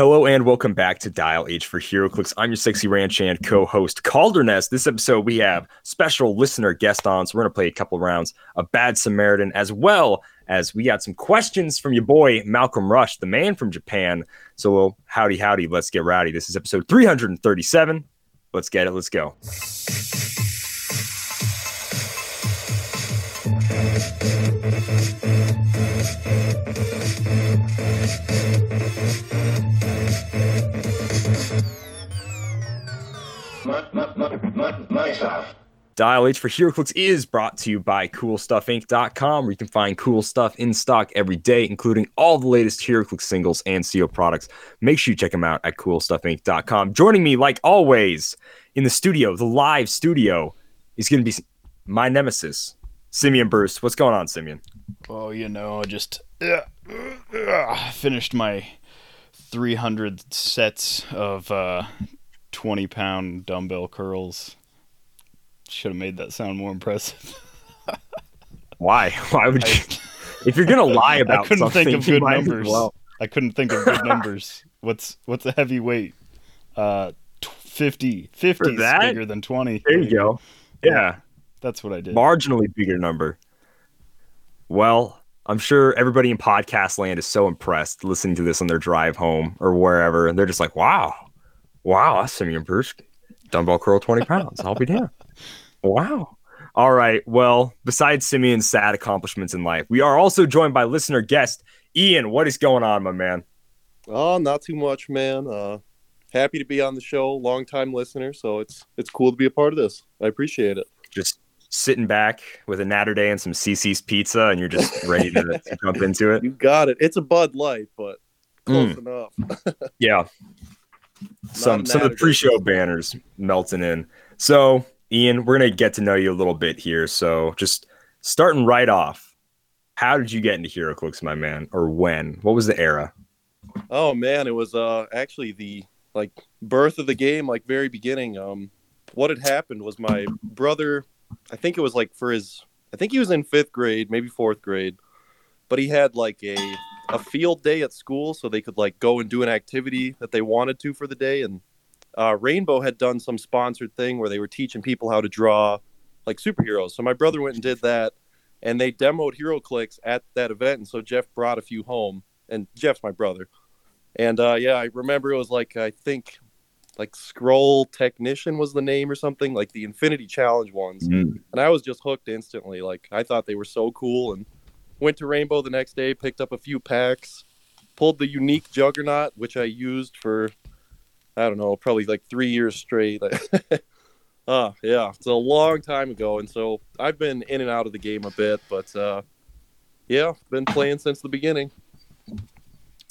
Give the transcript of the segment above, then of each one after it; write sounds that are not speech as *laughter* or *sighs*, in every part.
Hello and welcome back to Dial H for HeroClix. I'm your sexy ranch and co-host Calderness. This episode we have special listener guest on, so we're gonna play a couple rounds of Bad Samaritan, as well as we got some questions from your boy Malcolm Rush, the man from Japan. So well, howdy, howdy, let's get rowdy. This is episode 337. Let's get it. Let's go. Dial H for HeroClix is brought to you by CoolStuffInc.com, where you can find cool stuff in stock every day, including all the latest HeroClix singles and CO products. Make sure you check them out at CoolStuffInc.com. Joining me, like always, in the studio, the live studio, is going to be my nemesis, Simeon Bruce. What's going on, Simeon? Oh, you know, just uh, uh, finished my 300 sets of uh, 20 pound dumbbell curls. Should have made that sound more impressive. *laughs* Why? Why would you? *laughs* if you're gonna *laughs* lie about it? I couldn't something, think of good numbers. well. I couldn't think of good numbers. What's what's a heavy weight? Uh, tw- 50. 50 For is that? bigger than 20. There you go. Yeah, That's what I did. marginally bigger number. Well, I'm sure everybody in podcast land is so impressed listening to this on their drive home or wherever, and they're just like, "Wow, wow, that's Simeon Bruce, dumbbell curl 20 pounds. I'll be damned." Wow. All right. Well, besides Simeon's sad accomplishments in life, we are also joined by listener guest Ian. What is going on, my man? Oh, not too much, man. Uh, happy to be on the show, long time listener. So it's it's cool to be a part of this. I appreciate it. Just sitting back with a natter day and some CC's pizza, and you're just ready to, *laughs* to jump into it. You got it. It's a Bud Light, but close Mm. enough. *laughs* Yeah. Some some of the pre-show banners melting in. So, Ian, we're gonna get to know you a little bit here. So, just starting right off, how did you get into HeroClix, my man, or when? What was the era? Oh man, it was uh actually the like birth of the game, like very beginning. Um, what had happened was my brother, I think it was like for his, I think he was in fifth grade, maybe fourth grade, but he had like a a field day at school, so they could like go and do an activity that they wanted to for the day. And uh, Rainbow had done some sponsored thing where they were teaching people how to draw like superheroes. So my brother went and did that, and they demoed HeroClix at that event. And so Jeff brought a few home, and Jeff's my brother. And uh, yeah, I remember it was like I think like Skrull Technician was the name or something, like the Infinity Challenge ones. And I was just hooked instantly. Like I thought they were so cool and went to Rainbow the next day, picked up a few packs, pulled the unique Juggernaut, which I used for I don't know, probably like three years straight. *laughs* uh yeah, it's a long time ago, and so I've been in and out of the game a bit, but uh yeah, been playing since the beginning.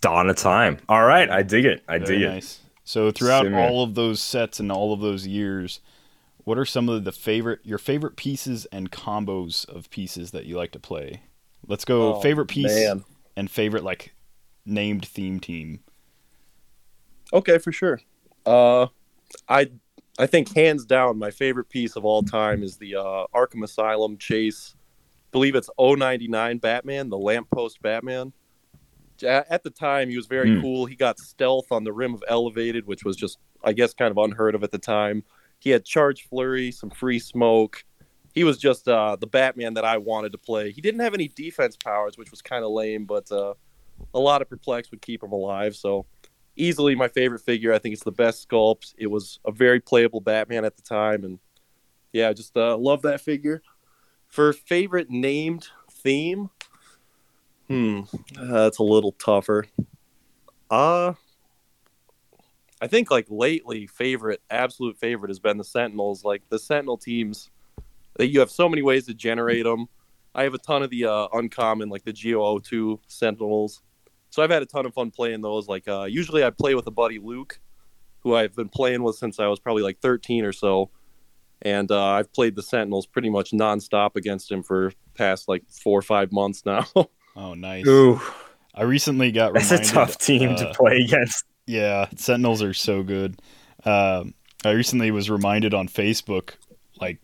Dawn of time. All right, I dig it. I Very dig it. nice. So throughout Simeon. all of those sets and all of those years, what are some of the favorite your favorite pieces and combos of pieces that you like to play? Let's go Oh, favorite piece Man. and favorite like named theme team. Okay, for sure. Uh, I I think hands down my favorite piece of all time is the uh, Arkham Asylum chase. believe it's 099 Batman, the lamppost Batman. At the time, he was very Hmm. cool. He got stealth on the rim of Elevated, which was just, I guess, kind of unheard of at the time. He had Charge Flurry, some free smoke. He was just uh, the Batman that I wanted to play. He didn't have any defense powers, which was kind of lame, but uh, a lot of perplex would keep him alive. So easily my favorite figure. I think it's the best sculpt. It was a very playable Batman at the time, and yeah, just uh, love that figure. For favorite named theme, hmm, uh, that's a little tougher. Uh I think like lately, favorite, absolute favorite has been the Sentinels. Like the Sentinel teams, that you have so many ways to generate them. I have a ton of the uh, uncommon, like the Geo 02 Sentinels. So I've had a ton of fun playing those. Like uh, usually I play with a buddy Luke, who I've been playing with since I was probably like 13 or so, and uh, I've played the Sentinels pretty much nonstop against him for past like four or five months now. *laughs* Oh, nice. Ooh, I recently got that's a tough team to uh, play against. Yeah, Sentinels are so good. Um, I recently was reminded on Facebook, like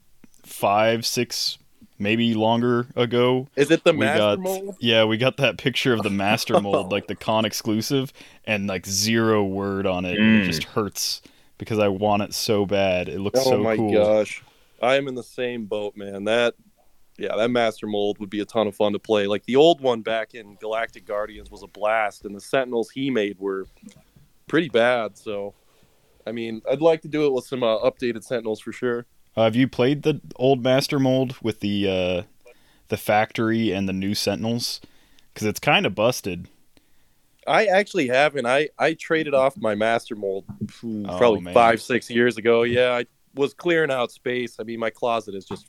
five, six maybe longer ago. Is it the we master got mold? yeah, we got that picture of the *laughs* master mold, like the con exclusive, and like zero word on it. and It Mm. just hurts because I want it so bad. It looks Oh so my gosh, I am in the same boat, man. That yeah, that master mold would be a ton of fun to play. Like the old one back in Galactic Guardians was a blast, and the Sentinels he made were pretty bad. So, I mean, I'd like to do it with some uh, updated Sentinels for sure. Uh, have you played the old master mold with the uh, the factory and the new sentinels? Because it's kind of busted. I actually haven't. I I traded off my master mold phew, Oh, probably man. five six years ago. Yeah, I was clearing out space. I mean, my closet is just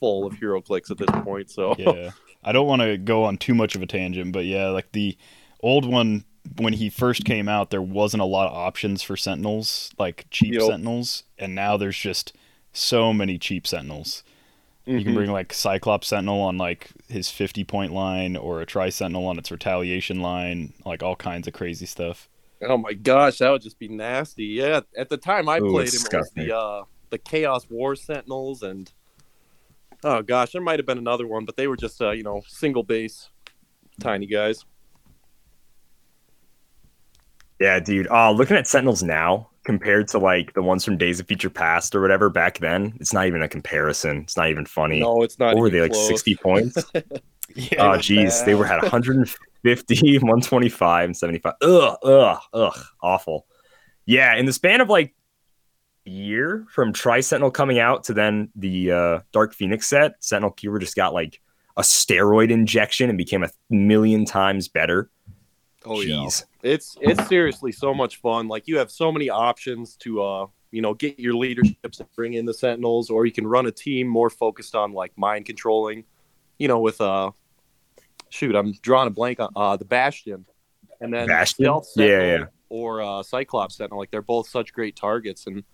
full of HeroClix at this point. So yeah i don't want to go on too much of a tangent but yeah like the old one when he first came out there wasn't a lot of options for sentinels like cheap Yep. sentinels and now there's just so many cheap sentinels you can Mhm. bring like cyclops sentinel on like his 50 point line or a tri sentinel on its retaliation line like all kinds of crazy stuff Oh my gosh, that would just be nasty. Yeah, at the time I Ooh, played it's him, it was the uh, the Chaos War Sentinels, and oh gosh, there might have been another one, but they were just uh, you know single base, tiny guys. Yeah, dude. Uh, looking at Sentinels now compared to like the ones from Days of Future Past or whatever back then, it's not even a comparison. It's not even funny. No, it's not. what were they like 60 *laughs* points? yeah oh, geez, they were bad. at *laughs* 150, 125, and 75. Ugh, ugh, ugh, awful. Yeah, in the span of like a year from Tri Sentinel coming out to then the uh, Dark Phoenix set, Sentinel Cure just got like a steroid injection and became a million times better. Oh yeah, it's it's seriously so much fun. Like you have so many options to uh you know get your leaderships and bring in the Sentinels, or you can run a team more focused on like mind controlling. You know, with uh, shoot, I'm drawing a blank on uh the Bastion, and then Bastion? Stealth Yeah, Sentinel yeah. or uh, Cyclops Sentinel. Like they're both such great targets. And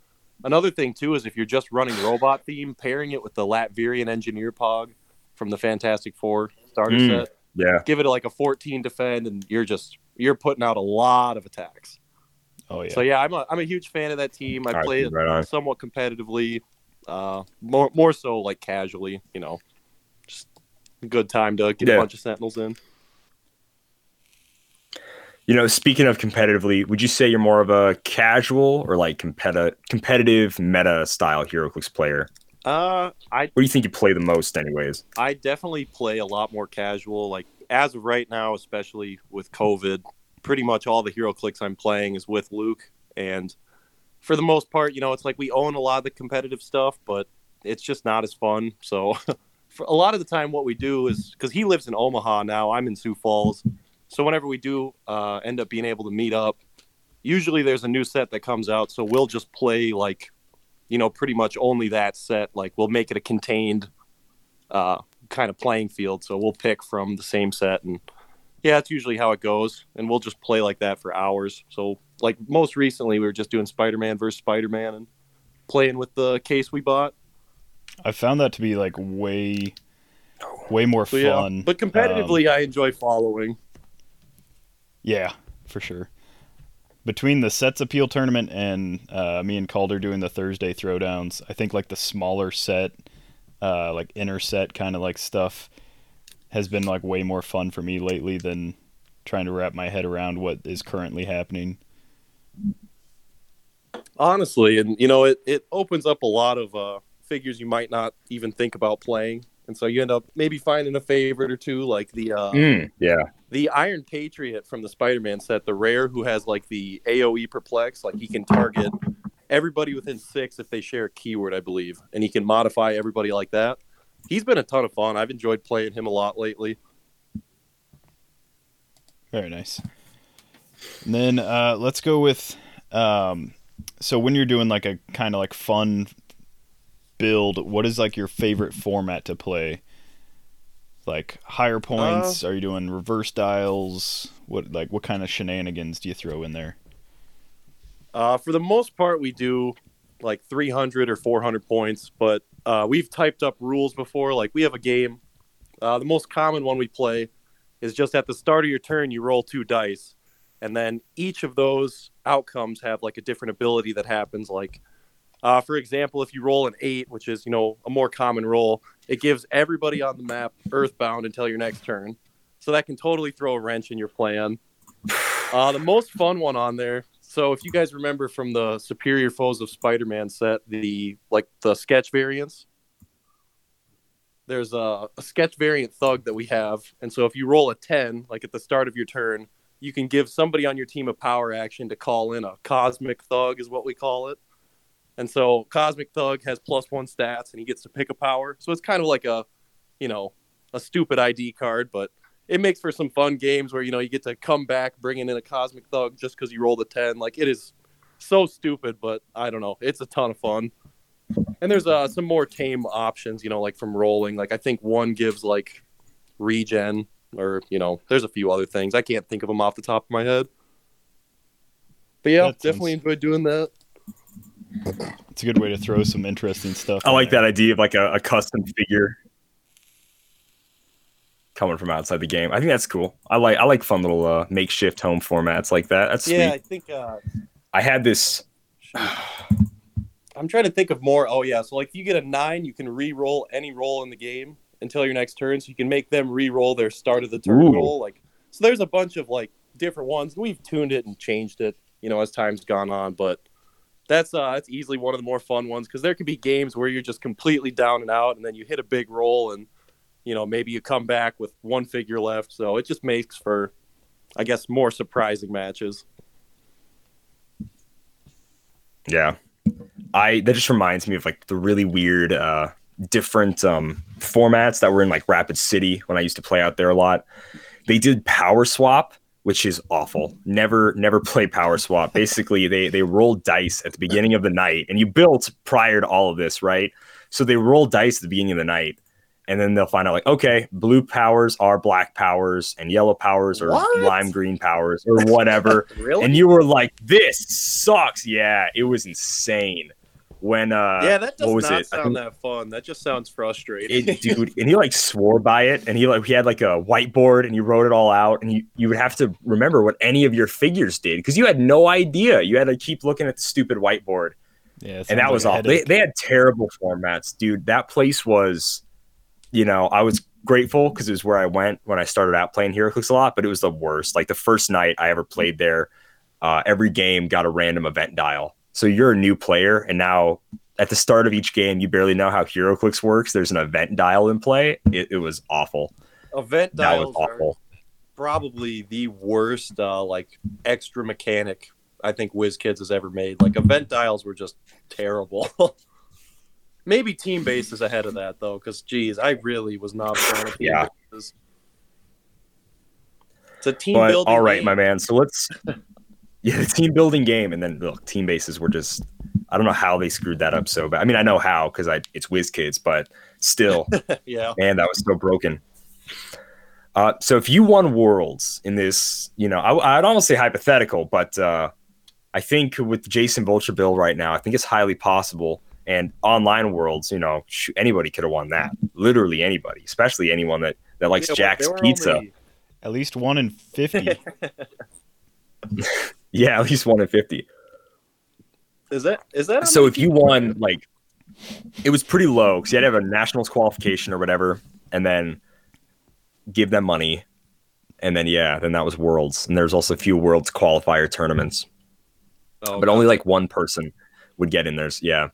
another thing too is if you're just running robot theme, pairing it with the Latverian Engineer Pog from the Fantastic Four starter Mm. set Yeah. give it like a 14 defend and you're just you're putting out a lot of attacks oh yeah so yeah i'm a, I'm a huge fan of that team i All right, play it right somewhat competitively uh more more so like casually you know just a good time to get Yeah. a bunch of sentinels in You know, speaking of competitively, would you say you're more of a casual or like competi- competitive meta style HeroClix player? Uh i What do you think you play the most, anyways? i definitely play a lot more casual like as of right now especially with covid pretty much all the HeroClix i'm playing is with luke. And for the most part you know it's like we own a lot of the competitive stuff but it's just not as fun. So *laughs* for a lot of the time what we do is because he lives in omaha now i'm in sioux falls. So whenever we do uh, end up being able to meet up usually there's a new set that comes out. So we'll just play like you know pretty much only that set like we'll make it a contained uh, kind of playing field. So we'll pick from the same set, and yeah, that's usually how it goes. And we'll just play like that for hours. So like most recently, we were just doing Spider-Man versus Spider-Man and playing with the case we bought. i found that to be like way way more So yeah, fun but competitively, I enjoy following. Yeah, for sure. Between the sets appeal tournament and uh, me and Calder doing the Thursday throwdowns, I think like the smaller set, uh, like inner set kind of like stuff, has been like way more fun for me lately than trying to wrap my head around what is currently happening. honestly and you know it, it opens up a lot of uh, figures you might not even think about playing and so you end up maybe finding a favorite or two like the uh, Mm, yeah. the iron patriot from the spider-man set the rare who has like the aoe perplex like he can target everybody within six if they share a keyword i believe and he can modify everybody like that he's been a ton of fun i've enjoyed playing him a lot lately Very nice. And then uh, let's go with um, so when you're doing like a kind of like fun build, what is like your favorite format to play? Like higher points? Are you doing reverse dials? What like what kind of shenanigans do you throw in there? Uh, for the most part, we do like 300 or 400 points, but uh, we've typed up rules before. Like we have a game. Uh, the most common one we play is just at the start of your turn, you roll two dice, and then each of those outcomes have like a different ability that happens. Like Uh, for example, if you roll an eight, which is you know a more common roll, it gives everybody on the map Earthbound until your next turn. So that can totally throw a wrench in your plan. Uh, the most fun one on there. So if you guys remember from the Superior Foes of Spider-Man set, the like the sketch variants, there's a, a sketch variant thug that we have, and so if you roll a ten, like at the start of your turn, you can give somebody on your team a power action to call in a cosmic thug, is what we call it. And so Cosmic Thug has plus one stats and he gets to pick a power. So it's kind of like a, you know, a stupid ID card, but it makes for some fun games where, you know, you get to come back bringing in a Cosmic Thug just because you rolled a 10. Like it is so stupid, but I don't know. It's a ton of fun. And there's uh, some more tame options, you know, like from rolling. Like I think one gives like regen or, you know, there's a few other things. I can't think of them off the top of my head. But yeah, That sounds- definitely enjoyed doing that. It's a good way to throw some interesting stuff. I in like there. that idea of like a, a custom figure coming from outside the game. I think that's cool. I like I like fun little uh, makeshift home formats like that. That's sweet. Yeah, I think uh, I had this. *sighs* I'm trying to think of more. Oh yeah, so like if you get a nine, you can re-roll any roll in the game until your next turn, so you can make them re-roll their start of the turn Ooh. roll. Like so, there's a bunch of like different ones. We've tuned it and changed it, you know, as time's gone on. But that's uh that's easily one of the more fun ones because there could be games where you're just completely down and out, and then you hit a big roll, and you know maybe you come back with one figure left. So it just makes for, I guess, more surprising matches. Yeah, I that just reminds me of like the really weird, uh, different um, formats that were in like Rapid City when I used to play out there a lot. They did Power Swap, which is awful. Never, never *laughs* play Power Swap. Basically, they they roll dice at the beginning of the night, and you built prior to all of this, right? So they roll dice at the beginning of the night, and then they'll find out like, okay, blue powers are black powers, and yellow powers are What? lime green powers, or whatever. *laughs* Really? and you were like, "This sucks." Yeah, it was insane. When uh, yeah, that does what was not it? Sound think- that fun. That just sounds frustrating. it, *laughs* dude, and he like swore by it, and he like he had like a whiteboard, and he wrote it all out, and you you would have to remember what any of your figures did because you had no idea. You had to keep looking at the stupid whiteboard, Yeah, and that sounds was all. They, they had terrible formats, dude. That place was, you know, I was grateful because it was where I went when I started out playing HeroClix a lot, but it was the worst. Like the first night I ever played there, uh, every game got a random event dial. So you're a new player, and now at the start of each game, you barely know how HeroClix works. There's an event dial in play. It, it was awful. Event That was awful. probably the worst, uh, like extra mechanic I think WizKids has ever made. Like event dials were just terrible. *laughs* Maybe Team Base is ahead of that though, because geez, I really was not a fan of Team Yeah. Bases. It's a team But building. all right, game. my man. So let's yeah, the team building game, and then look, team bases were just I don't know how they screwed that up so bad. I mean, I know how because I it's WizKids, but still, *laughs* yeah. man, that was so broken. Uh, so if you won worlds in this, you know, I, I'd almost say hypothetical, but uh, I think with Jason Vulture Bill right now, I think it's highly possible. And online worlds, you know, anybody could have won that. Literally anybody, especially anyone that that likes Yeah, Jack's Pizza. only- At least one in fifty. *laughs* *laughs* Yeah, at least one in fifty. Is that is that? so if you won like it was pretty low because you had to have a nationals qualification or whatever and then give them money and then yeah then that was worlds and there's also a few worlds qualifier tournaments Oh, but only like one person would get in there's yeah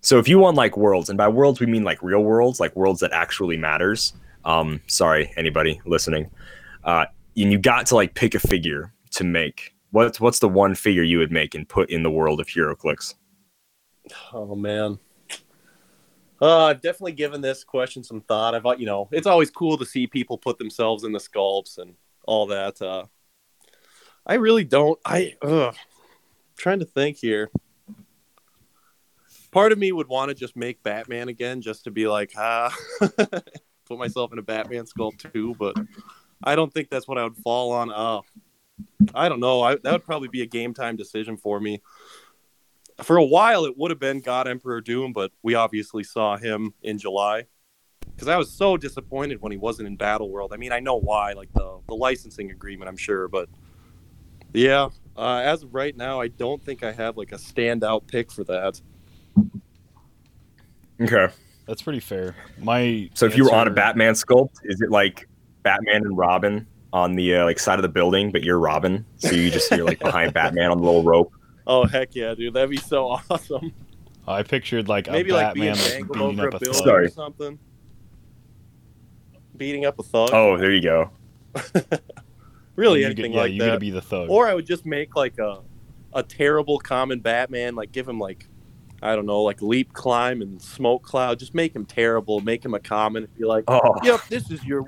so if you won like worlds and by worlds we mean like real worlds like worlds that actually matters um sorry anybody listening uh and you got to like pick a figure to make what's what's the one figure you would make and put in the world of HeroClix? Oh man. Uh, I've definitely given this question some thought. I've, you know, it's always cool to see people put themselves in the sculpts and all that. Uh, I really don't. I, ugh, trying to think here. Part of me would want to just make Batman again, just to be like, ah, *laughs* put myself in a Batman sculpt too. But I don't think that's what I would fall on. Oh, I don't know. I, that would probably be a game time decision for me for a while it would have been God Emperor Doom, but we obviously saw him in July. Because I was so disappointed when he wasn't in Battle World. I mean, I know why, like the the licensing agreement, I'm sure, but yeah, uh, as of right now, I don't think I have like a standout pick for that. Okay. That's pretty fair. My So if you were on a Batman sculpt, is it like Batman and Robin on the uh, like side of the building, but you're Robin, so you just you're like behind *laughs* Batman on the little rope? Oh heck yeah, dude, that'd be so *laughs* awesome. I pictured like Maybe a like being Batman like, beating over up a a building thug. Sorry. or something. Beating up a thug. Oh, there you go. *laughs* really You anything get- yeah, like you gotta be the thug. Or I would just make like a a terrible common Batman, like give him like I don't know, like leap, climb, and smoke cloud. Just make him terrible. Make him a common. Be like, Oh, yep, this is your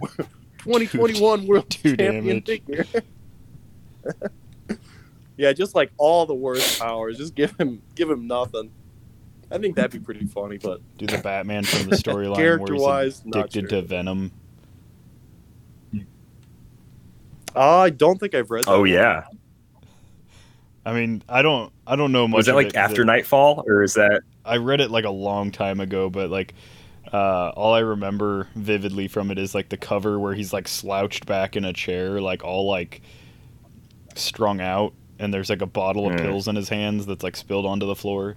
2021 World *laughs* Two Champion damage. figure. *laughs* yeah, just like all the worst powers. Just give him give him nothing. I think that'd be pretty funny, but Do the Batman from the *laughs* storyline where Character-wise, addicted sure. to Venom. uh, I don't think I've read. That oh one. yeah. I mean, I don't, I don't know much. Was that of like it 'cause after it- Knightfall, or is that? I read it like a long time ago, but like, uh, all I remember vividly from it is like the cover where he's like slouched back in a chair, like all like strung out, and there's like a bottle of Mm. pills in his hands that's like spilled onto the floor.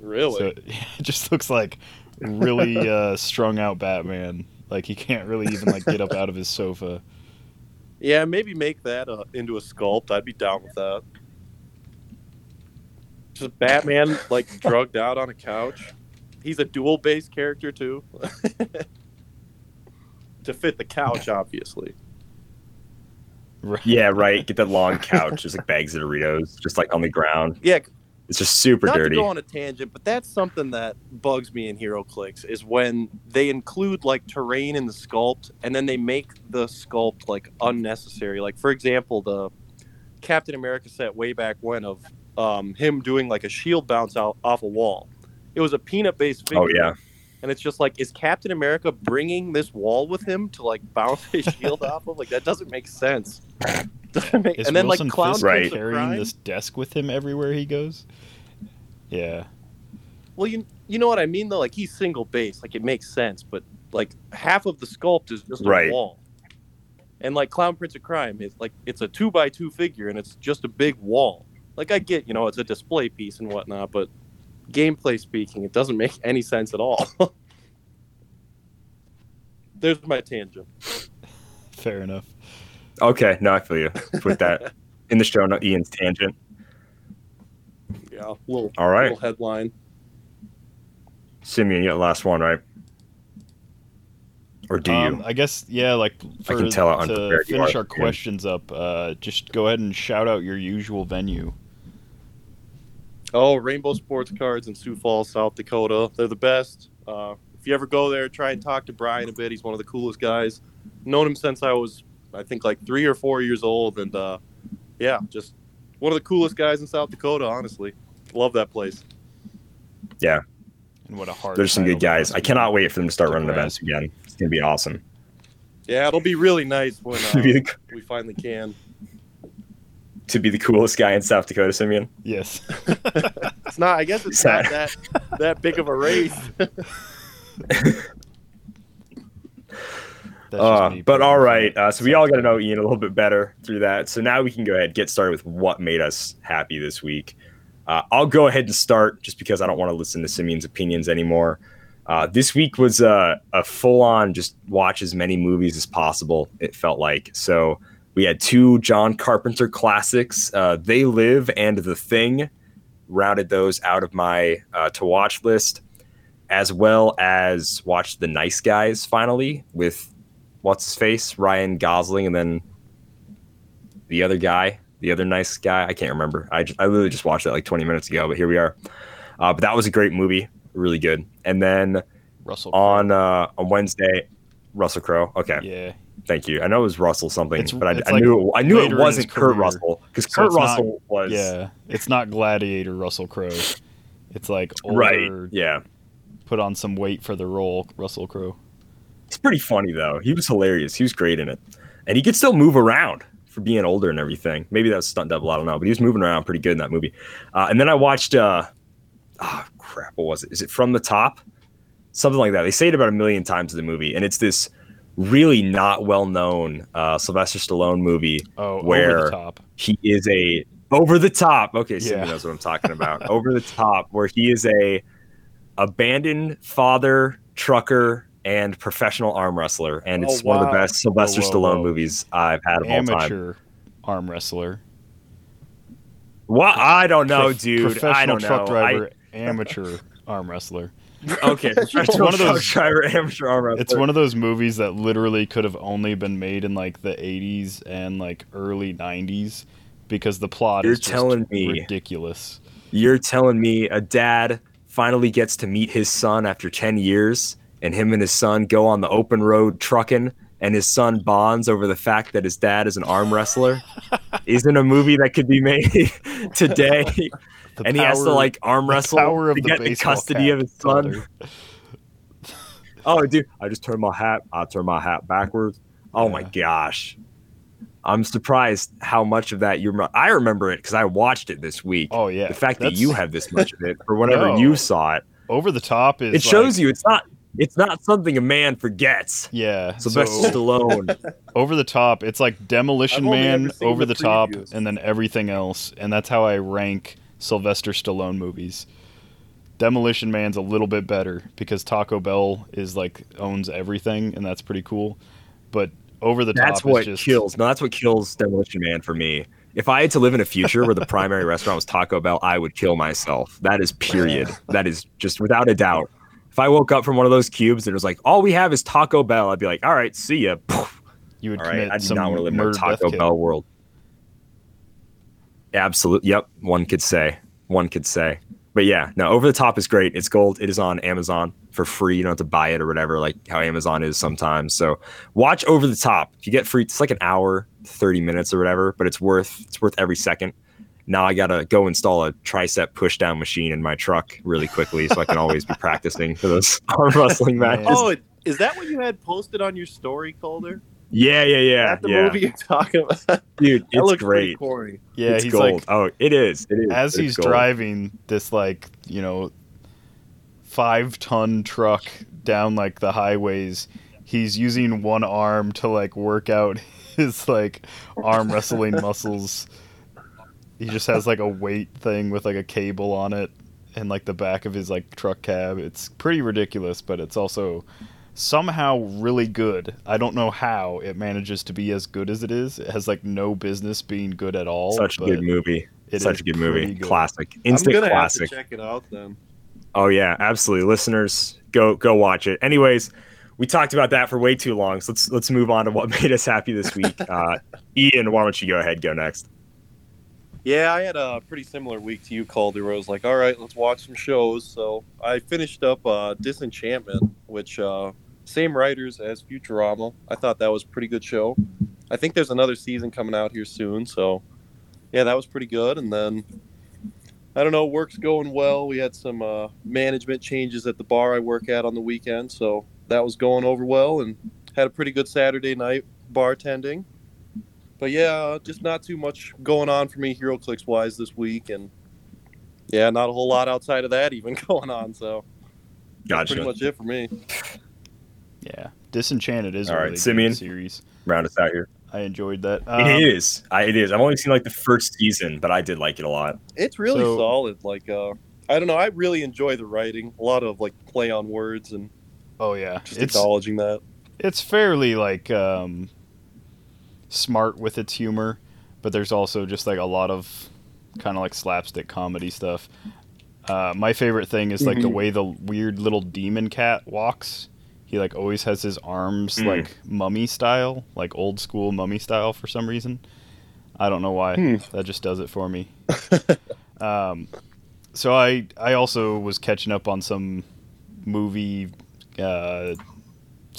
Really? So *laughs* it just looks like really uh, strung out Batman. Like he can't really even like get up out of his sofa. Yeah, maybe make that uh, into a sculpt. I'd be down with that. Just Batman like drugged out on a couch. He's a dual base character too. *laughs* to fit the couch, obviously. Right. Yeah, right. Get that long *laughs* couch, just like bags of Doritos, just like on the ground. Yeah, It's just super not dirty. to go on a tangent, but that's something that bugs me in HeroClix is when they include like terrain in the sculpt and then they make the sculpt like unnecessary. Like for example, the Captain America set way back when of um, him doing like a shield bounce out off a wall. It was a peanut based oh, figure. oh yeah. And it's just like, is Captain America bringing this wall with him to like bounce his *laughs* shield off of? Like that doesn't make sense. *laughs* Doesn't make- Is and then Wilson like Clown Fisk Right. Prince carrying this desk with him everywhere he goes? Yeah. Well, you you know what I mean though. Like he's single base, like it makes sense. But like half of the sculpt is just a Right. wall, and like Clown Prince of Crime is like it's a two by two figure, and it's just a big wall. Like I get, you know, it's a display piece and whatnot, but gameplay speaking, it doesn't make any sense at all. *laughs* There's my tangent. Fair enough. Okay, no, I feel you. Put that *laughs* in the show note. Ian's tangent. Yeah, little All right, little headline. Simeon, you got the last one, right? Or do you? Um, I guess yeah. Like for can tell to finish are, our Ian. questions up, uh, just go ahead and shout out your usual venue. Oh, Rainbow Sports Cards in Sioux Falls, South Dakota. They're the best. Uh, if you ever go there, try and talk to Brian a bit. He's one of the coolest guys. Known him since I was, I think, like three or four years old, and uh, yeah, just one of the coolest guys in South Dakota. Honestly, love that place. Yeah, and what a hard. There's some good guys. I cannot wait for them to start running events again. It's gonna be awesome. Yeah, it'll be really nice when *laughs* uh, we finally can. To be the coolest guy in South Dakota, Simeon. Yes. *laughs* It's not. I guess it's not that that big of a race. *laughs* Uh, but putting all it right, out. uh, so we all got to know Ian a little bit better through that. So now we can go ahead and get started with what made us happy this week. Uh, I'll go ahead and start just because I don't want to listen to Simeon's opinions anymore. Uh, this week was uh, a full on just watch as many movies as possible, it felt like. So we had two John Carpenter classics, uh, They Live and The Thing, rounded those out of my uh, to watch list, as well as watched The Nice Guys finally with what's his face, Ryan Gosling, and then the other guy, the other nice guy. I can't remember. I just, I literally just watched that like 20 minutes ago, but here we are. Uh, but that was a great movie, really good. And then Russell. on uh, on Wednesday, Russell Crowe. Okay, Yeah. Thank you. I know it was Russell something, It's- but I, I like knew it, I knew it wasn't Kurt career. Russell because So Kurt it's not- Russell was Yeah. It's not Gladiator Russell Crowe. It's like older, right. Yeah, put on some weight for the role, Russell Crowe. It's pretty funny though. He was hilarious. He was great in it, and he could still move around for being older and everything. Maybe that was stunt double. I don't know, but he was moving around pretty good in that movie. Uh, and then I watched. Uh, oh crap! What was it? Is it From the Top? Something like that. They say it about a million times in the movie, and it's this really not well known uh, Sylvester Stallone movie. Oh, Where-. He is a over the top. Okay, so Yeah. knows what I'm talking *laughs* about. over the top, where he is a abandoned father, trucker, and professional arm wrestler, and it's Oh, one of the best Sylvester Whoa, whoa, Stallone whoa. movies I've had of all time. Amateur arm wrestler. What? I don't know, dude. Professional I don't truck know. driver, amateur arm wrestler. Okay, *laughs* professional one of those- *laughs* driver, amateur arm wrestler. It's one of those movies that literally could have only been made in like the 80s and like early 90s because the plot You're is just telling me. ridiculous. You're telling me a dad finally gets to meet his son after 10 years, and him and his son go on the open road trucking, and his son bonds over the fact that his dad is an arm wrestler? *laughs* Isn't a movie that could be made today? The and he has to like arm the wrestle power of to the get the custody of his son. Calder. *laughs* Oh, dude, I just turned my hat. I turned my hat backwards. Oh my gosh. I'm surprised how much of that you remember. I remember it because I watched it this week. Oh yeah. the fact that you have this much of it for whenever *laughs* No. you saw it, over the top is it shows like- you it's not it's not something a man forgets. Yeah. Sylvester so Stallone. *laughs* over the top, it's like Demolition Man over the the top and then everything else, and that's how I rank Sylvester Stallone movies. Demolition Man's a little bit better because Taco Bell is like owns everything, and that's pretty cool. But over the That's top what just kills. No, that's what kills Demolition Man for me. If I had to live in a future where the *laughs* primary restaurant was Taco Bell, I would kill myself. That is period. That is just without a doubt. If I woke up from one of those cubes and it was like, all we have is Taco Bell, I'd be like, all right, see ya. *laughs* You would All right, commit I do some not want to live in a Taco. Bell world. Absolutely. Yep. One could say. One could say. But yeah, no, Over the Top is great. It's gold. It is on Amazon for free. You don't have to buy it or whatever, like how Amazon is sometimes. So watch Over the Top. If you get free, it's like an hour, 30 minutes or whatever, but it's worth it's worth every second. Now I gotta go install a tricep push down machine in my truck really quickly so I can always be practicing for those *laughs* arm wrestling *laughs* oh, matches. Oh, is that what you had posted on your story, Calder? Yeah, yeah, yeah. That the yeah. movie you're talking about? Dude, it's looks pretty great. corny. Yeah, it's he's gold. like oh, it is. It is. as It's he's gold. driving this like you know five ton truck down like the highways he's using one arm to like work out *laughs* his like arm wrestling *laughs* muscles he just has like a weight thing with like a cable on it and like the back of his like truck cab it's pretty ridiculous but it's also somehow really good i don't know how it manages to be as good as it is it has like no business being good at all Such a good movie. it Such is a good movie. good. Classic. Instant I'm classic. have to check it out then. Oh yeah, absolutely. Listeners, go go watch it. Anyways, we talked about that for way too long. So let's let's move on to what *laughs* made us happy this week. Uh, Ian, why don't you go ahead? Go next. Yeah, I had a pretty similar week to you, Calder. I was like, all right, let's watch some shows. So I finished up uh, Disenchantment, which uh, same writers as Futurama. I thought that was a pretty good show. I think there's another season coming out here soon. So yeah, that was pretty good. And then I don't know, work's going well. We had some uh, management changes at the bar I work at on the weekend, so that was going over well, and had a pretty good Saturday night bartending. But yeah, uh, just not too much going on for me HeroClix wise this week, and yeah, not a whole lot outside of that even *laughs* going on. So that's Gotcha. pretty much it for me. Yeah, Disenchanted is All a right, really Simeon? good series. Round us out here. I enjoyed that. Um, it is. I, it is. I've only seen like the first season, but I did like it a lot. It's really So- solid. Like uh, I don't know, I really enjoy the writing. A lot of like play on words and Oh yeah, just it's acknowledging that. it's fairly like um, smart with its humor, but there's also just like a lot of kind of like slapstick comedy stuff. Uh, my favorite thing is like the Mhm. way the weird little demon cat walks. He like always has his arms Mm. like mummy style, like old school mummy style for some reason. I don't know why. Hmm. That just does it for me. *laughs* um, so I I also was catching up on some movie uh,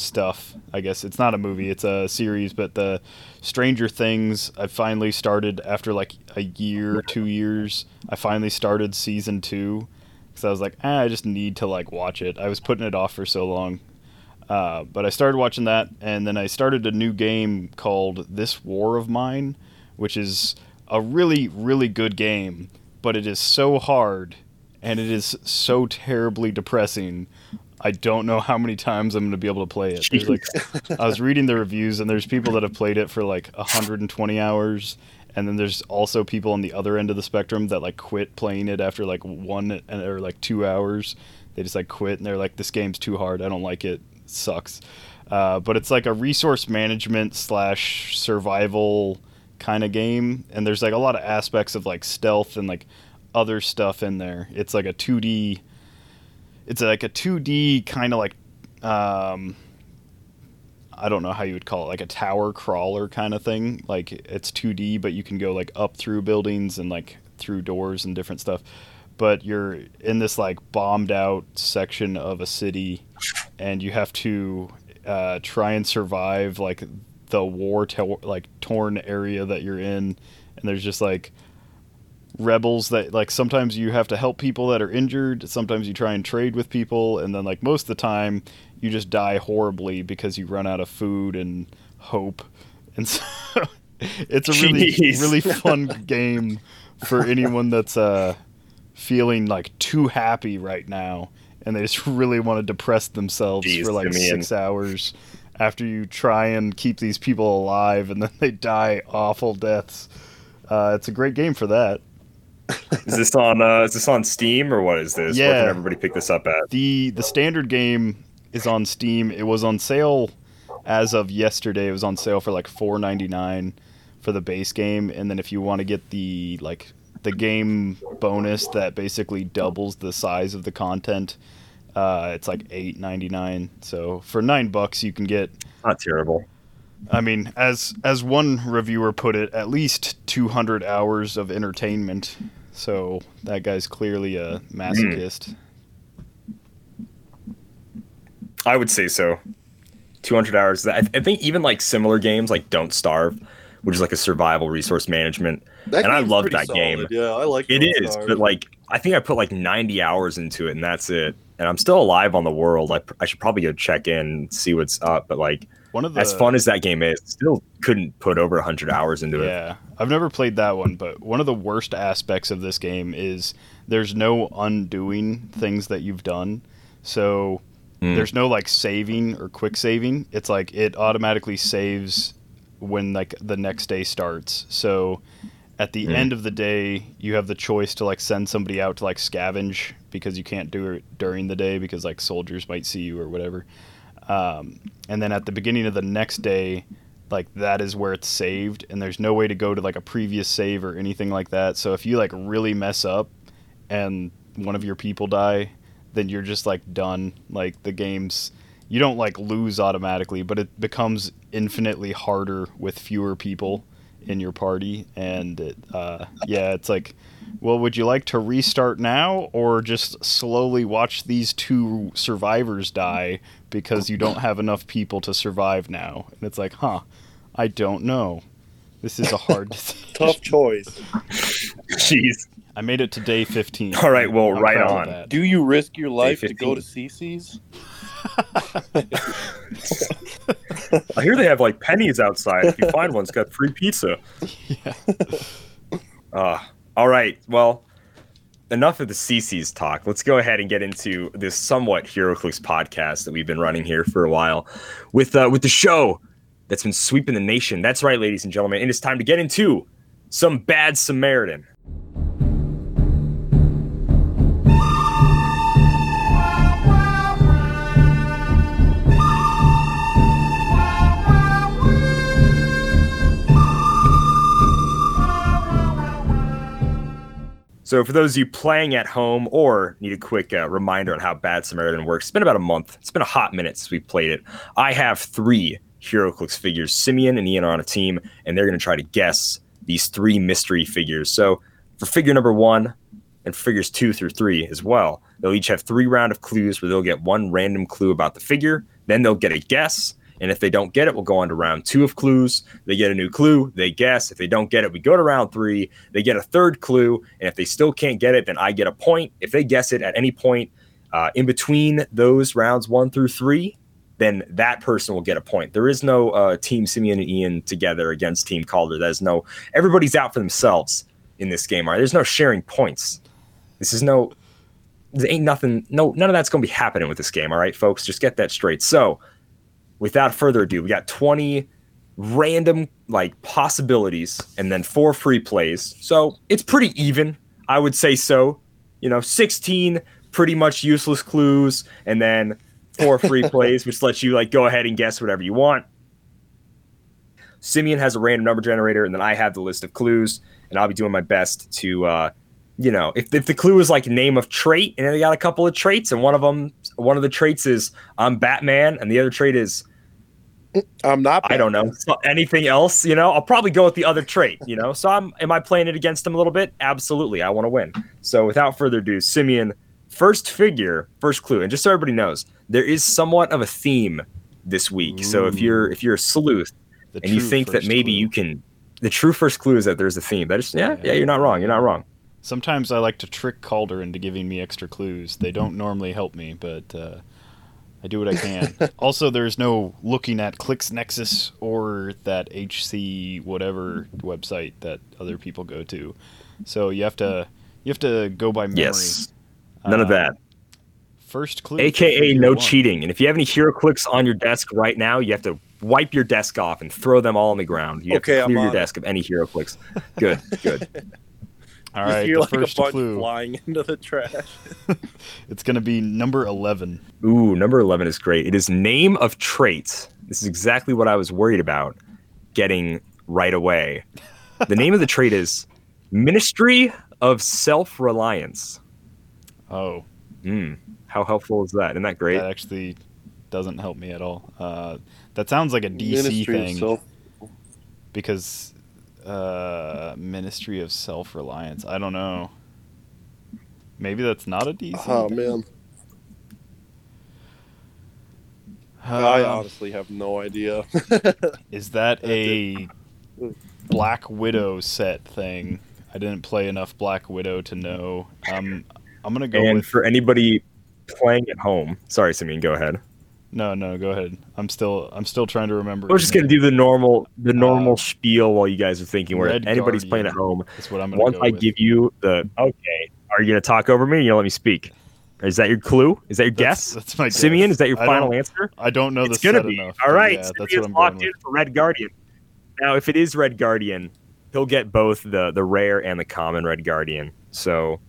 stuff. I guess it's not a movie; it's a series. But the Stranger Things, I finally started after like a year, two years. I finally started season two because I was like, ah, I just need to like watch it. I was putting it off for so long. Uh, but I started watching that, and then I started a new game called This War of Mine, which is a really, really good game, but it is so hard and it is so terribly depressing. I don't know how many times I'm going to be able to play it. There's like I was reading the reviews and there's people that have played it for like 120 hours and then there's also people on the other end of the spectrum that like quit playing it after like one or like two hours. They just like quit and they're like, "This game's too hard. I don't like it. it sucks." Uh, but it's like a resource management slash survival kind of game, and there's like a lot of aspects of like stealth and like other stuff in there. It's like a 2D. It's like a 2D kind of like. Um, I don't know how you would call it, like a tower crawler kind of thing. Like it's 2D, but you can go like up through buildings and like through doors and different stuff. But you're in this like bombed out section of a city, and you have to uh, try and survive like the war to- like torn area that you're in. And there's just like rebels that like sometimes you have to help people that are injured sometimes you try and trade with people and then like most of the time you just die horribly because you run out of food and hope. And *laughs* so it's a really Jeez. really *laughs* fun game for anyone that's uh feeling like too happy right now and they just *laughs* really want to depress themselves Jeez, for like six hours after you try and keep these people alive and then they die awful deaths. Uh, it's a great game for that Is this on uh, is this on Steam or what is this? Where Yeah. can everybody pick this up at? the the standard game is on Steam. It was on sale as of yesterday. It was on sale for like four ninety nine for the base game, and then if you want to get the like the game bonus that basically doubles the size of the content, uh, it's like eight ninety nine. So for nine bucks, you can get. Not terrible. I mean, as as one reviewer put it, at least two hundred hours of entertainment. So that guy's clearly a masochist. I would say so. 200 hours. I, I think even like similar games like Don't Starve, which is like a survival resource management. That And I love pretty that game. Yeah, I like It Don't Starve. but like I think I put like 90 hours into it and that's it. And I'm still alive on the world. I, I should probably go check in see what's up. But like One of the as fun as that game is, still couldn't put over 100 hours into it. Yeah, I've never played that one, but one of the worst aspects of this game is there's no undoing things that you've done. So Mm. there's no like saving or quick saving. It's like it automatically saves when like the next day starts. So at the Mm. end of the day, you have the choice to like send somebody out to like scavenge because you can't do it during the day because like soldiers might see you or whatever. Um, and then at the beginning of the next day, like that is where it's saved, and there's no way to go to like a previous save or anything like that. So if you like really mess up and one of your people die, then you're just like done. Like the game's you don't like lose automatically, but it becomes infinitely harder with fewer people in your party. And it, uh, yeah, it's like, well, would you like to restart now or just slowly watch these two survivors die because you don't have enough people to survive now? And it's like, huh, I don't know. This is a hard decision. *laughs* Tough choice. Jeez. I made it to day 15. All right, well, I'm right on. Do you risk your life to go to CC's? *laughs* I hear they have like pennies outside. If you find one, it's got free pizza. *laughs* Yeah. Uh, all right. Well, enough of the CC's talk. Let's go ahead and get into this somewhat HeroClix podcast that we've been running here for a while with uh, with the show that's been sweeping the nation. That's right, ladies and gentlemen. It is time to get into some bad Samaritan. So, for those of you playing at home or need a quick uh, reminder on how Bad Samaritan works, it's been about a month. It's been a hot minute since we played it. I have three HeroClix figures. Simeon and Ian are on a team, and they're going to try to guess these three mystery figures. So, for figure number one and figures two through three as well, they'll each have three round of clues where they'll get one random clue about the figure. Then they'll get a guess. And if they don't get it, we'll go on to round two of clues. They get a new clue, they guess. If they don't get it, we go to round three. They get a third clue. And if they still can't get it, then I get a point. If they guess it at any point uh, in between those rounds one through three, then that person will get a point. There is no uh, Team Simeon and Ian together against Team Calder. There's no, everybody's out for themselves in this game. Right? There's no sharing points. This is no, there ain't nothing, no, none of that's going to be happening with this game. All right, folks, just get that straight. So, without further ado, we got 20 random like possibilities and then four free plays. So it's pretty even. I would say so. You know, 16 pretty much useless clues and then four free *laughs* plays, which lets you like go ahead and guess whatever you want. Simeon has a random number generator, and then I have the list of clues, and I'll be doing my best to, uh, you know, if, if the clue is like name of trait, and they got a couple of traits, and one of them, one of the traits is I'm Batman, and the other trait is I'm not. I don't know so anything else. You know, I'll probably go with the other trait. You know, so I'm am I playing it against him a little bit? Absolutely, I want to win. So without further ado, Simeon, first figure, first clue, and just so everybody knows, there is somewhat of a theme this week. So if you're if you're a sleuth The and you think that maybe clue. you can, the true first clue is that there's a theme. That is, yeah, yeah, you're not wrong. You're not wrong. Sometimes I like to trick Calder into giving me extra clues. They don't normally help me, but uh, I do what I can. *laughs* also, there's no looking at ClicksNexus or that HC whatever website that other people go to. So you have to you have to go by memory. Yes, none of Uh, that. First clue. AKA no one. cheating. And if you have any HeroClix on your desk right now, you have to wipe your desk off and throw them all on the ground. You have Okay, to I'm clear your desk of any HeroClix. Good, good. *laughs* All *laughs* You hear the like first a bunch clue. flying *laughs* into the trash. *laughs* It's going to be number 11. Ooh, number 11 is great. It is name of traits. This is exactly what I was worried about getting right away. The name of the trait is Ministry of Self Reliance. Oh, Hmm. How helpful is that? Isn't that great? that actually doesn't help me at all. Uh, that sounds like a DC Ministry of thing Self- because uh, Ministry of Self Reliance. I don't know. Maybe that's not a DC. Oh thing? man, I Uh, honestly have no idea. *laughs* is that a Black Widow set thing? I didn't play enough Black Widow to know. Um, I'm gonna go and with for anybody playing at home, sorry, Simeon, go ahead. No, no. Go ahead. I'm still, I'm still trying to remember. We're just gonna do the normal, the normal Uh, spiel while you guys are thinking. Where Red anybody's Guardian. playing at home, That's what I'm gonna do. once go I with. give you the okay, are you gonna talk over me? You gonna let me speak? Is that your clue? Is that your That's- guess? That's my guess. Simeon, is that your I final answer? I don't know it's the gonna be. enough. All right, yeah, that's what Simeon's locked in for Red Guardian. Now, if it is Red Guardian, he'll get both the the rare and the common Red Guardian. So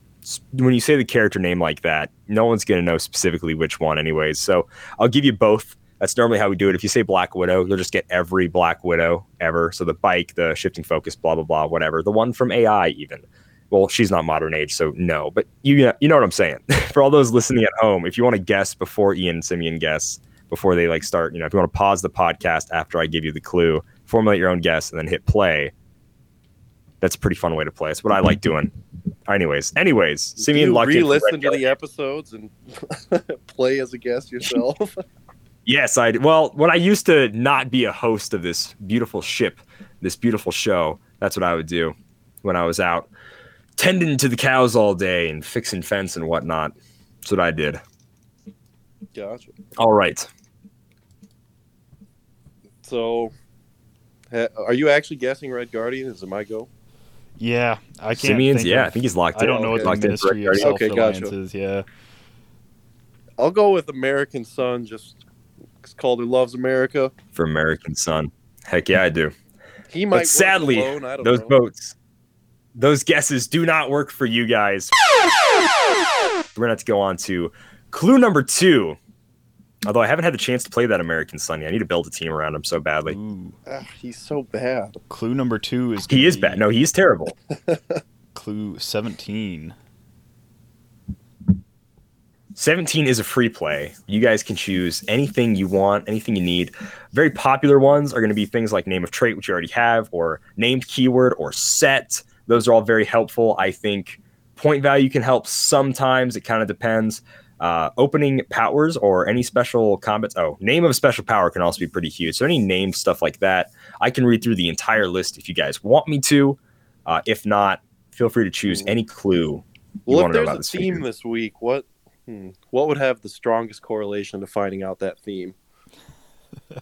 when you say the character name like that, no one's gonna know specifically which one, anyways. So I'll give you both. That's normally how we do it. If you say Black Widow, you'll just get every Black Widow ever. So the bike, the shifting focus, blah blah blah, whatever. The one from AI, even. Well, she's not modern age, so no. But you you know what I'm saying. *laughs* For all those listening at home, if you want to guess before Ian Simeon guess, before they like start, you know, if you want to pause the podcast after I give you the clue, formulate your own guess, and then hit play. That's a pretty fun way to play. It's what I like doing. Anyways, anyways, Simeon you locked re-listen to the episodes and *laughs* play as a guest yourself? *laughs* Yes, I well, when I used to not be a host of this beautiful ship, this beautiful show, that's what I would do when I was out tending to the cows all day and fixing fence and whatnot. That's what I did. gotcha. All right. So, ha- are you actually guessing Red Guardian? Is it my go? Yeah, I can't. Simeon's, think yeah, of- I think he's locked I in. I don't know what locked the in Ministry of Guardian. Okay, gotcha. Is. Yeah. I'll go with American Sun. Just 'cause Calder loves America. for American Son. Heck yeah, I do. He might. But sadly, alone, I don't those know. votes, those guesses do not work for you guys. We're gonna have to go on to clue number two. Although I haven't had the chance to play that American Son yet. I need to build a team around him so badly. Ooh. Ah, he's so bad. Clue number two is. He is be bad. No, he's terrible. *laughs* Clue seventeen. 17 is a free play. You guys can choose anything you want, anything you need. Very popular ones are going to be things like name of trait, which you already have, or named keyword, or set. Those are all very helpful. I think point value can help sometimes. It kind of depends. Uh, opening powers or any special combats. Oh, name of special power can also be pretty huge. So any named stuff like that, I can read through the entire list if you guys want me to. Uh, if not, feel free to choose any clue you Well, want if to know there's about a this theme figure. this week, what hmm, what would have the strongest correlation to finding out that theme? *laughs*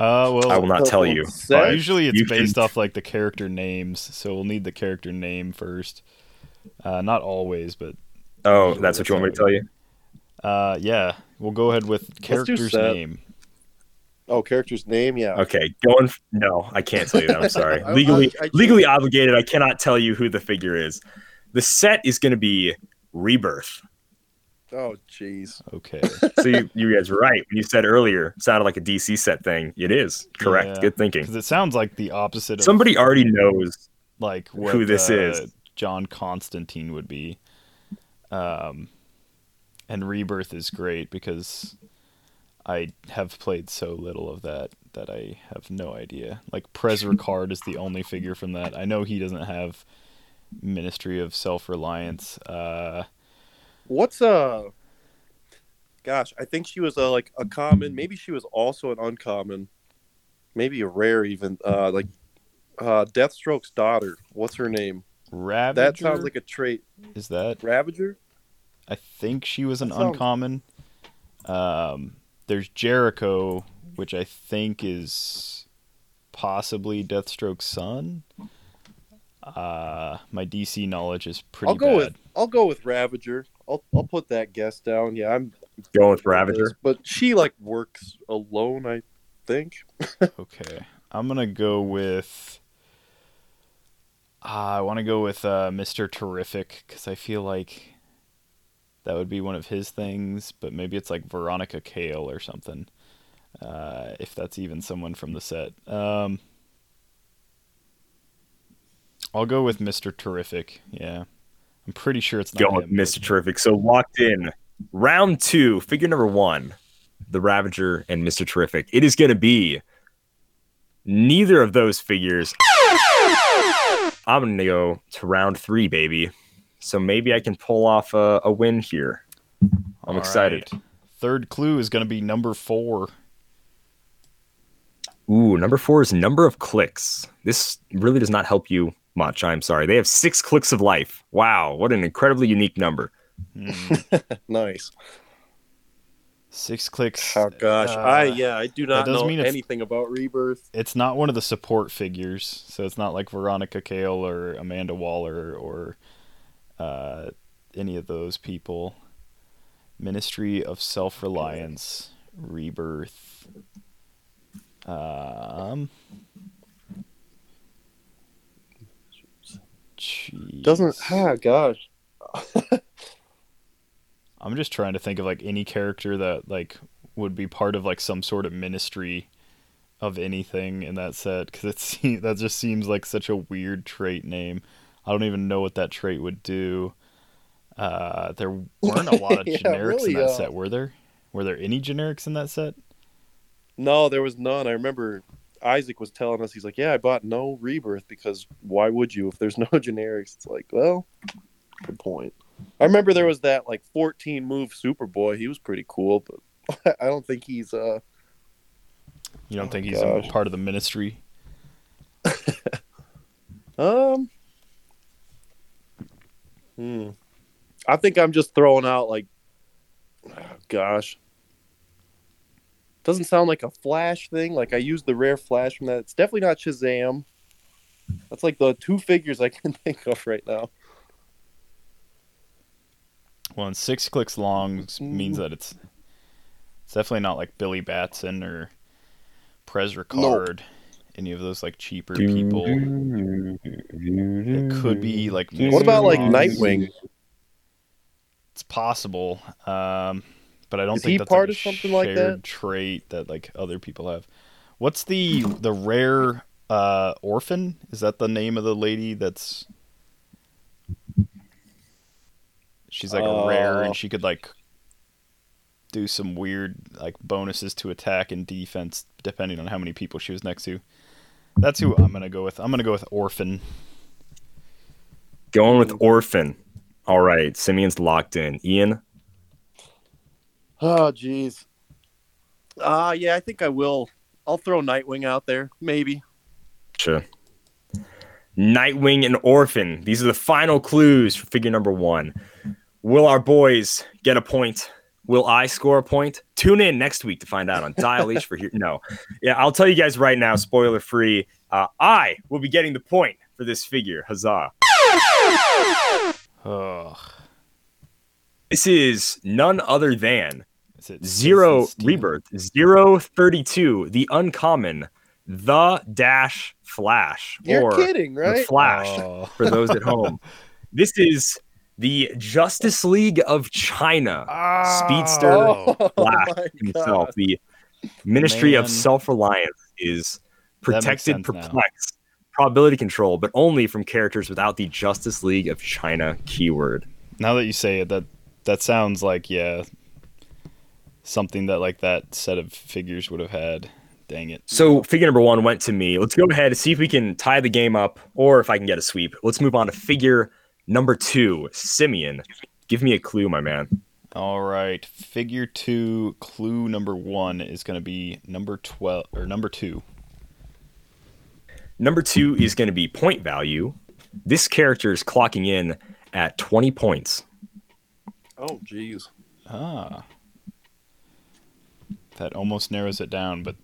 Uh, well, I will not tell you. Usually it's you based can- off like the character names, so we'll need the character name first. Uh, not always, but Oh, that's what you want me to tell you? Uh, yeah, we'll go ahead with character's name. Oh, character's name, yeah. Okay, going. No, I can't tell you that. I'm sorry. *laughs* I- legally, I- I- legally obligated. I cannot tell you who the figure is. The set is going to be Rebirth. Oh, jeez. Okay. *laughs* So you, you guys were right when you said earlier. Sounded like a DC set thing. It is correct. Yeah. Good thinking. Because it sounds like the opposite of Somebody already knows. like what, who this uh, is. John Constantine would be. Um, and Rebirth is great because I have played so little of that that I have no idea. Like Prez Rickard is the only figure from that. I know he doesn't have Ministry of Self Reliance. Uh, What's uh gosh, I think she was a like a common, maybe she was also an uncommon, maybe a rare even, uh like uh Deathstroke's daughter. What's her name? Ravager. That sounds like a trait. is that Ravager? I think she was an That sounds- uncommon. Um, there's Jericho, which I think is possibly Deathstroke's son. Uh, my DC knowledge is pretty I'll go bad. with I'll go with Ravager. I'll I'll put that guess down. Yeah, I'm Going with Ravager. But she like works alone, I think. *laughs* Okay, I'm gonna go with. Uh, I want to go with uh, Mr. Terrific because I feel like that would be one of his things, but maybe it's like Veronica Cale or something. Uh, if that's even someone from the set. Um, I'll go with Mr. Terrific. Yeah, I'm pretty sure it's not with him, but- Mr. Terrific. So locked in. Round two, figure number one, the Ravager and Mr. Terrific. It is going to be neither of those figures. I'm going to go to round three, baby. So maybe I can pull off a, a win here. I'm All excited. right. Third clue is going to be number four. Ooh, number four is number of clicks. This really does not help you much. I'm sorry. They have six clicks of life. Wow, what an incredibly unique number. Hmm. *laughs* Nice. Six clicks. Oh gosh. Uh, I yeah, I do not does know mean anything about Rebirth. it's not one of the support figures, so it's not like Veronica Cale or Amanda Waller or uh, any of those people. Ministry of Self Reliance, Rebirth. Um, jeez. Doesn't ah gosh. *laughs* I'm just trying to think of like any character that like would be part of like some sort of ministry of anything in that set because it *laughs* se- that just seems like such a weird trait name. I don't even know what that trait would do. Uh, there *laughs* weren't a lot of Yeah, generics really, in that uh, set, were there? Were there any generics in that set? No, there was none. I remember Isaac was telling us he's like, "Yeah, I bought no Rebirth because why would you if there's no *laughs* generics?" It's like, well, good point. I remember there was that like 14 move Superboy. He was pretty cool, but *laughs* I don't think he's uh You don't Oh, think he's a part of the ministry? um hmm. I think I'm just throwing out like oh, gosh. Doesn't sound like a flash thing. Like I used the rare flash from that. It's definitely not Shazam. That's like the two figures I can *laughs* think of right now. Well, and six clicks long means Mm. that it's it's definitely not like Billy Batson or Prez Rickard, any of those like cheaper people. It could be like What about like Nightwing? It's possible, um, but I don't Is think he that's part like of a something like shared that? trait that like other people have. What's the the rare uh, orphan? Is that the name of the lady that's? She's like a rare, Uh, and she could like do some weird like bonuses to attack and defense depending on how many people she was next to. That's who I'm gonna go with. I'm gonna go with orphan. Going with Orphan. All right, Simeon's locked in. Ian, Oh jeez. Ah, yeah, I think I will. I'll throw Nightwing out there, maybe. Sure. Nightwing and Orphan. These are the final clues for figure number one. Will our boys get a point? Will I score a point? Tune in next week to find out on Dial H for Hero. No. Yeah, I'll tell you guys right now, spoiler free. Uh, I will be getting the point for this figure. Huzzah. Ugh. This is none other than Is it Zero rebirth. Zero thirty-two. The uncommon. The dash flash. You're or kidding, the right? flash Oh. for those at *laughs* home. This is the Justice League of China. Speedster Oh, *laughs* Flash himself. God. The Ministry of Self-Reliance is protected, sense now. probability control, but only from characters without the Justice League of China keyword. Now that you say it, that that sounds like yeah, something that like that set of figures would have had. Dang it. So figure number one went to me. Let's go ahead and see if we can tie the game up, or if I can get a sweep. Let's move on to figure number two, Simeon. Give me a clue, my man. All right, figure two, clue number one is going to be number twelve or number two. Number two is going to be point value. This character is clocking in at 20 points. Oh, jeez. Ah, that almost narrows it down, but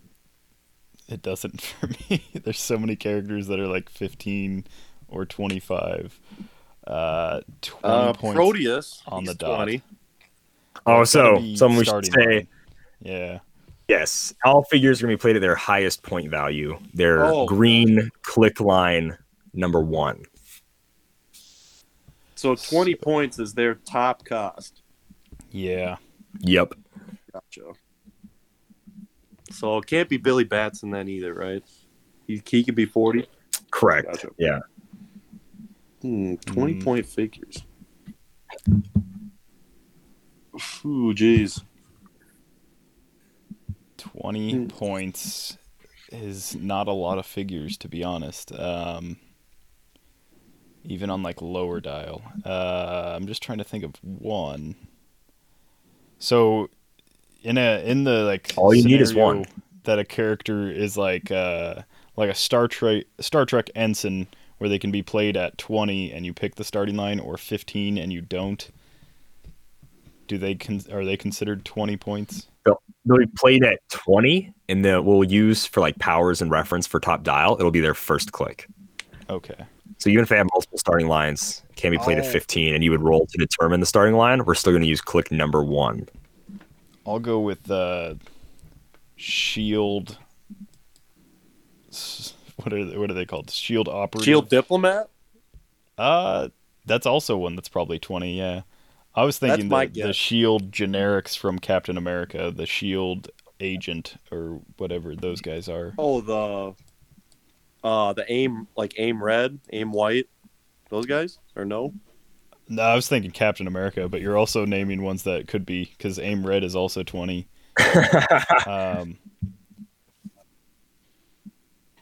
it doesn't *laughs* for me. There's so many characters that are like 15 or 25. Uh, 20 Uh, points. Proteus on the dot. 20. Oh, It's so be someone should say line. Yeah. yes. All figures are going to be played at their highest point value. Their Oh. green click line number one. So 20 points is their top cost. Yeah. Yep. Gotcha. So it can't be Billy Batson then either, right? He, he could be 40. Correct. Gotcha. Yeah. Hmm, 20 Hmm. point figures. Ooh, jeez. 20 Hmm. points is not a lot of figures, to be honest. Um, even on like lower dial. Uh, I'm just trying to think of one. So, in a in the like All you need is one. that a character is like uh like a Star Trek Star Trek ensign where they can be played at 20 and you pick the starting line or 15 and you don't. Do they con- are they considered 20 points? They'll be played at 20, and then we'll use for like powers and reference for top dial. It'll be their first click. Okay. So even if they have multiple starting lines, can be played at Oh. 15, and you would roll to determine the starting line. We're still going to use click number one. I'll go with uh, shield. s- What are they, what are they called? Shield operative. Shield Diplomat? Uh, that's also one that's probably twenty. Yeah, I was thinking the, the shield generics from Captain America, the shield agent or whatever those guys are. Oh, the uh the aim like aim red, aim white. Those guys? Or no? No, I was thinking Captain America, but you're also naming ones that could be because aim red is also twenty. *laughs* Um,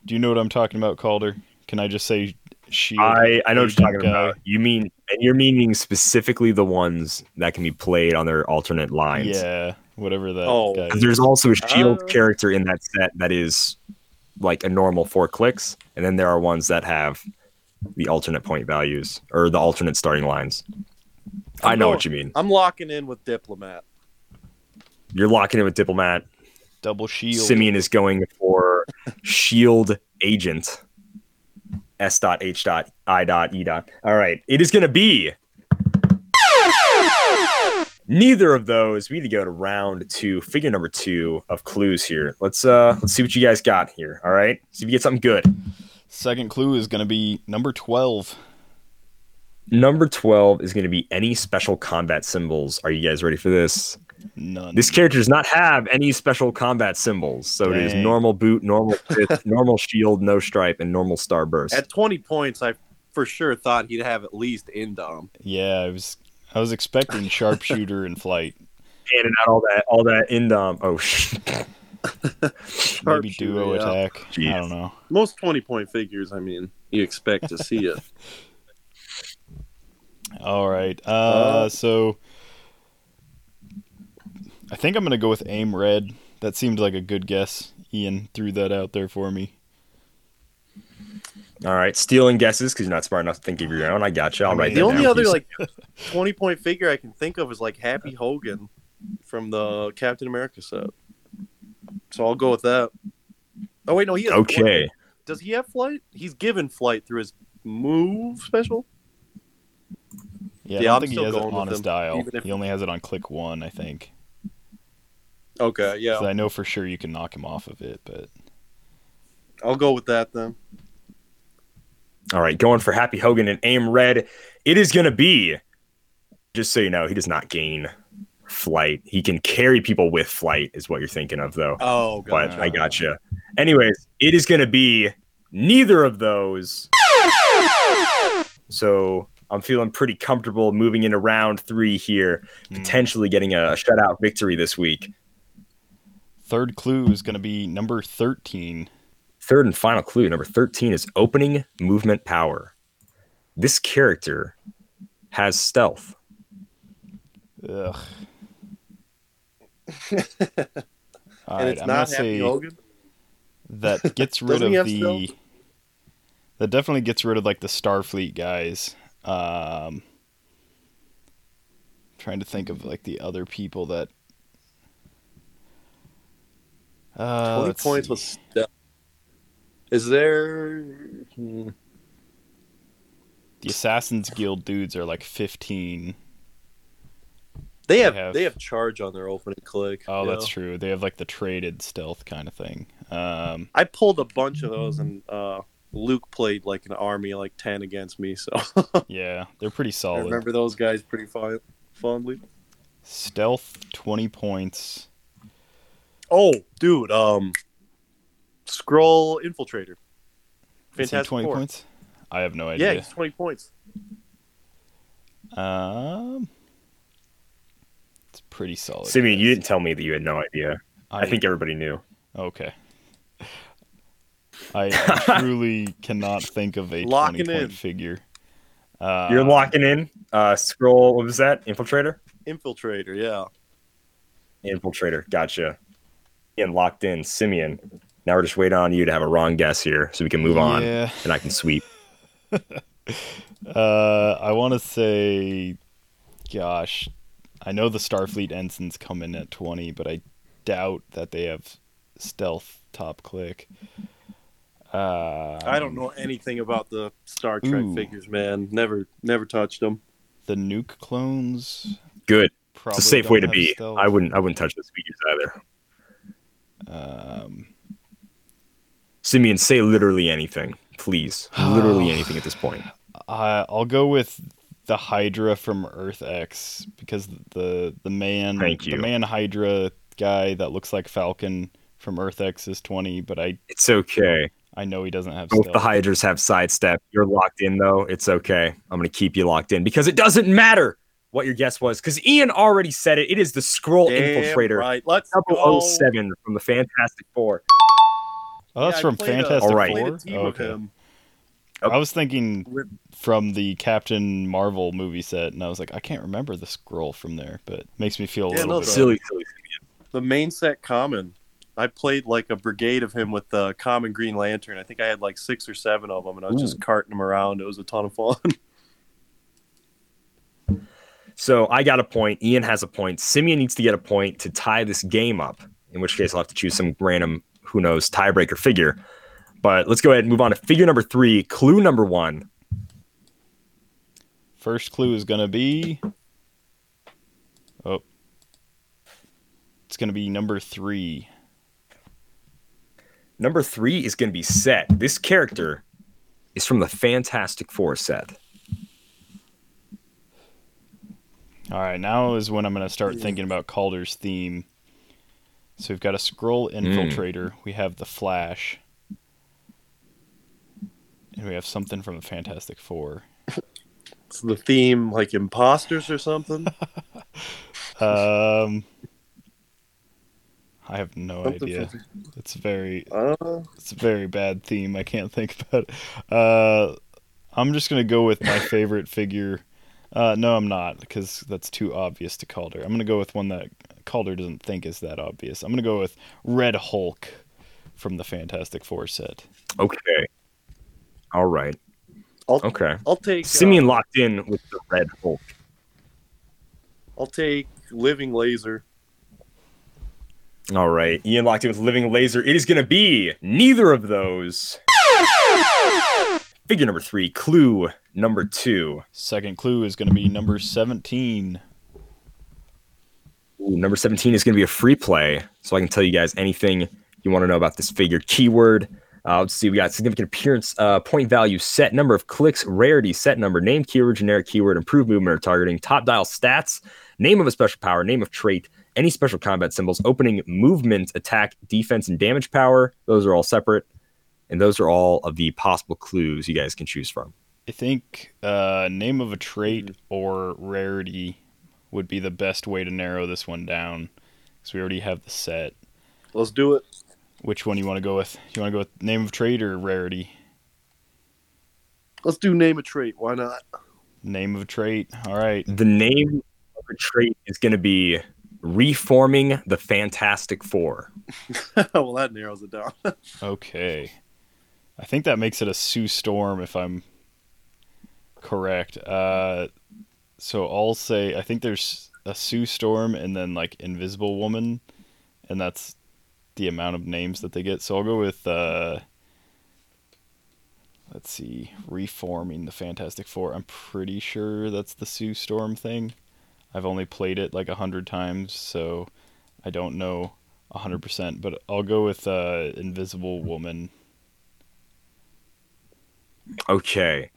do you know what I'm talking about, Calder? Can I just say shield? I, I know what you're talking guy? about. You mean, and you're meaning specifically the ones that can be played on their alternate lines. Yeah, whatever that Oh. guy. 'Cause There's also a shield Uh. character in that set that is like a normal four clicks, and then there are ones that have the alternate point values or the alternate starting lines. I I'm know going- what you mean. I'm locking in with Diplomat. You're locking in with Diplomat. Double shield. Simeon is going for Shield Agent. S dot H dot I dot E dot. All right. It is going to be neither of those. We need to go to round two, figure number two of clues here. Let's uh let's see what you guys got here. All right. See if you get something good. Second clue is going to be number 12. Number 12 is going to be any special combat symbols. Are you guys ready for this? None. This character does not have any special combat symbols. So it is normal boot, normal *laughs* fist, normal shield, no stripe, and normal starburst. At 20 points, I for sure thought he'd have at least Indom. yeah, I was I was expecting *laughs* sharpshooter and flight. handing out all that all that indom. Oh sh- *laughs* Maybe duo yeah. attack. Jeez. I don't know. Most 20 point figures, I mean, you expect to see it. All right. Uh, Uh, so I think I'm gonna go with aim red. That seemed like a good guess. Ian threw that out there for me. all right, stealing guesses because you're not smart enough to think of your own. I got you. I'll I mean, that The only down, other like 20 point figure I can think of is like Happy Hogan from the Captain America set. So I'll go with that. Oh wait, no, he has okay. flight. Does he have flight? He's given flight through his move special. Yeah, Yeah, I don't I'm think he has it on his dial. if- He only has it on click one, I think. Okay, yeah, 'Cause I know for sure you can knock him off of it, but I'll go with that then. All right, going for Happy Hogan and aim red. It is going to be, just so you know, he does not gain flight. He can carry people with flight, is what you're thinking of, though. Oh, but God. I got you. Anyways, it is going to be neither of those. So I'm feeling pretty comfortable moving into round three here, Hmm. potentially getting a shutout victory this week. Third clue is going to be number 13. Third and final clue, number 13, is opening movement power. This character has stealth. Ugh. *laughs* All and right, it's I'm not gonna Happy Hogan. that *laughs* gets rid of the. stealth? That definitely gets rid of like the Starfleet guys. Um, trying to think of like the other people that. Uh, Twenty points see. with stealth. Is there? hmm, the Assassin's Guild dudes are like 15. They have, have- they have charge on their opening click. Oh, that's know? true. They have like the traded stealth kind of thing. Um, I pulled a bunch of those, and uh, Luke played like an army, like ten against me. So *laughs* yeah, they're pretty solid. I remember those guys pretty fond- fondly. Stealth 20 points. Oh, dude, um, Skrull infiltrator. Fantastic 20 Four. points? I have no idea. Yeah, idea. he's twenty points. Um, it's pretty solid. Simeon, you didn't tell me that you had no idea. I think everybody knew. Okay. I, I *laughs* truly cannot think of a Locking 20 point in. figure. Uh, You're locking in. Uh, Skrull. What was that? Infiltrator. Infiltrator, yeah. Infiltrator. Gotcha. Getting locked in. Simeon. Now we're just waiting on you to have a wrong guess here, so we can move on, Yeah. and I can sweep. *laughs* Uh, I want to say, gosh, I know the Starfleet ensigns come in at 20, but I doubt that they have stealth top click. Uh, I don't know anything about the Star Trek Ooh. figures, man. Never, never touched them. The nuke clones. Good. It's a safe way to be. stealth. I wouldn't. I wouldn't touch those figures either. Um, Simeon, say literally anything, please. Literally *sighs* anything at this point. I, I'll go with the Hydra from Earth X because the the man Thank the man Hydra guy that looks like Falcon from Earth X is 20, but I It's okay. I know he doesn't have Both stealth. the Hydras have sidestep. You're locked in though. It's okay. I'm gonna keep you locked in because it doesn't matter what your guess was because Ian already said it. It is the Skrull Damn Infiltrator right. Let's go. 007 from the Fantastic Four. oh, that's Yeah, from played a- Fantastic All right. Four. a Oh, okay. him. I was thinking from the Captain Marvel movie set, and I was like, I can't remember the Skrull from there, but makes me feel a Yeah, little no, bit Silly, silly. The main set common. I played like a brigade of him with the common Green Lantern. I think I had like six or seven of them, and I was just carting them around. It was a ton of fun. *laughs* So I got a point. Ian has a point. Simeon needs to get a point to tie this game up. In which case, I'll have to choose some random, who knows, tiebreaker figure. But let's go ahead and move on to figure number three. Clue number one. First clue is gonna be. Oh. It's gonna be number three. Number three is going to be set. This character is from the Fantastic Four set. All right, now is when I'm gonna start thinking about Calder's theme. So we've got a Skrull infiltrator. We have the Flash. And we have something from the Fantastic Four. *laughs* it's the theme, like imposters or something. *laughs* Um, I have no Something idea. from- It's very I it's a very bad theme. I can't think about it. Uh, I'm just gonna go with my favorite figure. Uh, no, I'm not because that's too obvious to Calder. I'm gonna go with one that Calder doesn't think is that obvious. I'm gonna go with Red Hulk from the Fantastic Four set. Okay. All right. I'll, Okay. I'll take. Simeon uh, locked in with the Red Hulk. I'll take Living Laser. All right. Ian locked in with Living Laser. It is going to be neither of those. *laughs* Figure number three. Clue number two. Second clue is gonna be number 17. Ooh, number 17 is going to be a free play, so I can tell you guys anything you want to know about this figure. Keyword. Uh, let's see. We got significant appearance, uh, point value, set number of clicks, rarity, set number, name keyword, generic keyword, improved movement or targeting, top dial stats, name of a special power, name of trait, any special combat symbols, opening movement, attack, defense, and damage power. Those are all separate, and those are all of the possible clues you guys can choose from. I think uh, name of a trait or rarity would be the best way to narrow this one down because we already have the set. Let's do it. Which one you want to go with? You want to go with name of trait or rarity? Let's do name of trait. Why not? Name of a trait. All right. The name of a trait is going to be reforming the Fantastic Four. *laughs* well, that narrows it down. *laughs* Okay. I think that makes it a Sue Storm if I'm correct. Uh, so I'll say I think there's a Sue Storm and then like Invisible Woman, and that's the amount of names that they get. So I'll go with uh, let's see, reforming the Fantastic Four. I'm pretty sure that's the Sue Storm thing. I've only played it like a hundred times, so I don't know a hundred percent. But I'll go with uh, Invisible Woman. Okay.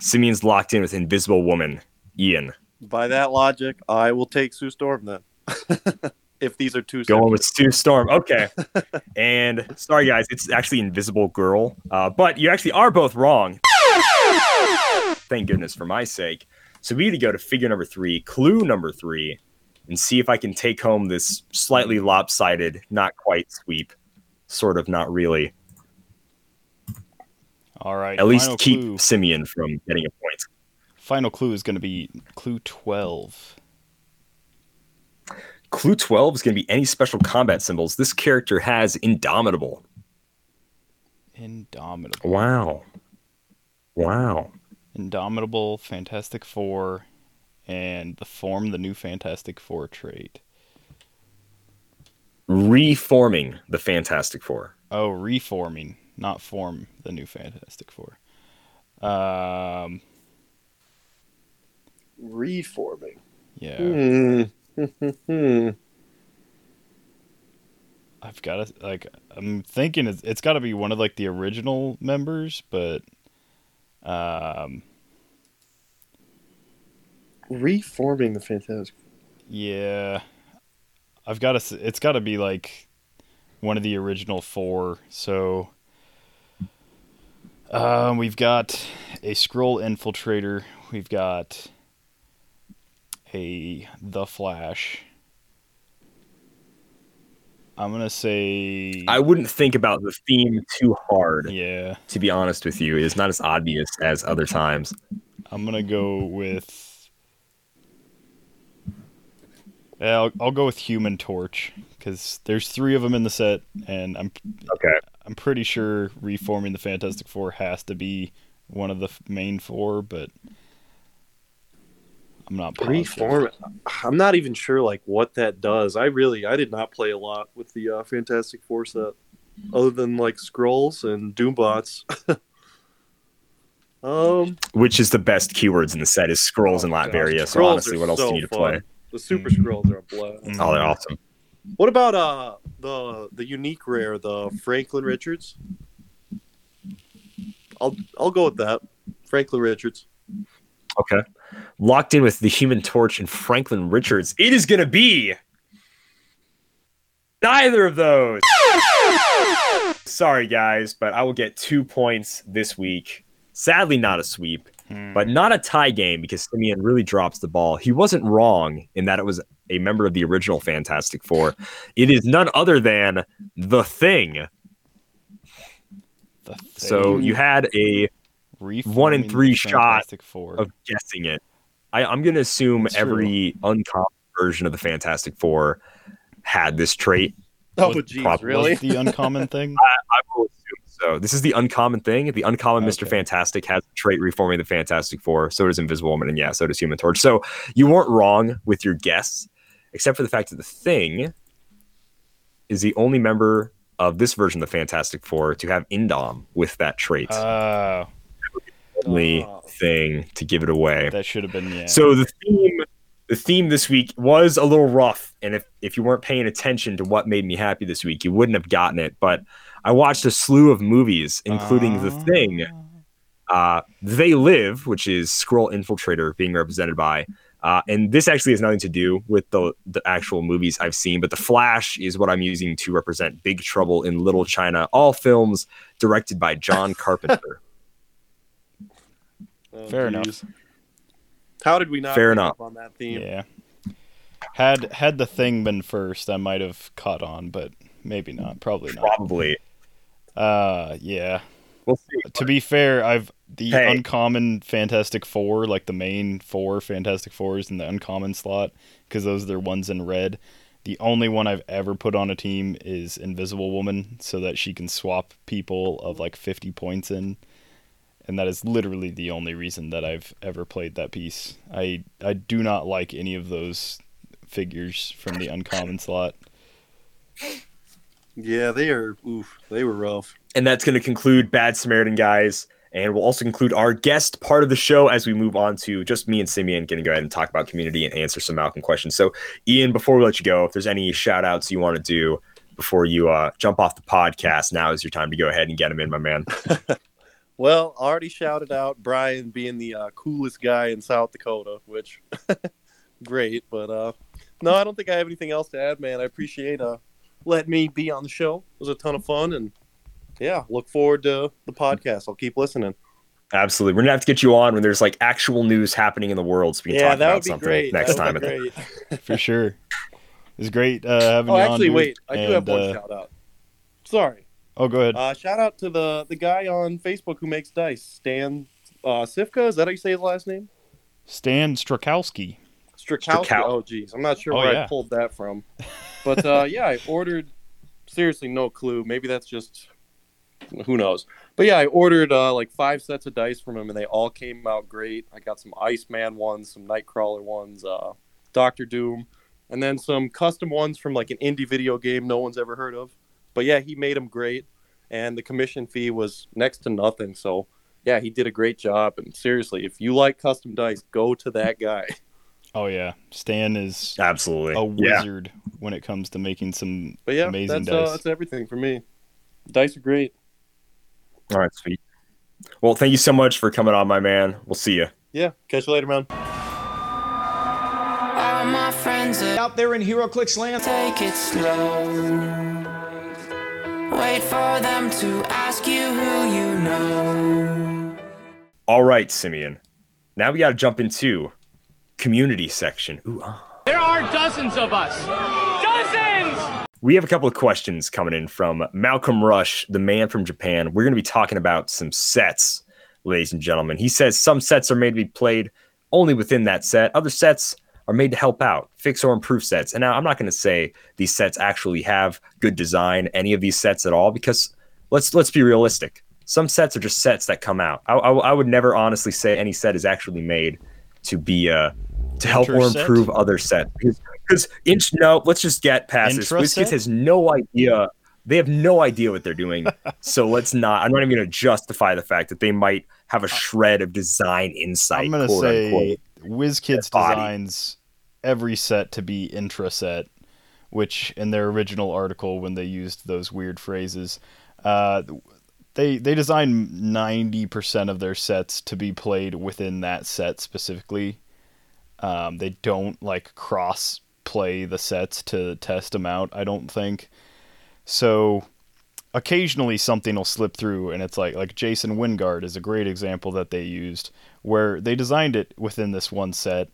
Simeon's locked in with Invisible Woman. Ian. By that logic, I will take Sue Storm then. *laughs* if these are two Going with Sue Storm. Okay. *laughs* and sorry, guys, it's actually Invisible Girl. Uh, but you actually are both wrong. Thank goodness for my sake. So we need to go to figure number three, clue number three, and see if I can take home this slightly lopsided, not quite sweep. Sort of, not really. All right. At least keep clue. Simeon from getting a point. Final clue is going to be clue twelve. Clue 12 is going to be any special combat symbols. This character has Indomitable. Indomitable. Wow. Wow. Indomitable, Fantastic Four, and the form the new Fantastic Four trait. Reforming the Fantastic Four. Oh, reforming, not form the new Fantastic Four. Um, reforming. yeah, Hmm. *laughs* I've got to like. I'm thinking it's, it's got to be one of like the original members, but um, Reforming the Fantastic. yeah, I've got to. It's got to be like one of the original four. So, um, we've got a Skrull infiltrator. We've got a the Flash. I'm gonna say I wouldn't think about the theme too hard, yeah. to be honest with you. It's not as obvious as other times. I'm gonna go with. Yeah, I'll, I'll go with Human Torch because there's three of them in the set, and I'm Okay. I'm pretty sure reforming the Fantastic Four has to be one of the main four, but I'm not positive. Reform. I'm not even sure like what that does. I really I did not play a lot with the uh, Fantastic Four set, other than like Skrulls and Doombots. *laughs* um, Which is the best keywords in the set is Skrulls and Oh, gosh, Latveria. So honestly, what else do you need to play? The Super Mm. Skrulls are a blast. Oh, they're awesome. What about uh the the unique rare, the Franklin Richards? I'll I'll go with that. Franklin Richards. Okay. Locked in with the Human Torch and Franklin Richards. It is to be neither of those. Sorry, guys, but I will get two points this week. Sadly, not a sweep, But mm. not a tie game because Simeon really drops the ball. He wasn't wrong in that it was a member of the original Fantastic Four. It is none other than The Thing. The So you had a reforming one in three shot Four. of guessing it. I, I'm going to assume That's every uncommon version of the Fantastic Four had this trait. Oh What- jeez, probably really? Was the uncommon thing? *laughs* I will assume so. This is the uncommon thing. The uncommon Mr. Fantastic has a trait reforming the Fantastic Four. So does Invisible Woman, and yeah, so does Human Torch. So you weren't wrong with your guess, except for the fact that the Thing is the only member of this version of the Fantastic Four to have Indom with that trait. Uh, only Oh. thing to give it away. that should have been yeah. So the theme the theme this week was a little rough, and if if you weren't paying attention to what made me happy this week, you wouldn't have gotten it. But I watched a slew of movies, including The Thing, uh, They Live, which is Skrull Infiltrator being represented by. Uh, and this actually has nothing to do with the the actual movies I've seen, but The Flash is what I'm using to represent Big Trouble in Little China. All films directed by John *laughs* Carpenter. Oh, Fair geez. enough. How did we not Fair enough. up on that theme? Yeah. Had had the thing been first, I might have caught on, but maybe not. Probably not. Probably. Uh, yeah. We'll see. To be fair, I've the Hey. uncommon Fantastic Four, like the main four Fantastic Fours in the uncommon slot, because those are their ones in red. The only one I've ever put on a team is Invisible Woman, so that she can swap people of like 50 points in. And that is literally the only reason that I've ever played that piece. I I do not like any of those figures from the uncommon slot. Yeah, they are. Oof, they were rough. And that's going to conclude Bad Samaritan, guys. And we'll also conclude our guest part of the show as we move on to just me and Simeon going to go ahead and talk about community and answer some Malcolm questions. So, Ian, before we let you go, if there's any shout outs you want to do before you uh, jump off the podcast, now is your time to go ahead and get them in, my man. *laughs* Well, I already shouted out Brian being the uh, coolest guy in South Dakota, which *laughs* great. But uh, no, I don't think I have anything else to add, man. I appreciate letting me be on the show. It was a ton of fun, and yeah, look forward to the podcast. I'll keep listening. Absolutely. We're going to have to get you on when there's like actual news happening in the world so we can Yeah, talk that about would be something great. next That time. would be great. *laughs* For sure. It was great uh, having Oh, you on. Oh, actually, dude. wait, I do have one uh, shout out. Sorry. Oh, go ahead. Uh, shout out to the the guy on Facebook who makes dice, Stan uh, Sifka. Is that how you say his last name? Stan Strakowski. Strakowski. Strakow- Oh, geez, I'm not sure Oh, where yeah. I pulled that from, *laughs* but uh, yeah, I ordered. Seriously, no clue. Maybe that's just who knows. But yeah, I ordered uh, like five sets of dice from him, and they all came out great. I got some Iceman ones, some Nightcrawler ones, uh, Doctor Doom, and then some custom ones from like an indie video game no one's ever heard of. But yeah, he made them great, and the commission fee was next to nothing. So yeah, he did a great job. And seriously, if you like custom dice, go to that guy. *laughs* Oh, yeah. Stan is Absolutely. a yeah. wizard when it comes to making some But yeah, amazing that's uh, dice. that's everything for me. Dice are great. All right, sweet. Well, thank you so much for coming on, my man. We'll see you. Yeah, catch you later, man. All my friends are out there in HeroClix land. take it slow. Wait for them to ask you who you know. All right, Simeon. Now we got to jump into community section. Ooh, ah. There are dozens of us. Dozens! We have a couple of questions coming in from Malcolm Rush, the man from Japan. We're going to be talking about some sets, ladies and gentlemen. He says some sets are made to be played only within that set. Other sets are made to help out, fix or improve sets. And now I'm not going to say these sets actually have good design, any of these sets at all, because let's let's be realistic. Some sets are just sets that come out. I, I, I would never honestly say any set is actually made to be uh to help or improve other sets because inch no let's just get past this. Intra-set? WizKids has no idea. They have no idea what they're doing. *laughs* so let's not. I'm not even going to justify the fact that they might have a shred of design insight. I'm gonna say unquote. WizKids designs every set to be intra set, which in their original article when they used those weird phrases, uh, they they design ninety percent of their sets to be played within that set specifically. Um, they don't like cross play the sets to test them out. I don't think so. Occasionally something will slip through, and it's like like Jason Wyngarde is a great example that they used where they designed it within this one set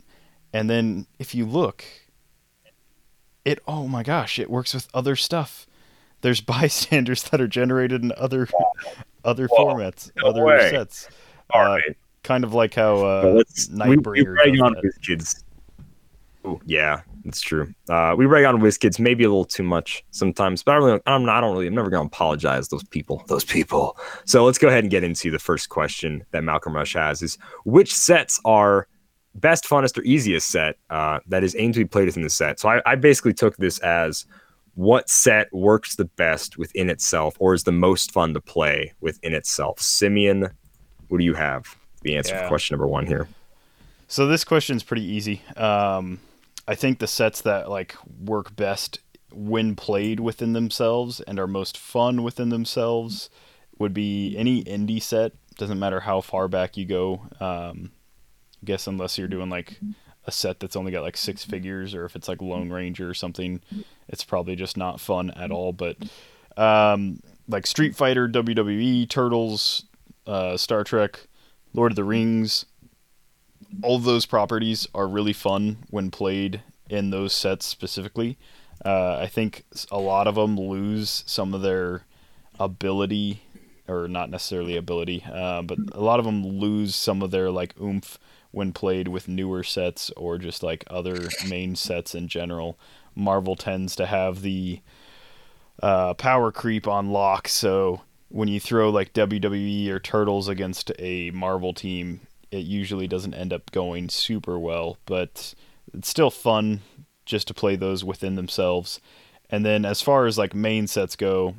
and then if you look it oh my gosh it works with other stuff there's *laughs* bystanders that are generated in other other Whoa, formats no other way. sets All uh, right. Kind of like how uh, let's we, we rag on. WizKids. Ooh, yeah, that's true. Uh, we rag on WizKids maybe a little too much sometimes, but I really, I'm not, I don't really, I'm never going to apologize those people, those people. So let's go ahead and get into the first question that Malcolm Rush has: is which sets are best, funnest, or easiest set uh, that is aimed to be played within the set? So I, I basically took this as what set works the best within itself, or is the most fun to play within itself. Simeon, what do you have? The answer Yeah. for question number one here. So this question's pretty easy. Um, I think the sets that like work best when played within themselves and are most fun within themselves would be any indie set. Doesn't matter how far back you go. Um, I guess unless you're doing like a set that's only got like six figures, or if it's like Lone Ranger or something, it's probably just not fun at all. But um, like Street Fighter, WWE, Turtles, uh, Star Trek, Lord of the Rings, all of those properties are really fun when played in those sets specifically. Uh, I think a lot of them lose some of their ability, or not necessarily ability, uh, but a lot of them lose some of their like oomph when played with newer sets or just like other main sets in general. Marvel tends to have the uh, power creep on lock, so when you throw like WWE or Turtles against a Marvel team, it usually doesn't end up going super well, but it's still fun just to play those within themselves. And then as far as like main sets go,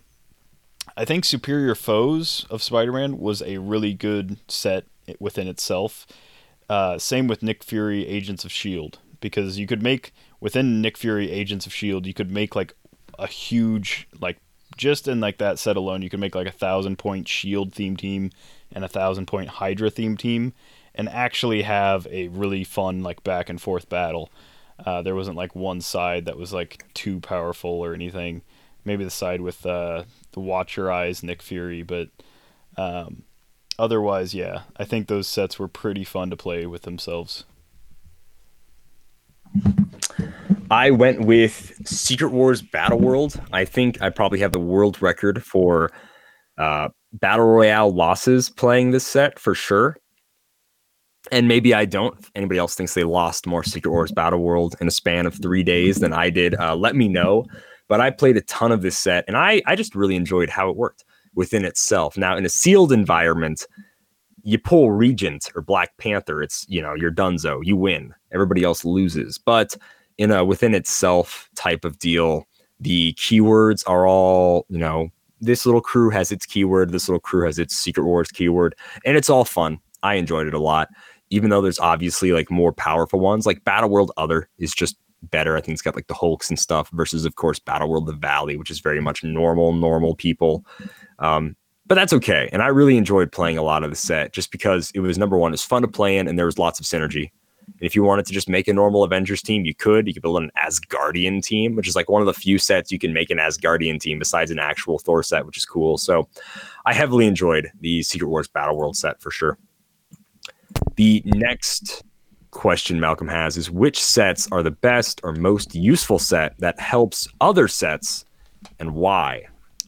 I think Superior Foes of Spider-Man was a really good set within itself. Uh, same with Nick Fury Agents of Shield because you could make within Nick Fury Agents of Shield you could make like a huge like just in like that set alone you could make like a thousand point Shield theme team and a thousand point Hydra theme team and actually have a really fun like back and forth battle. Uh, there wasn't like one side that was like too powerful or anything. Maybe the side with uh, the Watch Your Eyes Nick Fury, but um, otherwise, yeah, I think those sets were pretty fun to play with themselves. I went with Secret Wars Battle World. I think I probably have the world record for uh, Battle Royale losses playing this set for sure and maybe I don't. If anybody else thinks they lost more Secret Wars Battle World in a span of three days than I did, uh, let me know. But I played a ton of this set, and I I just really enjoyed how it worked within itself. Now, in a sealed environment, you pull Regent or Black Panther, it's you know you're Dunzo, you win. Everybody else loses. But in a within itself type of deal, the keywords are all you know. This little crew has its keyword. This little crew has its Secret Wars keyword, and it's all fun. I enjoyed it a lot even though there's obviously like more powerful ones, like Battle World Other is just better. I think it's got like the Hulks and stuff versus, of course, Battle World The Valley, which is very much normal, normal people. Um, but that's okay. And I really enjoyed playing a lot of the set just because it was number one, it's fun to play in and there was lots of synergy. And if you wanted to just make a normal Avengers team, you could. You could build an Asgardian team, which is like one of the few sets you can make an Asgardian team besides an actual Thor set, which is cool. So I heavily enjoyed the Secret Wars Battle World set for sure. The next question Malcolm has is which sets are the best or most useful set that helps other sets and why?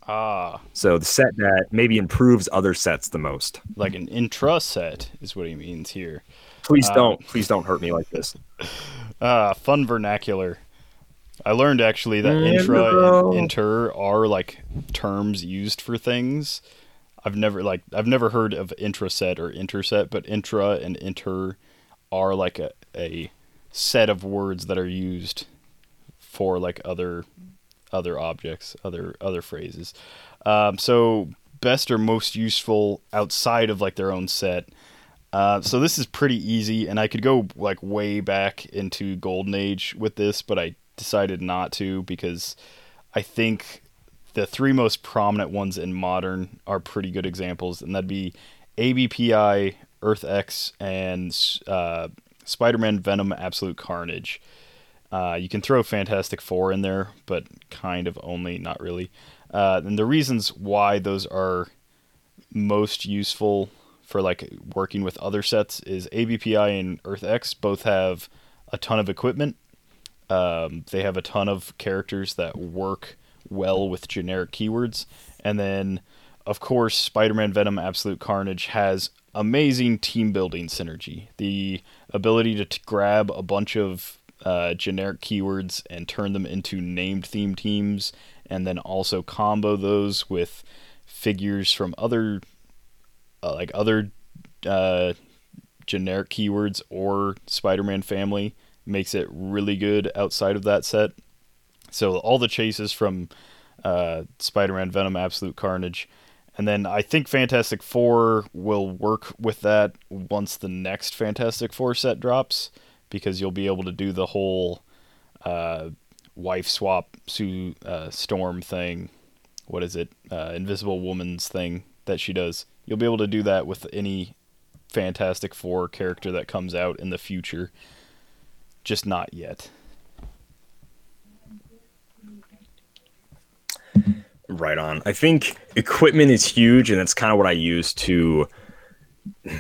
Ah. So the set that maybe improves other sets the most. Like an intra set is what he means here. Please uh, don't. Please don't hurt me like this. *laughs* Uh, fun vernacular. I learned actually that intra and inter are like terms used for things. I've never like I've never heard of intraset or interset, but intra and inter are like a, a set of words that are used for like other other objects, other other phrases. Um, so best or most useful outside of like their own set. Uh, so this is pretty easy, and I could go like way back into Golden Age with this, but I decided not to because I think the three most prominent ones in modern are pretty good examples, and that'd be ABPI, Earth X, and uh, Spider-Man Venom Absolute Carnage. Uh, you can throw Fantastic Four in there, but kind of only, not really. Uh, and the reasons why those are most useful for like working with other sets is ABPI and Earth X both have a ton of equipment. Um, they have a ton of characters that work well with generic keywords. And then, of course, Spider Man Venom Absolute Carnage has amazing team building synergy. The ability to t- grab a bunch of uh, generic keywords and turn them into named theme teams, and then also combo those with figures from other, uh, like other uh, generic keywords or Spider Man family makes it really good outside of that set. So all the chases from uh, Spider-Man, Venom, Absolute Carnage, And then I think Fantastic Four will work with that once the next Fantastic Four set drops, because you'll be able to do the whole uh, wife swap Sue uh, Storm thing. What is it? Uh, Invisible Woman's thing that she does. You'll be able to do that with any Fantastic Four character that comes out in the future. Just not yet. Right on. I think equipment is huge, and that's kind of what I use to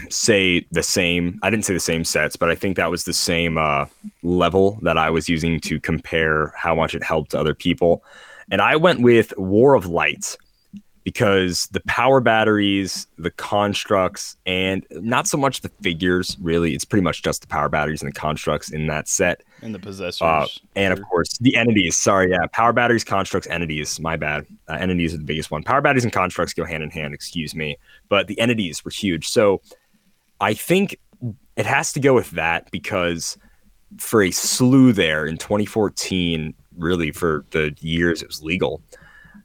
say the same. I didn't say the same sets, but I think that was the same uh, level that I was using to compare how much it helped other people. And I went with War of Light because the power batteries, the constructs, and not so much the figures, really. It's pretty much just the power batteries and the constructs in that set. And the possessors. Uh, and of course, the entities. Sorry, yeah. Power batteries, constructs, entities. My bad. Uh, entities are the biggest one. Power batteries and constructs go hand in hand, excuse me. But the entities were huge. So I think it has to go with that because for a slew there in 2014, really for the years it was legal,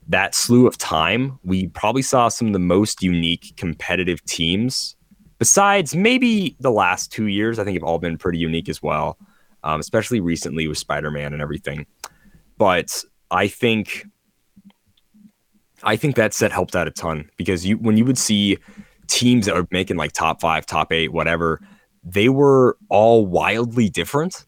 that slew of time, we probably saw some of the most unique competitive teams. Besides maybe the last two years, I think have all been pretty unique as well, um, especially recently with Spider Man and everything. But I think, I think that set helped out a ton because you when you would see teams that were making like top five, top eight, whatever, they were all wildly different.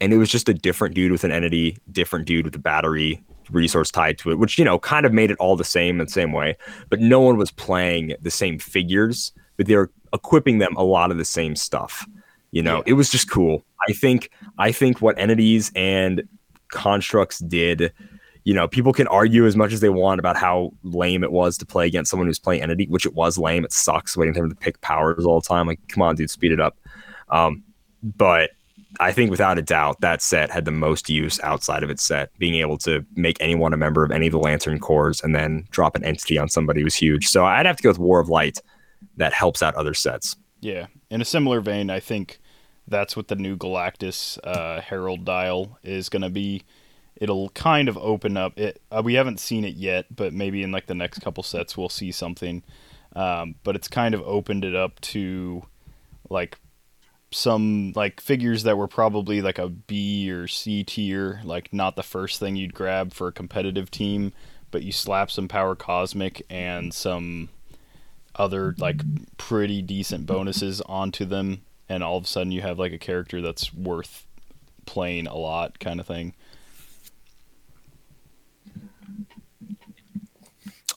And it was just a different dude with an entity, different dude with a battery resource tied to it, which, you know, kind of made it all the same in the same way. But no one was playing the same figures, but they were equipping them a lot of the same stuff. You know, Yeah. it was just cool. I think I think what entities and constructs did you know, people can argue as much as they want about how lame it was to play against someone who's playing entity, which it was lame. It sucks waiting for them to pick powers all the time. Like, come on, dude, speed it up. Um, but I think without a doubt, that set had the most use outside of its set. Being able to make anyone a member of any of the Lantern Corps and then drop an entity on somebody was huge. So I'd have to go with War of Light. That helps out other sets. Yeah. In a similar vein, I think that's what the new Galactus uh, Herald dial is going to be. It'll kind of open up it. Uh, we haven't seen it yet, but maybe in like the next couple sets we'll see something. Um, but it's kind of opened it up to like some like figures that were probably like a B or C tier, like not the first thing you'd grab for a competitive team, but you slap some power cosmic and some other like pretty decent bonuses onto them and all of a sudden you have like a character that's worth playing a lot kind of thing.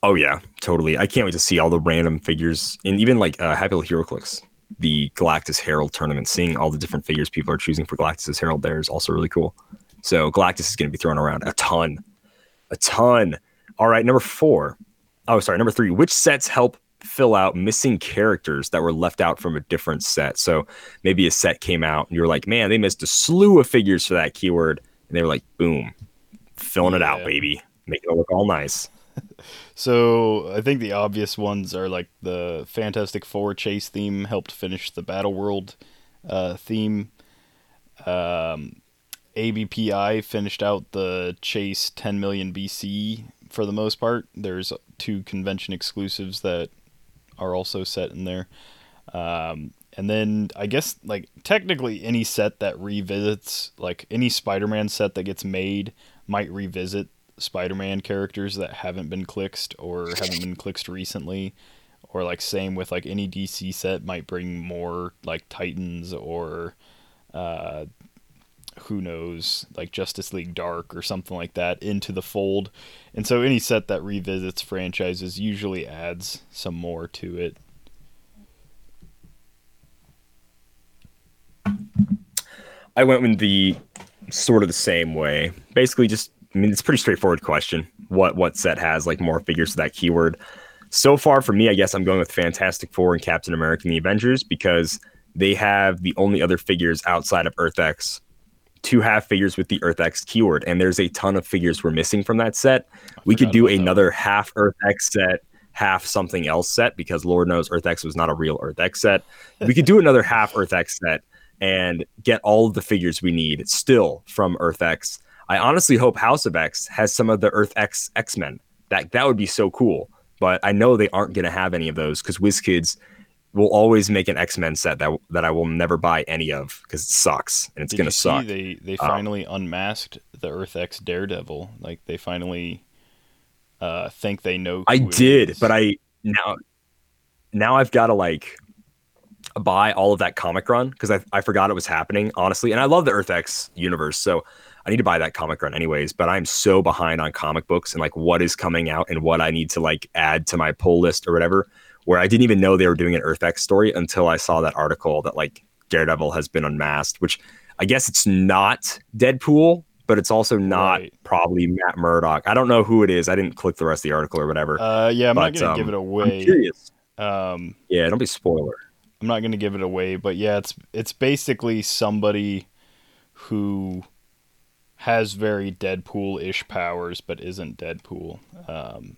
Oh yeah, totally. I can't wait to see all the random figures and even like uh, Happy Little HeroClix, the Galactus Herald tournament. Seeing all the different figures people are choosing for Galactus Herald there is also really cool. So Galactus is going to be thrown around a ton, a ton. All right, number four. Oh, sorry, number three. Which sets help fill out missing characters that were left out from a different set? So maybe a set came out and you're like, man, they missed a slew of figures for that keyword, and they were like, boom, filling it out, baby, making it look all nice. So I think the obvious ones are like the Fantastic Four chase theme helped finish the Battle World uh, theme. Um, ABPI finished out the chase 10 million BC for the most part. There's two convention exclusives that are also set in there. Um, and then I guess like technically any set that revisits like any Spider-Man set that gets made might revisit Spider-Man characters that haven't been clixed or haven't been clixed recently or like same with like any DC set might bring more like Titans or uh who knows like Justice League Dark or something like that into the fold. And so any set that revisits franchises usually adds some more to it. I went with the sort of the same way. Basically, just I mean, it's a pretty straightforward question. What what set has like more figures to that keyword? So far for me, I guess I'm going with Fantastic Four and Captain America and the Avengers because they have the only other figures outside of Earth X to have figures with the Earth X keyword, and there's a ton of figures we're missing from that set. We could do another half Earth X set, half something else set because Lord knows Earth X was not a real Earth X set. We could do *laughs* another half Earth X set and get all of the figures we need still from Earth X. I honestly hope House of X has some of the Earth X X Men. That that would be so cool but I know they aren't going to have any of those because WizKids will always make an X Men set that that I will never buy any of because it sucks and it's Did gonna suck. They they Um, finally unmasked the Earth X Daredevil. Like they finally uh, think they know. I did, is. but I now now I've got to like buy all of that comic run because I, I forgot it was happening honestly, and I love the Earth X universe, so I need to buy that comic run anyways. But I'm so behind on comic books and like what is coming out and what I need to like add to my pull list or whatever. Where I didn't even know they were doing an Earth X story until I saw that article that like Daredevil has been unmasked, which I guess it's not Deadpool, but it's also not Right. probably Matt Murdock. I don't know who it is. I didn't click the rest of the article or whatever. Uh, yeah, I'm not gonna give um, it I'm away. curious. Um, Yeah, don't be spoiler. I'm not gonna give it away, but yeah, it's it's basically somebody who has very Deadpool-ish powers, but isn't Deadpool. Um,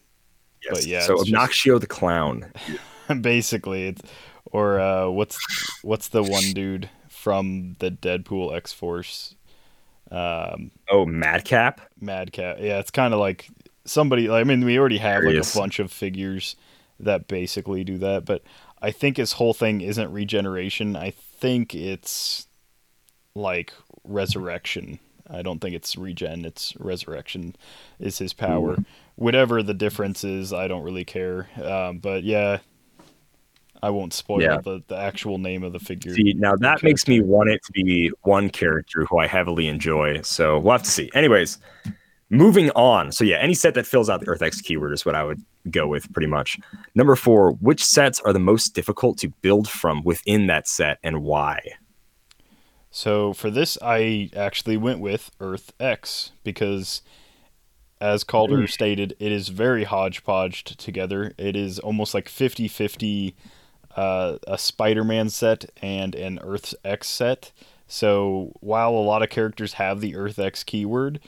Yes. But yeah, so it's just- Obnoxio the clown. *laughs* basically, it's or uh, what's what's the one dude from the Deadpool X Force? Um, Oh, Madcap. Madcap. Yeah, it's kind of like somebody. I mean, we already have like a bunch of figures that basically do that, but I think his whole thing isn't regeneration. I think it's like resurrection. I don't think it's regen. It's resurrection is his power. Whatever the difference is, I don't really care. Um, but yeah, I won't spoil Yeah. the, the actual name of the figure. See, now that makes me want it to be one character who I heavily enjoy. So we'll have to see. Anyways, moving on. So yeah, any set that fills out the Earth X keyword is what I would go with pretty much. Number four, which sets are the most difficult to build from within that set and why? So for this, I actually went with Earth X because, as Calder stated, it is very hodgepodged together. It is almost like 50 50 uh, a Spider Man set and an Earth X set. So while a lot of characters have the Earth X keyword,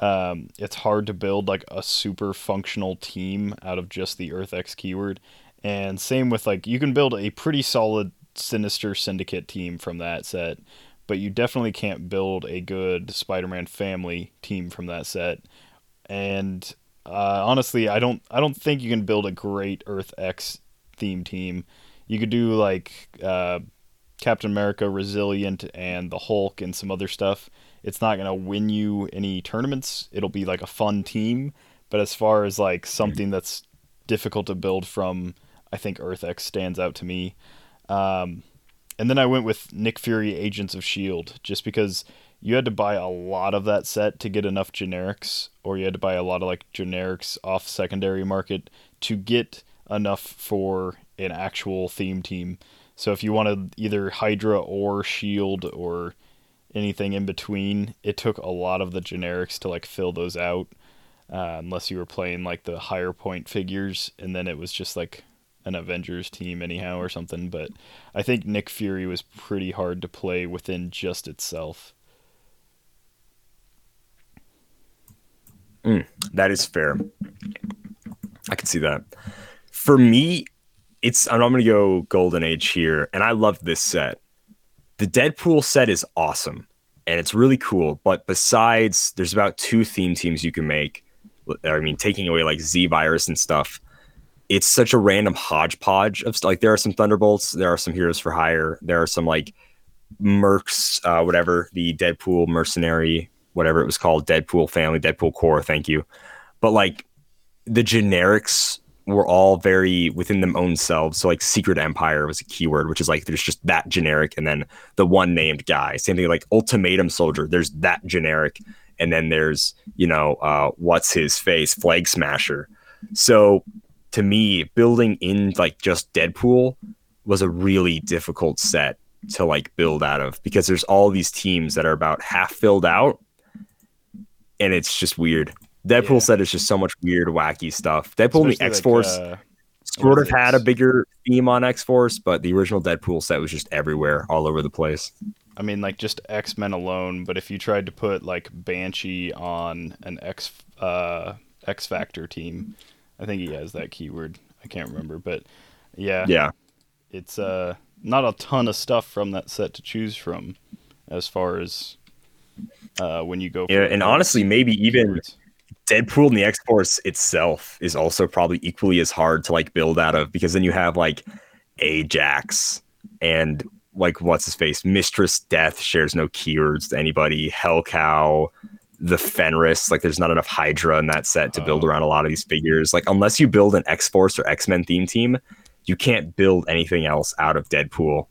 um, it's hard to build like a super functional team out of just the Earth X keyword. And same with like you can build a pretty solid Sinister Syndicate team from that set, but you definitely can't build a good Spider-Man family team from that set. And uh, honestly, I don't I don't think you can build a great Earth X theme team. You could do like uh, Captain America, Resilient, and the Hulk, and some other stuff. It's not gonna win you any tournaments. It'll be like a fun team, but as far as like something that's difficult to build from, I think Earth X stands out to me. Um, and then I went with Nick Fury Agents of S.H.I.E.L.D. just because you had to buy a lot of that set to get enough generics, or you had to buy a lot of like generics off secondary market to get enough for an actual theme team. So if you wanted either Hydra or Shield or anything in between, it took a lot of the generics to like fill those out. Uh, unless you were playing like the higher point figures, and then it was just like an Avengers team anyhow or something. But I think Nick Fury was pretty hard to play within just itself. Mm, that is fair. I can see that. For me, it's I'm going to go Golden Age here, and I love this set. The Deadpool set is awesome, and it's really cool. But besides, there's about two theme teams you can make. I mean, taking away like Z Virus and stuff. It's such a random hodgepodge of like there are some Thunderbolts, there are some Heroes for Hire, there are some like Mercs, uh, whatever the Deadpool mercenary, whatever it was called, Deadpool family, Deadpool Corps. Thank you. But like the generics were all very within them own selves. So like Secret Empire was a keyword, which is like there's just that generic, and then the one named guy. Same thing like Ultimatum Soldier. There's that generic, and then there's you know uh, what's his face, Flag Smasher. So to me, building in like just Deadpool was a really difficult set to like build out of because there's all these teams that are about half filled out, and it's just weird. Deadpool Yeah. set is just so much weird, wacky stuff. Deadpool and the X like, Force uh, sort of had a bigger theme on X Force, but the original Deadpool set was just everywhere, all over the place. I mean, like just X Men alone. But if you tried to put like Banshee on an X uh, X Factor team, I think he has that keyword. I can't remember, but yeah, Yeah. it's uh not a ton of stuff from that set to choose from, as far as uh when you go. Yeah, and honestly, maybe even. Deadpool and the X Force itself is also probably equally as hard to like build out of because then you have like Ajax and like what's his face Mistress Death shares no keywords to anybody. Hellcow, the Fenris, like there's not enough Hydra in that set to build Oh. around a lot of these figures. Like unless you build an X Force or X Men theme team, you can't build anything else out of Deadpool.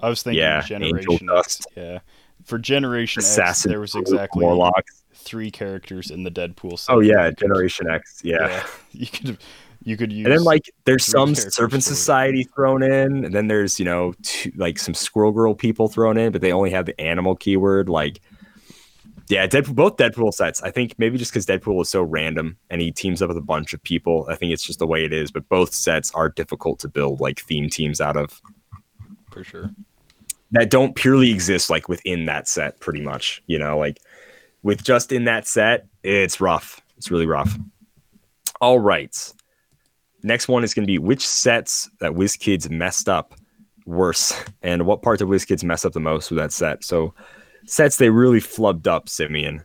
I was thinking Yeah, Generation X. Yeah. For Generation X, there was exactly Warlock. three characters in the Deadpool set. Oh yeah, Generation X. yeah. *laughs* You could you could use And then like there's some Serpent. Society thrown in, and then there's you know two, like some Squirrel Girl people thrown in, but they only have the animal keyword. Like, yeah, Deadpool, both Deadpool sets. I think maybe just because Deadpool is so random and he teams up with a bunch of people, I think it's just the way it is. But both sets are difficult to build like theme teams out of for sure. that don't purely exist like within that set. Pretty much, you know, like with just in that set, it's rough. It's really rough. All right. Next one is going to be which sets that WizKids messed up worse, and what part did WizKids mess up the most with that set? So, sets they really flubbed up, Simeon,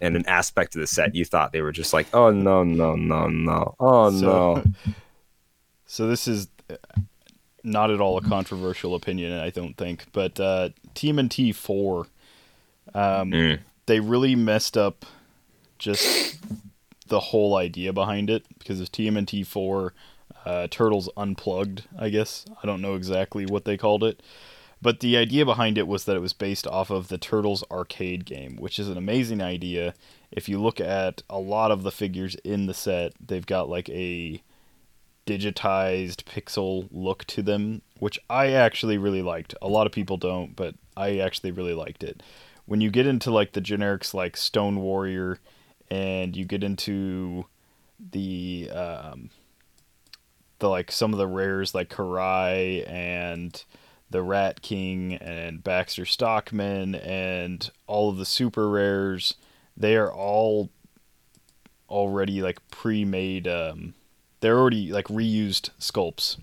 and an aspect of the set you thought they were just like, oh no, no, no, no, oh no. So, *laughs* so this is uh, not at all a controversial opinion, I don't think. But uh, TMNT four, um, Mm. they really messed up just the whole idea behind it because of TMNT four, uh, Turtles Unplugged. I guess I don't know exactly what they called it. But the idea behind it was that it was based off of the Turtles arcade game, which is an amazing idea. If you look at a lot of the figures in the set, they've got like a digitized pixel look to them, which I actually really liked. A lot of people don't, but I actually really liked it. When you get into like the generics like Stone Warrior and you get into the um, the like some of the rares like Karai and the Rat King and Baxter Stockman and all of the super rares, they are all already like pre-made um they're already like reused sculpts.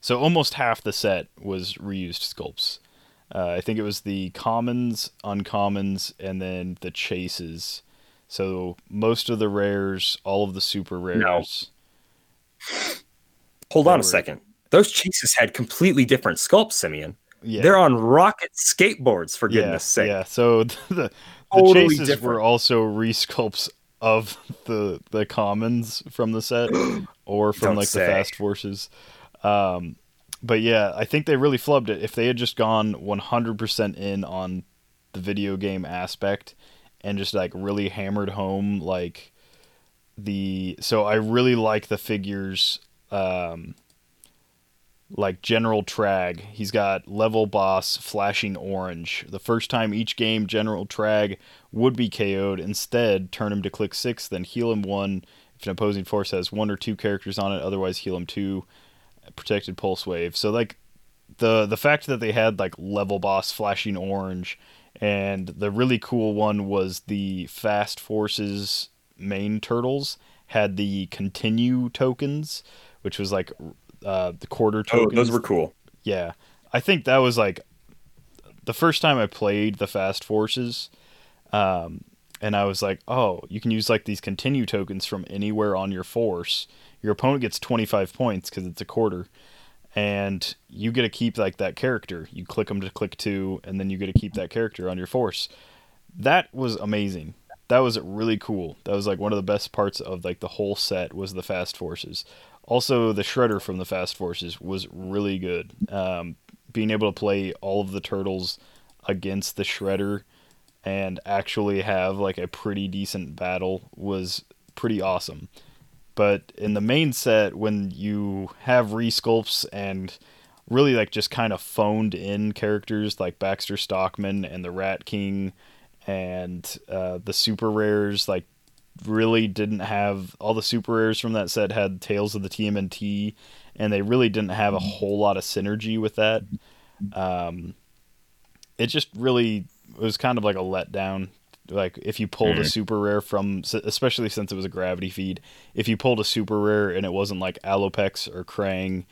So almost half the set was reused sculpts. Uh, I think it was the commons, uncommons, and then the chases. So most of the rares, all of the super rares. No. Hold on were- a second. Those chases had completely different sculpts, Simeon. Yeah. They're on rocket skateboards, for yeah, goodness sake. Yeah, so *laughs* the, the Totally chases different. were also resculpts of *laughs* the the commons from the set *gasps* or from Don't like say. the fast forces. Um, but yeah, I think they really flubbed it. If they had just gone 100% in on the video game aspect and just like really hammered home like the so I really like the figures um like General Trag. He's got level boss flashing orange. The first time each game General Trag would be KO'd, instead turn him to click 6, then heal him 1 if an opposing force has one or two characters on it, otherwise heal him 2. Protected pulse wave. So like the the fact that they had like level boss flashing orange and the really cool one was the fast forces main turtles had the continue tokens which was like uh, the quarter tokens. Oh, those were cool. yeah. I think that was like the first time i played the fast forces um, and i was like oh you can use like these continue tokens from anywhere on your force. Your opponent gets 25 points because it's a quarter. And you get to keep like that character. You click them to click two and then you get to keep that character on your force. That was amazing. That was really cool. That was like one of the best parts of like the whole set was the fast forces also the shredder from the fast forces was really good. Um, being able to play all of the turtles against the shredder and actually have like a pretty decent battle was pretty awesome. But in the main set when you have resculpts and really like just kind of phoned in characters like Baxter Stockman and the Rat King and uh, the super rares like really didn't have all the super rares from that set had Tales of the TMNT and they really didn't have a whole lot of synergy with that. Um, it just really it was kind of like a letdown. Like if you pulled a Mhm. super rare from, especially since it was a gravity feed, if you pulled a super rare and it wasn't like Alopex or Krang,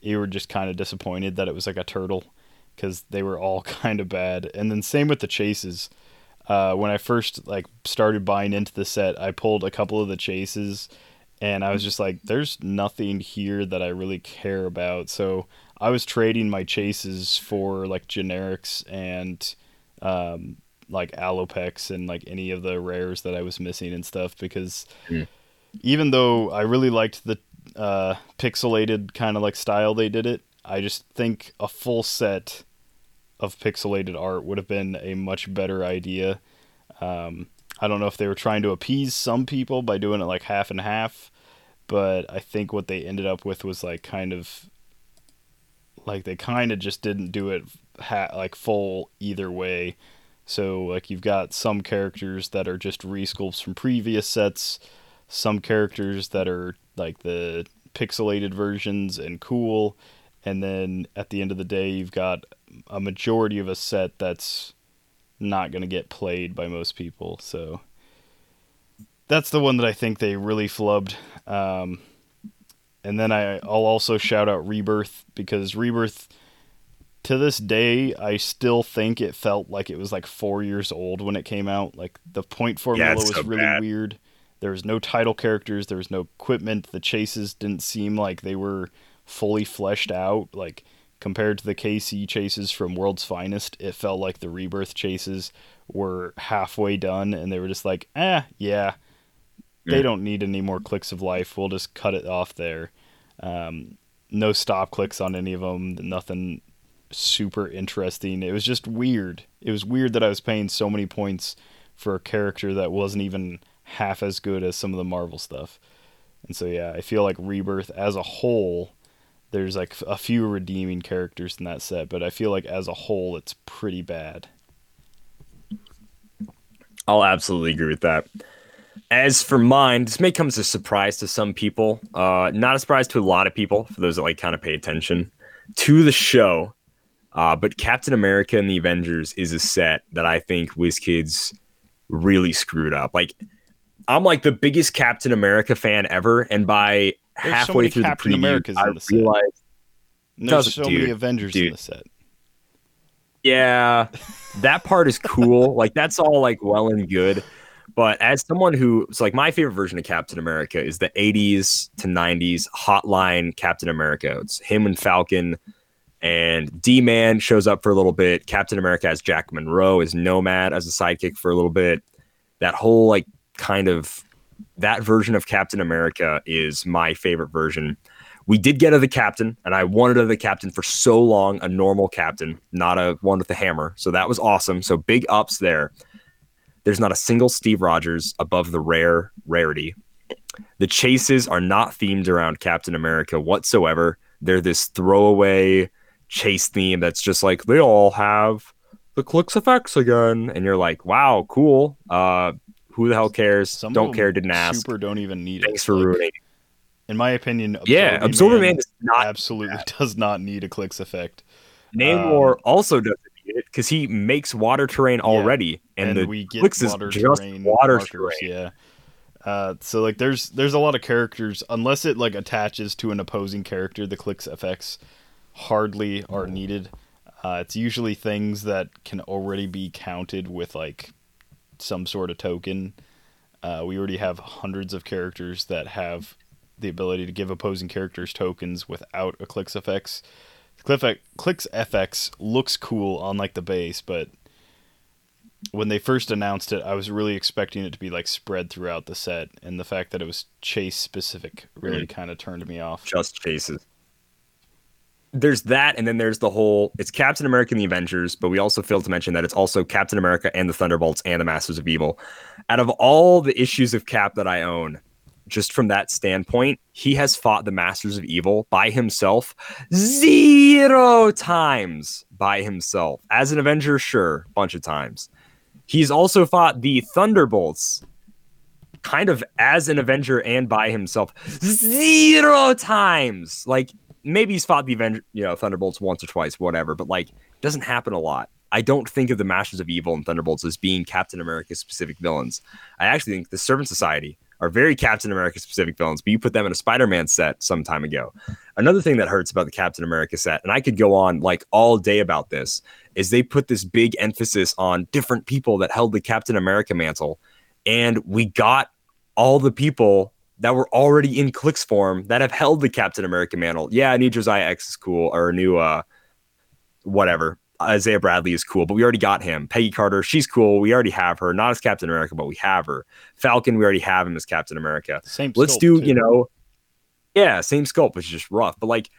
you were just kind of disappointed that it was like a turtle because they were all *laughs* kind of bad. And then same with the chases. Uh, when I first like started buying into the set, I pulled a couple of the chases, and I was just like, "There's nothing here that I really care about." So I was trading my chases for like generics and um, like alopex and like any of the rares that I was missing and stuff because Mm. even though I really liked the uh, pixelated kind of like style they did it, I just think a full set of pixelated art would have been a much better idea. Um, I don't know if they were trying to appease some people by doing it like half and half, but I think what they ended up with was like kind of like they kind of just didn't do it ha- like full either way. So like you've got some characters that are just resculpts from previous sets, some characters that are like the pixelated versions and cool, and then at the end of the day you've got a majority of a set that's not going to get played by most people. So that's the one that I think they really flubbed. Um, and then I, I'll also shout out Rebirth because Rebirth, to this day, I still think it felt like it was like four years old when it came out. Like the point formula it's was so really bad. weird. There was no title characters. There was no equipment. The chases didn't seem like they were fully fleshed out. Like compared to the KC chases from World's Finest, it felt like the Rebirth chases were halfway done, and they were just like, eh, yeah, they don't need any more clicks of life. We'll just cut it off there. Um, no stop clicks on any of them. Nothing super interesting. It was just weird. It was weird that I was paying so many points for a character that wasn't even half as good as some of the Marvel stuff. And so yeah, I feel like Rebirth as a whole, there's like a few redeeming characters in that set, but I feel like as a whole, it's pretty bad. I'll absolutely agree with that. As for mine, this may come as a surprise to some people. Uh, not a surprise to a lot of people, for those that like kind of pay attention to the show. Uh, but Captain America and the Avengers is a set that I think WizKids really screwed up. Like, I'm like the biggest Captain America fan ever, and by There's so halfway many through Captain the preview, Americas I in the set. realized, there's so many dude, Avengers in the set. yeah, that part is cool. *laughs* like that's all like well and good. But as someone who it's like my favorite version of Captain America is the 80s to 90s hotline Captain America. It's him and Falcon and D Man shows up for a little bit. Captain America as Jack Monroe is Nomad as a sidekick for a little bit. That whole like kind of that version of Captain America is my favorite version. We did get of the captain, and I wanted of the captain for so long, a normal captain, not a one with a hammer. So that was awesome. So big ups there. There's not a single Steve Rogers above the rare rarity. The chases are not themed around Captain America whatsoever. They're this throwaway chase theme that's just like they all have the clicks effects again, and you're like, wow, cool. Uh, who the hell cares? Some Don't care. Didn't ask. Super don't even need it. Thanks for Like, ruining. In my opinion, Yeah, Absorbing Absorbing Man Man not absolutely does not need a clicks effect. Namor Um, also doesn't need it because he makes water terrain already, and, the we get clicks is water just water markers, terrain. Yeah. Uh, so like there's there's a lot of characters unless it like attaches to an opposing character the clicks effects hardly are needed uh, it's usually things that can already be counted with like some sort of token uh, we already have hundreds of characters that have the ability to give opposing characters tokens without a clicks effects clicks FX looks cool on like the base but when they first announced it, I was really expecting it to be like spread throughout the set, and the fact that it was chase specific really kind of turned me off. just chases. There's that, and then there's the whole. It's Captain America and the Avengers, but we also failed to mention that it's also Captain America and the Thunderbolts and the Masters of Evil. Out of all the issues of Cap that I own, just from that standpoint, he has fought the Masters of Evil by himself zero times by himself. As an Avenger, sure, a bunch of times. He's also fought the Thunderbolts kind of as an Avenger and by himself zero times. Like maybe he's fought the Avenger, you know, Thunderbolts once or twice, whatever, but like doesn't happen a lot. I don't think of the Masters of Evil and Thunderbolts as being Captain America specific villains. I actually think the Serpent Society are very Captain America specific villains, but you put them in a Spider Man set some time ago. Another thing that hurts about the Captain America set, and I could go on like all day about this, is they put this big emphasis on different people that held the Captain America mantle. And we got all the people that were already in Click's form that have held the Captain America mantle. Yeah, a new Josiah X is cool, or a new uh whatever. Isaiah Bradley is cool, but we already got him. Peggy Carter, she's cool. We already have her. Not as Captain America, but we have her. Falcon, we already have him as Captain America. Same. Let's do, too. you know, yeah, same sculpt, which is just rough. But like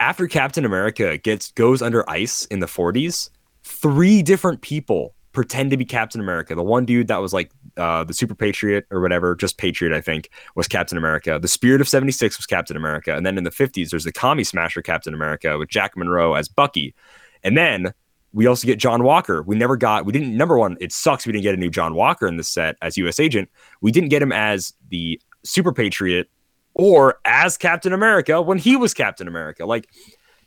after Captain America gets goes under ice in the 40s, three different people pretend to be Captain America. The one dude that was like uh, the Super Patriot or whatever, just Patriot, I think, was Captain America. The Spirit of 76 was Captain America. And then in the 50s, there's the Commie Smasher Captain America with Jack Monroe as Bucky. And then we also get John Walker. We never got, we didn't, number one, it sucks we didn't get a new John Walker in this set as US agent. We didn't get him as the Super Patriot or as Captain America when he was Captain America. Like,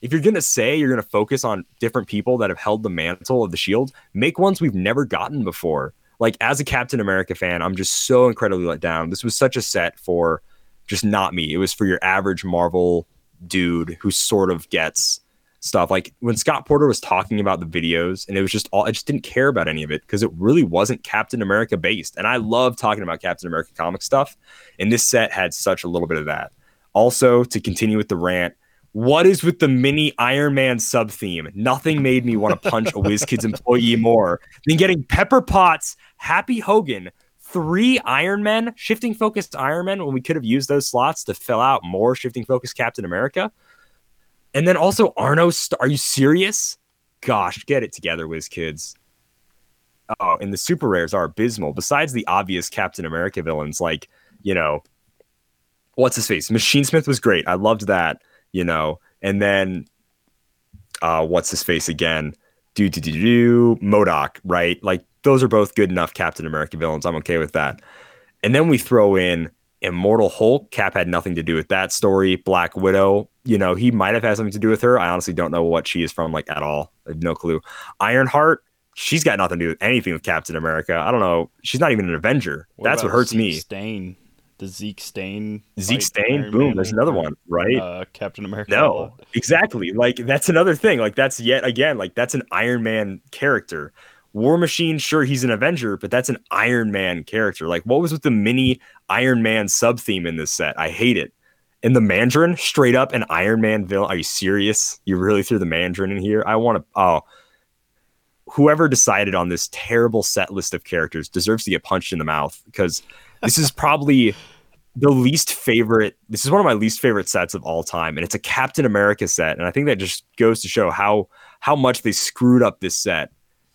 if you're going to say you're going to focus on different people that have held the mantle of the shield, make ones we've never gotten before. Like, as a Captain America fan, I'm just so incredibly let down. This was such a set for just not me. It was for your average Marvel dude who sort of gets stuff. Like when Scott Porter was talking about the videos, and it was just all I just didn't care about any of it because it really wasn't Captain America based. And I love talking about Captain America comic stuff. And this set had such a little bit of that. Also, to continue with the rant, what is with the mini Iron Man sub theme? Nothing made me want to punch a WizKids *laughs* employee more than getting Pepper Potts, Happy Hogan, three Iron Men, shifting focused Iron Men when we could have used those slots to fill out more shifting focused Captain America. And then also Arno, St- are you serious? Gosh, get it together, WizKids. Oh, and the super rares are abysmal. Besides the obvious Captain America villains, like you know, what's his face? Machine Smith was great. I loved that. You know, and then uh, what's his face again? Do do do do MODOK, right? Like those are both good enough Captain America villains. I'm okay with that. And then we throw in Immortal Hulk. Cap had nothing to do with that story. Black Widow, you know, he might have had something to do with her. I honestly don't know what she is from, like at all. I have no clue. Ironheart, she's got nothing to do with anything with Captain America. I don't know. She's not even an Avenger. That's what hurts Zeke me. Stain, the Zeke Stane. Zeke Stane, boom. Man There's another one, right? Uh, Captain America. No, exactly. Like that's another thing. Like that's yet again, like that's an Iron Man character. War Machine, sure, he's an Avenger, but that's an Iron Man character. Like, what was with the mini Iron Man sub theme in this set? I hate it. And the Mandarin, straight up an Iron Man villain. Are you serious? You really threw the Mandarin in here? I want to. Oh, whoever decided on this terrible set list of characters deserves to get punched in the mouth because this is *laughs* probably the least favorite. This is one of my least favorite sets of all time, and it's a Captain America set. And I think that just goes to show how how much they screwed up this set.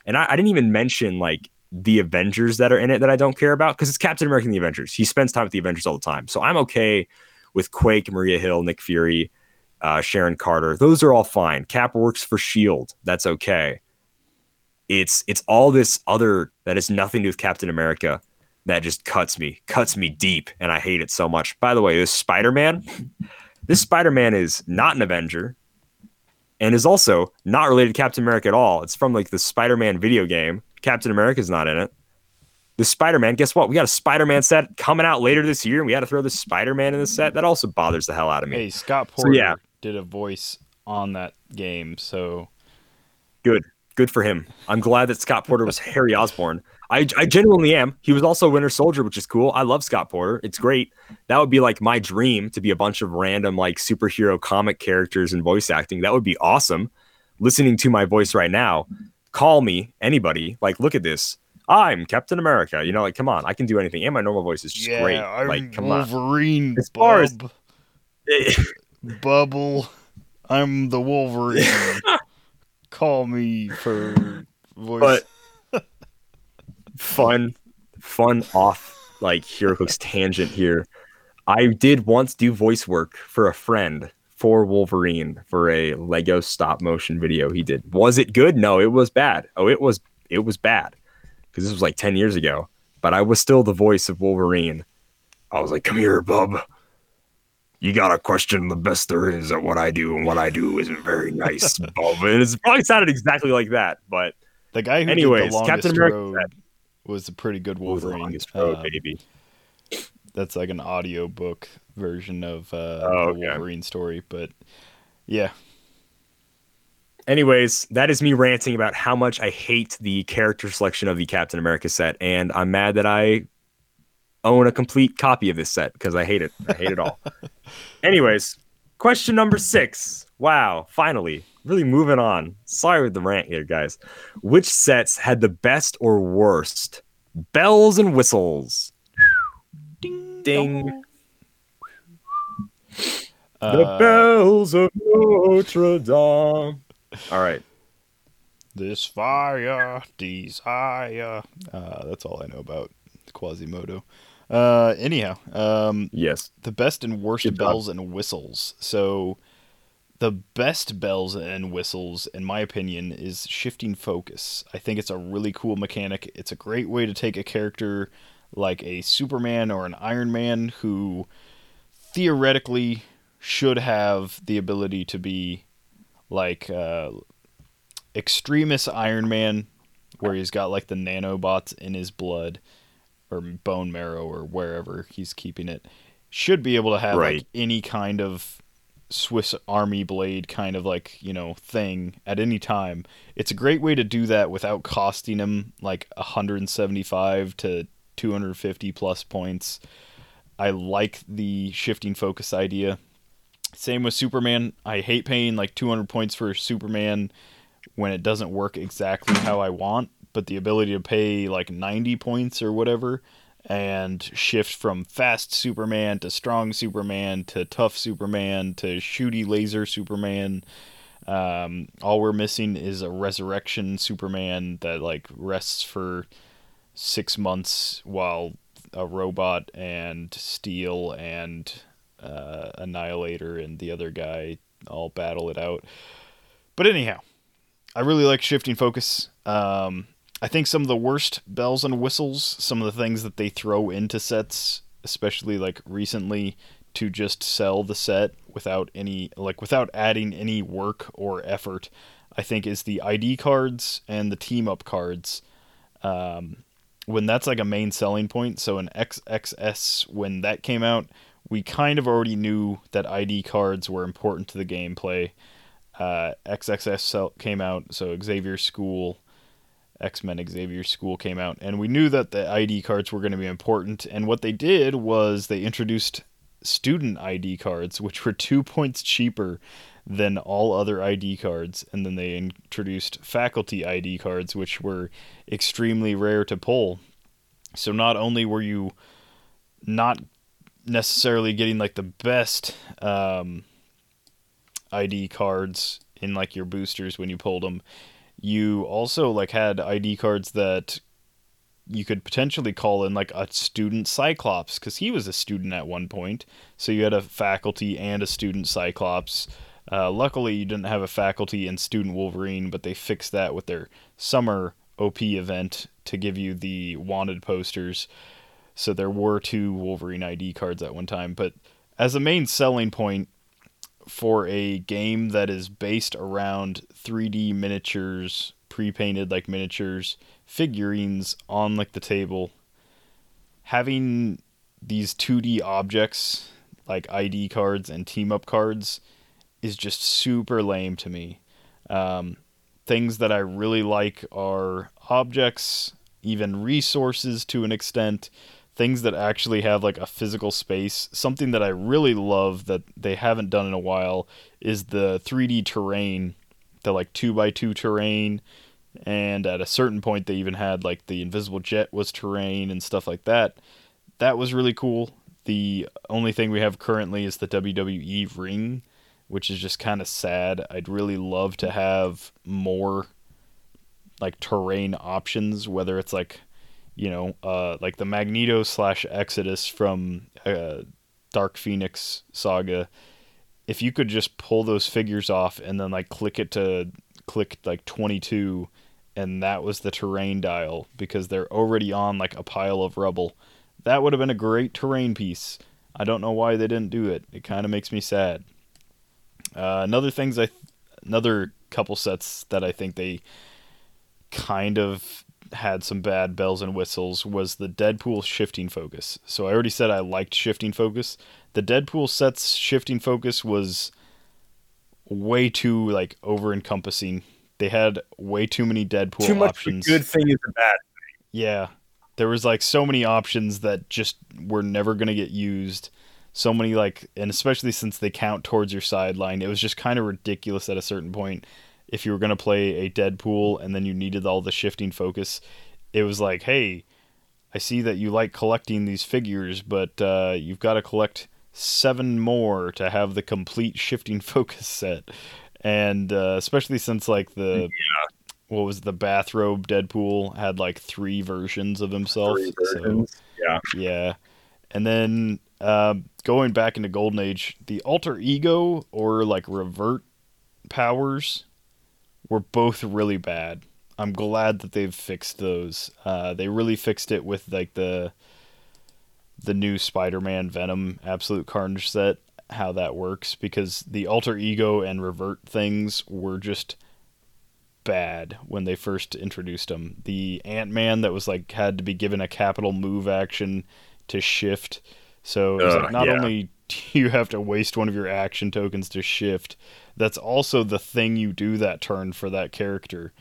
And I, I didn't even mention like the Avengers that are in it that I don't care about because it's Captain America and the Avengers. He spends time with the Avengers all the time, so I'm okay with Quake, Maria Hill, Nick Fury, uh, Sharon Carter. Those are all fine. Cap works for Shield. That's okay. It's it's all this other that has nothing to do with Captain America that just cuts me, cuts me deep, and I hate it so much. By the way, this Spider Man, this Spider Man is not an Avenger, and is also not related to Captain America at all. It's from like the Spider Man video game. Captain America's not in it. The Spider Man, guess what? We got a Spider Man set coming out later this year, and we had to throw the Spider Man in the set. That also bothers the hell out of me. Hey, Scott So, Porter yeah. did a voice on that game, so Good. Good for him. I'm glad that Scott Porter was Harry Osborn. I, I genuinely am. He was also Winter Soldier, which is cool. I love Scott Porter. It's great. That would be like my dream to be a bunch of random like superhero comic characters and voice acting. That would be awesome. Listening to my voice right now, call me anybody. Like, look at this. I'm Captain America. You know, like, come on, I can do anything. And my normal voice is just yeah, great. I'm like, come on. Wolverine. As far as- *laughs* bubble. I'm the Wolverine. *laughs* Call me for voice. but fun, fun off like HeroClix tangent here. I did once do voice work for a friend for Wolverine for a Lego stop motion video he did. Was it good? No, it was bad. Oh, it was it was bad because this was like ten years ago. But I was still the voice of Wolverine. I was like, "Come here, bub. You gotta question the best there is at what I do, and what I do isn't very nice, *laughs* bub." And it's probably sounded exactly like that, but the guy who anyways, did the longest Captain America road was a pretty good Wolverine. road, Uh, baby. that's like an audiobook version of uh, Oh, the okay. Wolverine story. But yeah, Anyways, that is me ranting about how much I hate the character selection of the Captain America set, and I'm mad that I own a complete copy of this set because I hate it. I hate it all. *laughs* Anyways, question number six. Wow, finally, really moving on. Sorry with the rant here, guys. Which sets had the best or worst bells and whistles? ding, Ding. The Uh, bells of Notre Dame. All right. This fire desire. Uh, that's all I know about Quasimodo. Uh, anyhow, um, Yes. the best and worst Good job. bells and whistles. So, the best bells and whistles, in my opinion, is shifting focus. I think it's a really cool mechanic. It's a great way to take a character like a Superman or an Iron Man who theoretically should have the ability to be like uh, extremist Iron Man, where he's got like the nanobots in his blood or bone marrow or wherever he's keeping it, should be able to have Right. like any kind of Swiss Army blade kind of like you know thing at any time. It's a great way to do that without costing him like 175 to 250 plus points. I like the shifting focus idea. Same with Superman. I hate paying like 200 points for Superman when it doesn't work exactly how I want, but the ability to pay like 90 points or whatever and shift from fast Superman to strong Superman to tough Superman to shooty laser Superman. Um, all we're missing is a resurrection Superman that like rests for six months while a robot and Steel and uh, Annihilator and the other guy all battle it out. But anyhow, I really like shifting focus. Um, I think some of the worst bells and whistles, some of the things that they throw into sets, especially like recently, to just sell the set without any like without adding any work or effort, I think is the ID cards and the team up cards. Um, when that's like a main selling point, so in XXS when that came out, we kind of already knew that ID cards were important to the gameplay. Uh, XXS came out, so Xavier School, X Men Xavier School came out, and we knew that the ID cards were going to be important. And what they did was they introduced student ID cards, which were two points cheaper than all other ID cards, and then they introduced faculty ID cards, which were extremely rare to pull. So not only were you not necessarily getting like the best um, ID cards in like your boosters when you pulled them, you also like had ID cards that you could potentially call in like a student Cyclops because he was a student at one point. So you had a faculty and a student Cyclops. Uh, luckily, you didn't have a faculty and student Wolverine, but they fixed that with their summer OP event to give you the wanted posters. So there were two Wolverine ID cards at one time. But as a main selling point for a game that is based around 3D miniatures, pre painted like miniatures, figurines on like the table, having these 2D objects like ID cards and team up cards is just super lame to me. Um, things that I really like are objects, even resources to an extent, things that actually have like a physical space. Something that I really love that they haven't done in a while is the 3D terrain, the like 2x2 terrain. And at a certain point, they even had like the invisible jet was terrain and stuff like that. That was really cool. The only thing we have currently is the WWE ring, which is just kind of sad. I'd really love to have more like terrain options, whether it's like, you know, uh, like the Magneto slash Exodus from uh, Dark Phoenix saga. If you could just pull those figures off and then like click it to click like 22 and that was the terrain dial because they're already on like a pile of rubble. That would have been a great terrain piece. I don't know why they didn't do it. It kind of makes me sad. Uh, another things I, another couple sets that I think they kind of had some bad bells and whistles was the Deadpool shifting focus. So I already said I liked shifting focus. The Deadpool set's shifting focus was way too like over encompassing. They had way too many Deadpool Too much options. a good thing is a bad. thing. Yeah. There was like so many options that just were never going to get used. So many like and especially since they count towards your sideline, it was just kind of ridiculous at a certain point if you were going to play a Deadpool and then you needed all the shifting focus. It was like, "Hey, I see that you like collecting these figures, but uh, you've got to collect seven more to have the complete shifting *laughs* focus set." And uh, especially since like the what was the bathrobe Deadpool had like three versions of himself. Three so- Yeah. yeah. And then um, going back into Golden Age, the alter ego or like revert powers were both really bad. I'm glad that they've fixed those. Uh, they really fixed it with like the the new Spider-Man Venom Absolute Carnage set, how that works because the alter ego and revert things were just bad when they first introduced them. The Ant-Man that was like had to be given a capital move action to shift. So it was like not yeah. only *laughs* you have to waste one of your action tokens to shift, that's also the thing you do that turn for that character.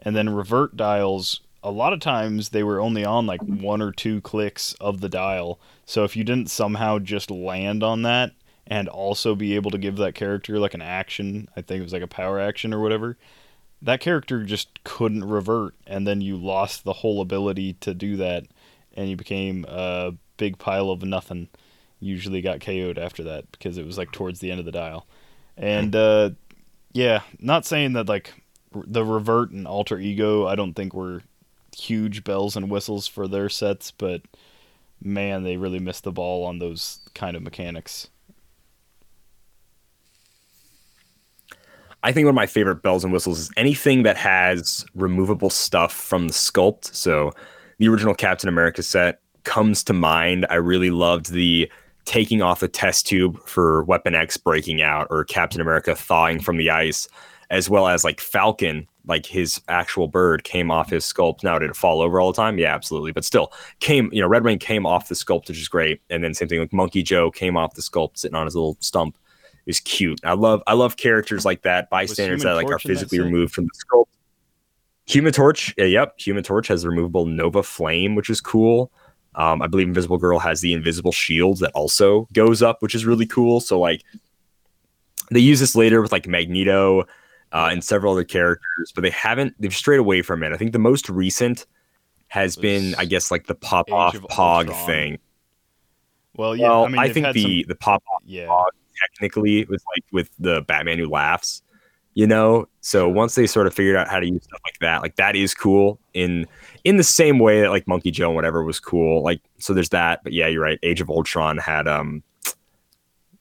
And then revert dials, a lot of times they were only on like one or two clicks of the dial. So if you didn't somehow just land on that and also be able to give that character like an action, I think it was like a power action or whatever, that character just couldn't revert. And then you lost the whole ability to do that and you became a big pile of nothing. Usually got KO'd after that because it was like towards the end of the dial. And uh, yeah, not saying that like the revert and alter ego, I don't think were huge bells and whistles for their sets, but man, they really missed the ball on those kind of mechanics. I think one of my favorite bells and whistles is anything that has removable stuff from the sculpt. So the original Captain America set comes to mind. I really loved the taking off the test tube for Weapon X breaking out or Captain America thawing from the ice, as well as like Falcon, like his actual bird came off his sculpt. Now, did it fall over all the time? Yeah, absolutely. But still came, you know, Red Wing came off the sculpt, which is great. And then same thing with Monkey Joe came off the sculpt sitting on his little stump is cute. I love I love characters like that, bystanders that like are Torch in that physically removed from the sculpt. Human Torch, yeah, yep. Human Torch has removable Nova Flame, which is cool. Um, I believe Invisible Girl has the invisible shield that also goes up, which is really cool. So like they use this later with like Magneto uh, and several other characters, but they haven't they've strayed away from it. I think the most recent has been, I guess, like the pop off of Pog Ultron. thing. Well, yeah, well, I mean, I think the some, the pop off yeah, Pog technically was like with the Batman who laughs, you know. So once they sort of figured out how to use stuff like that, like that is cool in in the same way that like Monkey Joe and whatever was cool. Like so, there's that. But yeah, you're right. Age of Ultron had um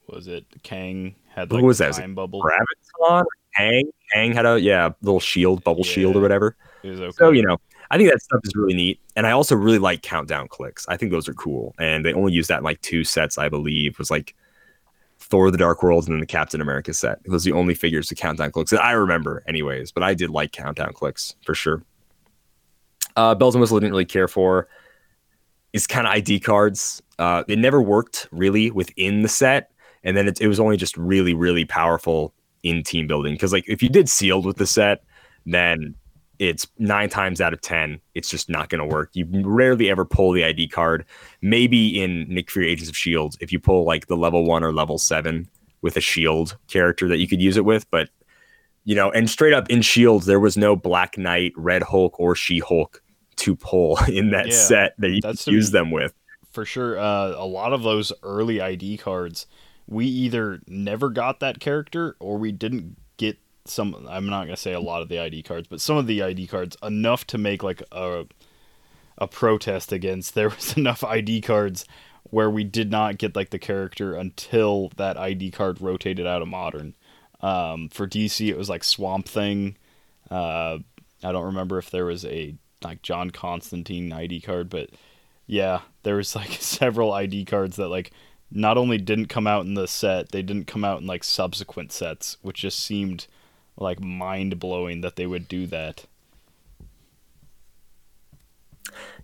was it Kang had Who like was the that? Was it time bubble? Graviton. kang Hang had a yeah little shield, bubble shield or whatever. Okay. So you know, I think that stuff is really neat, and I also really like countdown clicks. I think those are cool, and they only use that in like two sets, I believe. Was like Thor: The Dark World and then the Captain America set. Those are the only figures to countdown clicks that I remember, anyways. But I did like countdown clicks for sure. Uh, Bells and Whistles I didn't really care for. Is kind of ID cards. Uh, it never worked really within the set, and then it, it was only just really, really powerful in team building. Because like if you did sealed with the set, then it's nine times out of ten, it's just not going to work. You rarely ever pull the ID card. Maybe in Nick Fury Agents of Shield, if you pull like the level one or level seven with a shield character that you could use it with, but you know, and straight up in Shields, there was no Black Knight, Red Hulk, or She Hulk to pull *laughs* in that Yeah, set that you could use them with. for sure. Uh, a lot of those early ID cards, we either never got that character or we didn't some. I'm not gonna say a lot of the ID cards, but some of the ID cards enough to make like a a protest against. There was *laughs* enough ID cards where we did not get like the character until that ID card rotated out of modern. Um, for DC, it was like Swamp Thing. Uh, I don't remember if there was a like John Constantine ID card, but yeah, there was *laughs* like several ID cards that like not only didn't come out in the set, they didn't come out in like subsequent sets, which just seemed like mind blowing that they would do that.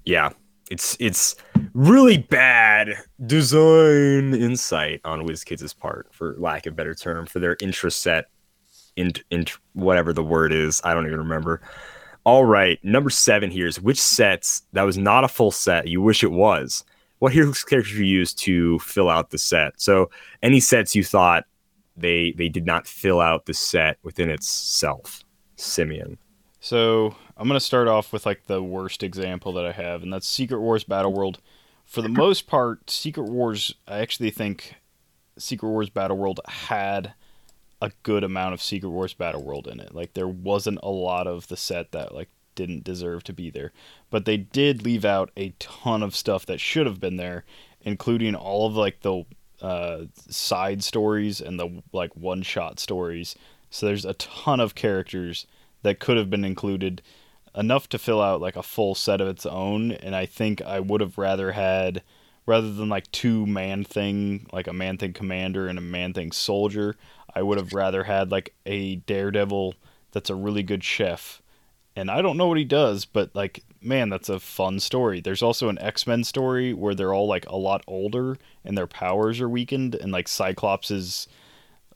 Yeah, it's it's really bad design insight on WizKids' part, for lack of better term, for their interest set in, in whatever the word is. I don't even remember. All right, number seven here is which sets that was not a full set you wish it was. What heroes characters you used to fill out the set? So any sets you thought they they did not fill out the set within itself. Simeon. So I'm gonna start off with like the worst example that I have, and that's Secret Wars Battle World. For the most part, Secret Wars, I actually think Secret Wars Battle World had a good amount of Secret Wars Battle World in it. Like there wasn't a lot of the set that like didn't deserve to be there, but they did leave out a ton of stuff that should have been there, including all of like the uh, side stories and the like one shot stories. So there's a ton of characters that could have been included, enough to fill out like a full set of its own. And I think I would have rather had, rather than like two man thing, like a man thing commander and a man thing soldier, I would have rather had like a daredevil that's a really good chef. And I don't know what he does, but like, man, that's a fun story. There's also an X Men story where they're all like a lot older and their powers are weakened, and like Cyclops's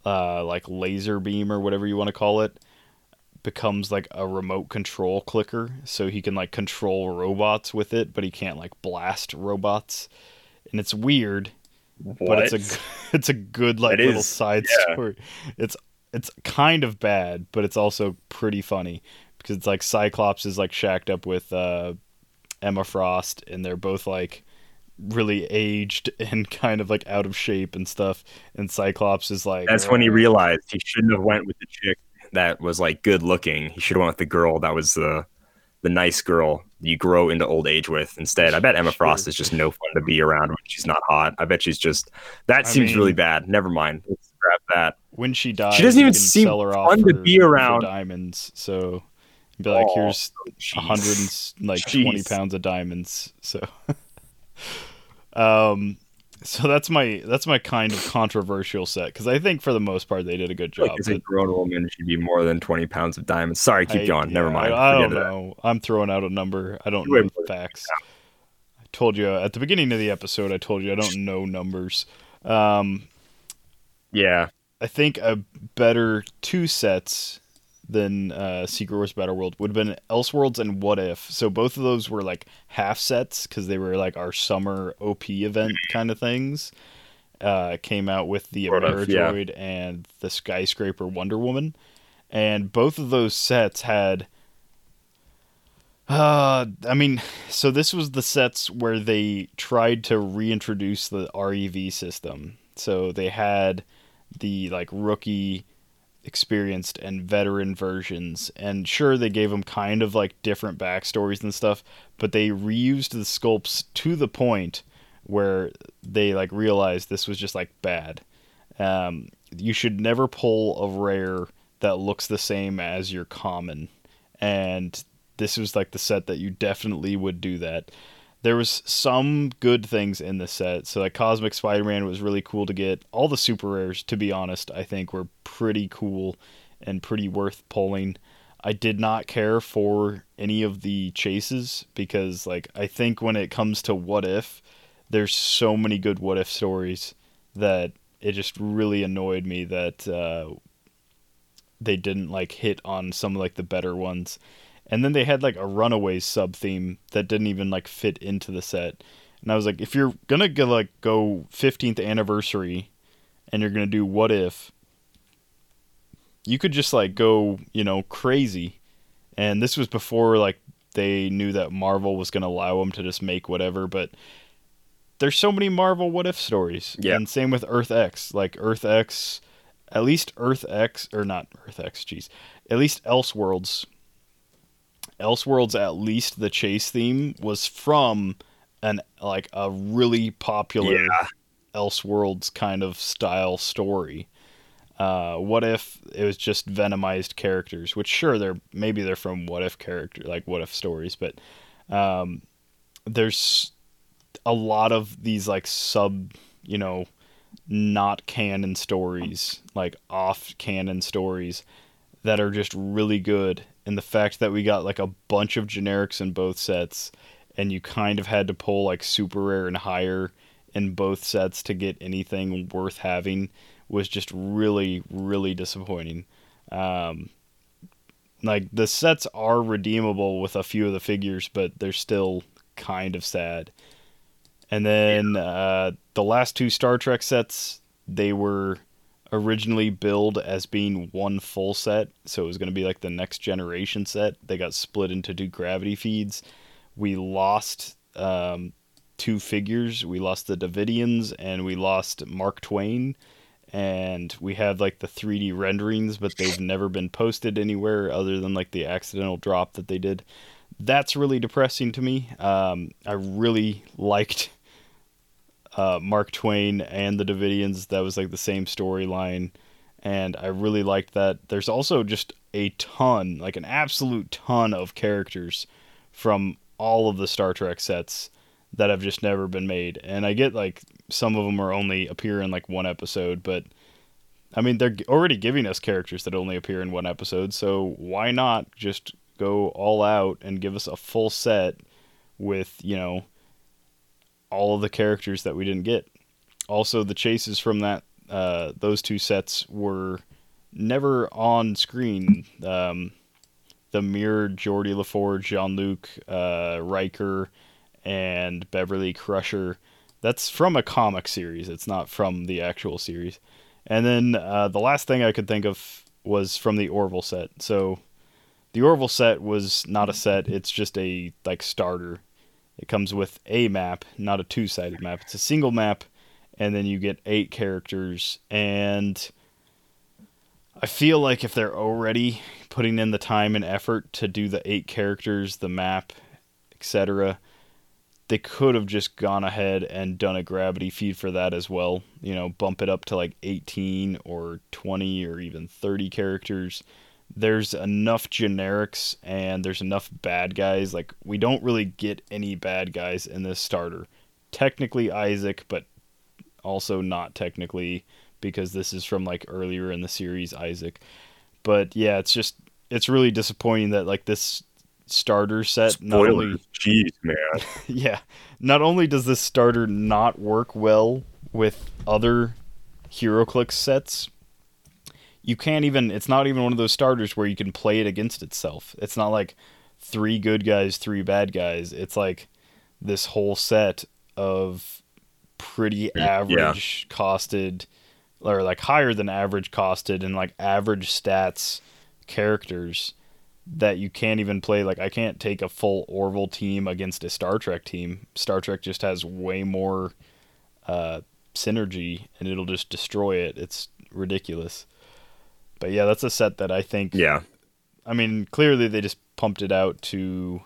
uh, like laser beam or whatever you want to call it becomes like a remote control clicker so he can like control robots with it but he can't like blast robots and it's weird but it's a *laughs* it's a good like It little is, side yeah. story it's it's kind of bad but it's also pretty funny because it's like cyclops is like shacked up with uh emma frost and they're both like really aged *laughs* and kind of like out of shape and stuff and cyclops is like That's when he "Uh, realized he shouldn't have went with the chick that was like good looking. He should have went with the girl that was the the nice girl you grow into old age with instead. I bet Emma. Frost is just no fun to be around when she's not hot. I bet she's just that I seems really bad. Never mind. Let's scrap that. when she dies, she doesn't even seem sell her off fun to be around. diamonds. So be like, Oh, here's a hundred and like twenty pounds of diamonds. So, *laughs* um, so that's my that's my kind of controversial set because I think for the most part they did a good Like, job. as a grown woman, she'd be more than twenty pounds of diamonds. Sorry, keep I- going. Never mind. I, I don't know. I'm throwing out a number. I don't Way know more the than facts. I told you at the beginning of the episode. I told you I don't know numbers. Um, Yeah, I think a better two sets than uh, Secret Wars Battle World would have been Elseworlds and What If. So both of those were like half sets because they were like our summer OP event kind of things. Uh, came out with the Sort yeah. And the Skyscraper Wonder Woman, and both of those sets had. Uh, I mean, so this was the sets where they tried to reintroduce the REV system. So they had the like rookie experienced and veteran versions and sure they gave them kind of like different backstories and stuff but they reused the sculpts to the point where they like realized this was just like bad. Um, you should never pull a rare that looks the same as your common and this was like the set that you definitely would do that there was some good things in the set. So like Cosmic Spider-Man was really cool to get. All the super rares, to be honest, I think were pretty cool and pretty worth pulling. I did not care for any of the chases because like I think when it comes to what if, there's so many good what if stories that it just really annoyed me that uh, they didn't like hit on some like the better ones and then they had like a runaways sub theme that didn't even like fit into the set. And i was like if you're gonna go like go 15th anniversary and you're gonna do what if you could just like go you know crazy. And this was before like they knew that marvel was gonna allow them to just make whatever but there's so many marvel what if stories. Yeah. and same with earth x. Like earth x at least earth x or not earth x jeez at least elseworlds Elseworlds, at least the chase theme was from an like a really popular Yeah. Elseworlds kind of style story. Uh, what if it was just venomized characters? Which sure, they're maybe they're from what if character like what if stories, but um, there's a lot of these like sub, you know, not canon stories, like off canon stories that are just really good. And the fact that we got like a bunch of generics in both sets and you kind of had to pull like super rare and higher in both sets to get anything worth having was just really really disappointing. Um, like the sets are redeemable with a few of the figures, but they're still kind of sad. And then uh, the last two Star Trek sets, they were originally billed as being one full set, so it was going to be like the next generation set. They got split into two gravity feeds. We lost um, two figures. We lost the Devidians and we lost Mark Twain. And we had like the 3D renderings, but they've never been posted anywhere other than like the accidental drop that they did. That's really depressing to me. Um, I really liked uh, Mark Twain and the Devidians. That was like the same storyline, and I really liked that. There's also just a ton, like an absolute ton of characters from all of the Star Trek sets that have just never been made. And I get like some of them are only appear in like one episode, but I mean they're already giving us characters that only appear in one episode, so why not just go all out and give us a full set with, you know, all of the characters that we didn't get. Also, the chases from that uh, those two sets were never on screen. Um, the Mirror, Geordi LaForge, Jean Luc, uh, Riker, and Beverly Crusher. That's from a comic series. It's not from the actual series. And then uh, the last thing I could think of was from the Orville set. So the Orville set was not a set. It's just a like starter it comes with a map, not a two sided map. It's a single map, and then you get eight characters. And I feel like if they're already putting in the time and effort to do the eight characters, the map, etc., they could have just gone ahead and done a gravity feed for that as well. You know, bump it up to like 18 or 20 or even 30 characters there's enough generics and there's enough bad guys. Like we don't really get any bad guys in this starter. Technically Isaac, but also not technically because this is from like earlier in the series Isaac. But yeah, it's just it's really disappointing that like this starter set Spoilers. not only Jeez, man. *laughs* yeah, not only does this starter not work well with other HeroClix sets, you can't even it's not even one of those starters where you can play it against itself. It's not like three good guys, three bad guys. It's like this whole set of pretty average yeah. costed or like higher than average costed and like average stats characters that you can't even play like I can't take a full Orville team against a Star Trek team. Star Trek just has way more uh, synergy and it'll just destroy it. It's ridiculous. But yeah, that's a set that I think. Yeah. I mean, clearly they just pumped it out to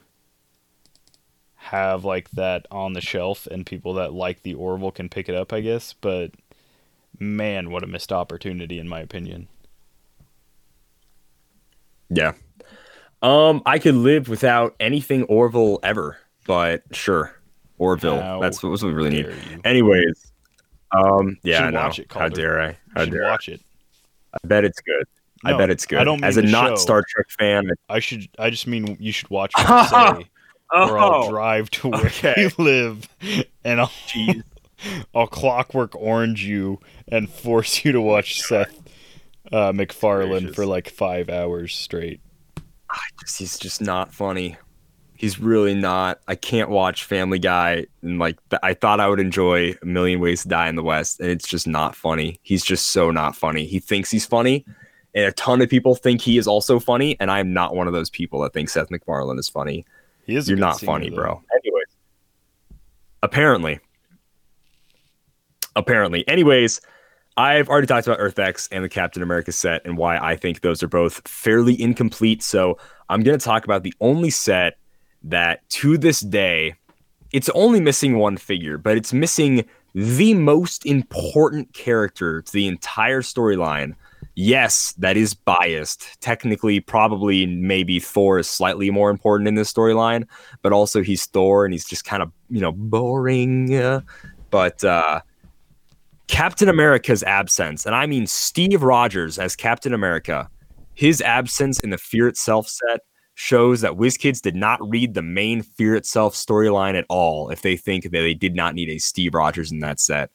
have like that on the shelf, and people that like the Orville can pick it up, I guess. But man, what a missed opportunity, in my opinion. Yeah. Um, I could live without anything Orville ever, but sure, Orville. How that's what we really need. You. Anyways, um, yeah, no. It, How dare I? How dare watch it? I bet it's good. No, I bet it's good. I don't As a not show. Star Trek fan, I should. I just mean you should watch *laughs* what I say, oh, or I'll drive to where okay. you live, and I'll Jeez. *laughs* I'll clockwork orange you and force you to watch Seth uh, MacFarlane for like five hours straight. Just, he's just not funny. He's really not. I can't watch Family Guy and like I thought I would enjoy A Million Ways to Die in the West, and it's just not funny. He's just so not funny. He thinks he's funny, and a ton of people think he is also funny, and I'm not one of those people that think Seth MacFarlane is funny. He is. You're not funny, though. bro. Anyways, apparently, apparently. Anyways, I've already talked about Earth X and the Captain America set and why I think those are both fairly incomplete. So I'm going to talk about the only set that to this day, it's only missing one figure, but it's missing the most important character to the entire storyline. Yes, that is biased. Technically, probably maybe Thor is slightly more important in this storyline, but also he's Thor and he's just kind of, you know, boring. Uh, but uh, Captain America's absence, and I mean Steve Rogers as Captain America, his absence in the Fear Itself set shows that WizKids did not read the main Fear Itself storyline at all if they think that they did not need a Steve Rogers in that set.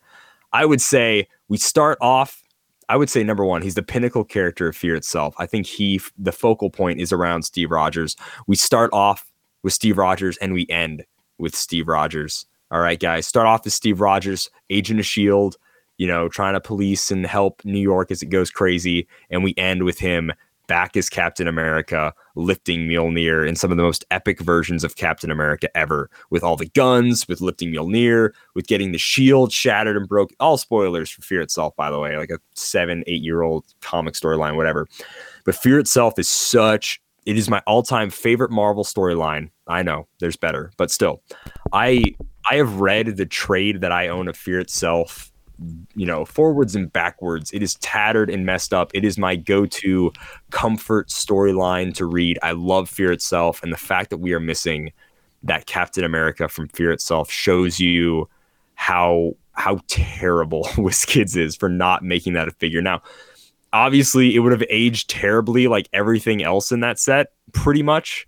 I would say we start off. I would say number one, he's the pinnacle character of Fear itself. I think he, the focal point is around Steve Rogers. We start off with Steve Rogers and we end with Steve Rogers. All right, guys, start off as Steve Rogers, agent of S.H.I.E.L.D., you know, trying to police and help New York as it goes crazy. And we end with him back as Captain America, lifting Mjolnir in some of the most epic versions of Captain America ever, with all the guns, with lifting Mjolnir, with getting the shield shattered and broke. All spoilers for Fear itself, by the way, like a seven, eight year old comic storyline, whatever. But Fear itself is such. It is my all-time favorite Marvel storyline. I know there's better, but still, I I have read the trade that I own of Fear itself you know, forwards and backwards. It is tattered and messed up. It is my go to comfort storyline to read. I love Fear itself. And the fact that we are missing that Captain America from Fear itself shows you how how terrible *laughs* WizKids is for not making that a figure. Now, obviously, it would have aged terribly like everything else in that set, pretty much.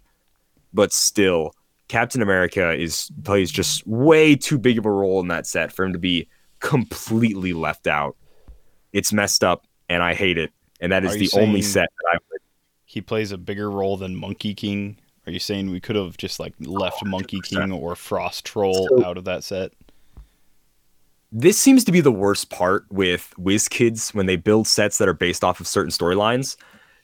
But still, Captain America is plays just way too big of a role in that set for him to be completely left out. It's messed up, and I hate it. And that is the only set that I would. He plays a bigger role than Monkey King. Are you saying we could have just like left oh, Monkey King or Frost Troll so, out of that set? This seems to be the worst part with WizKids when they build sets that are based off of certain storylines.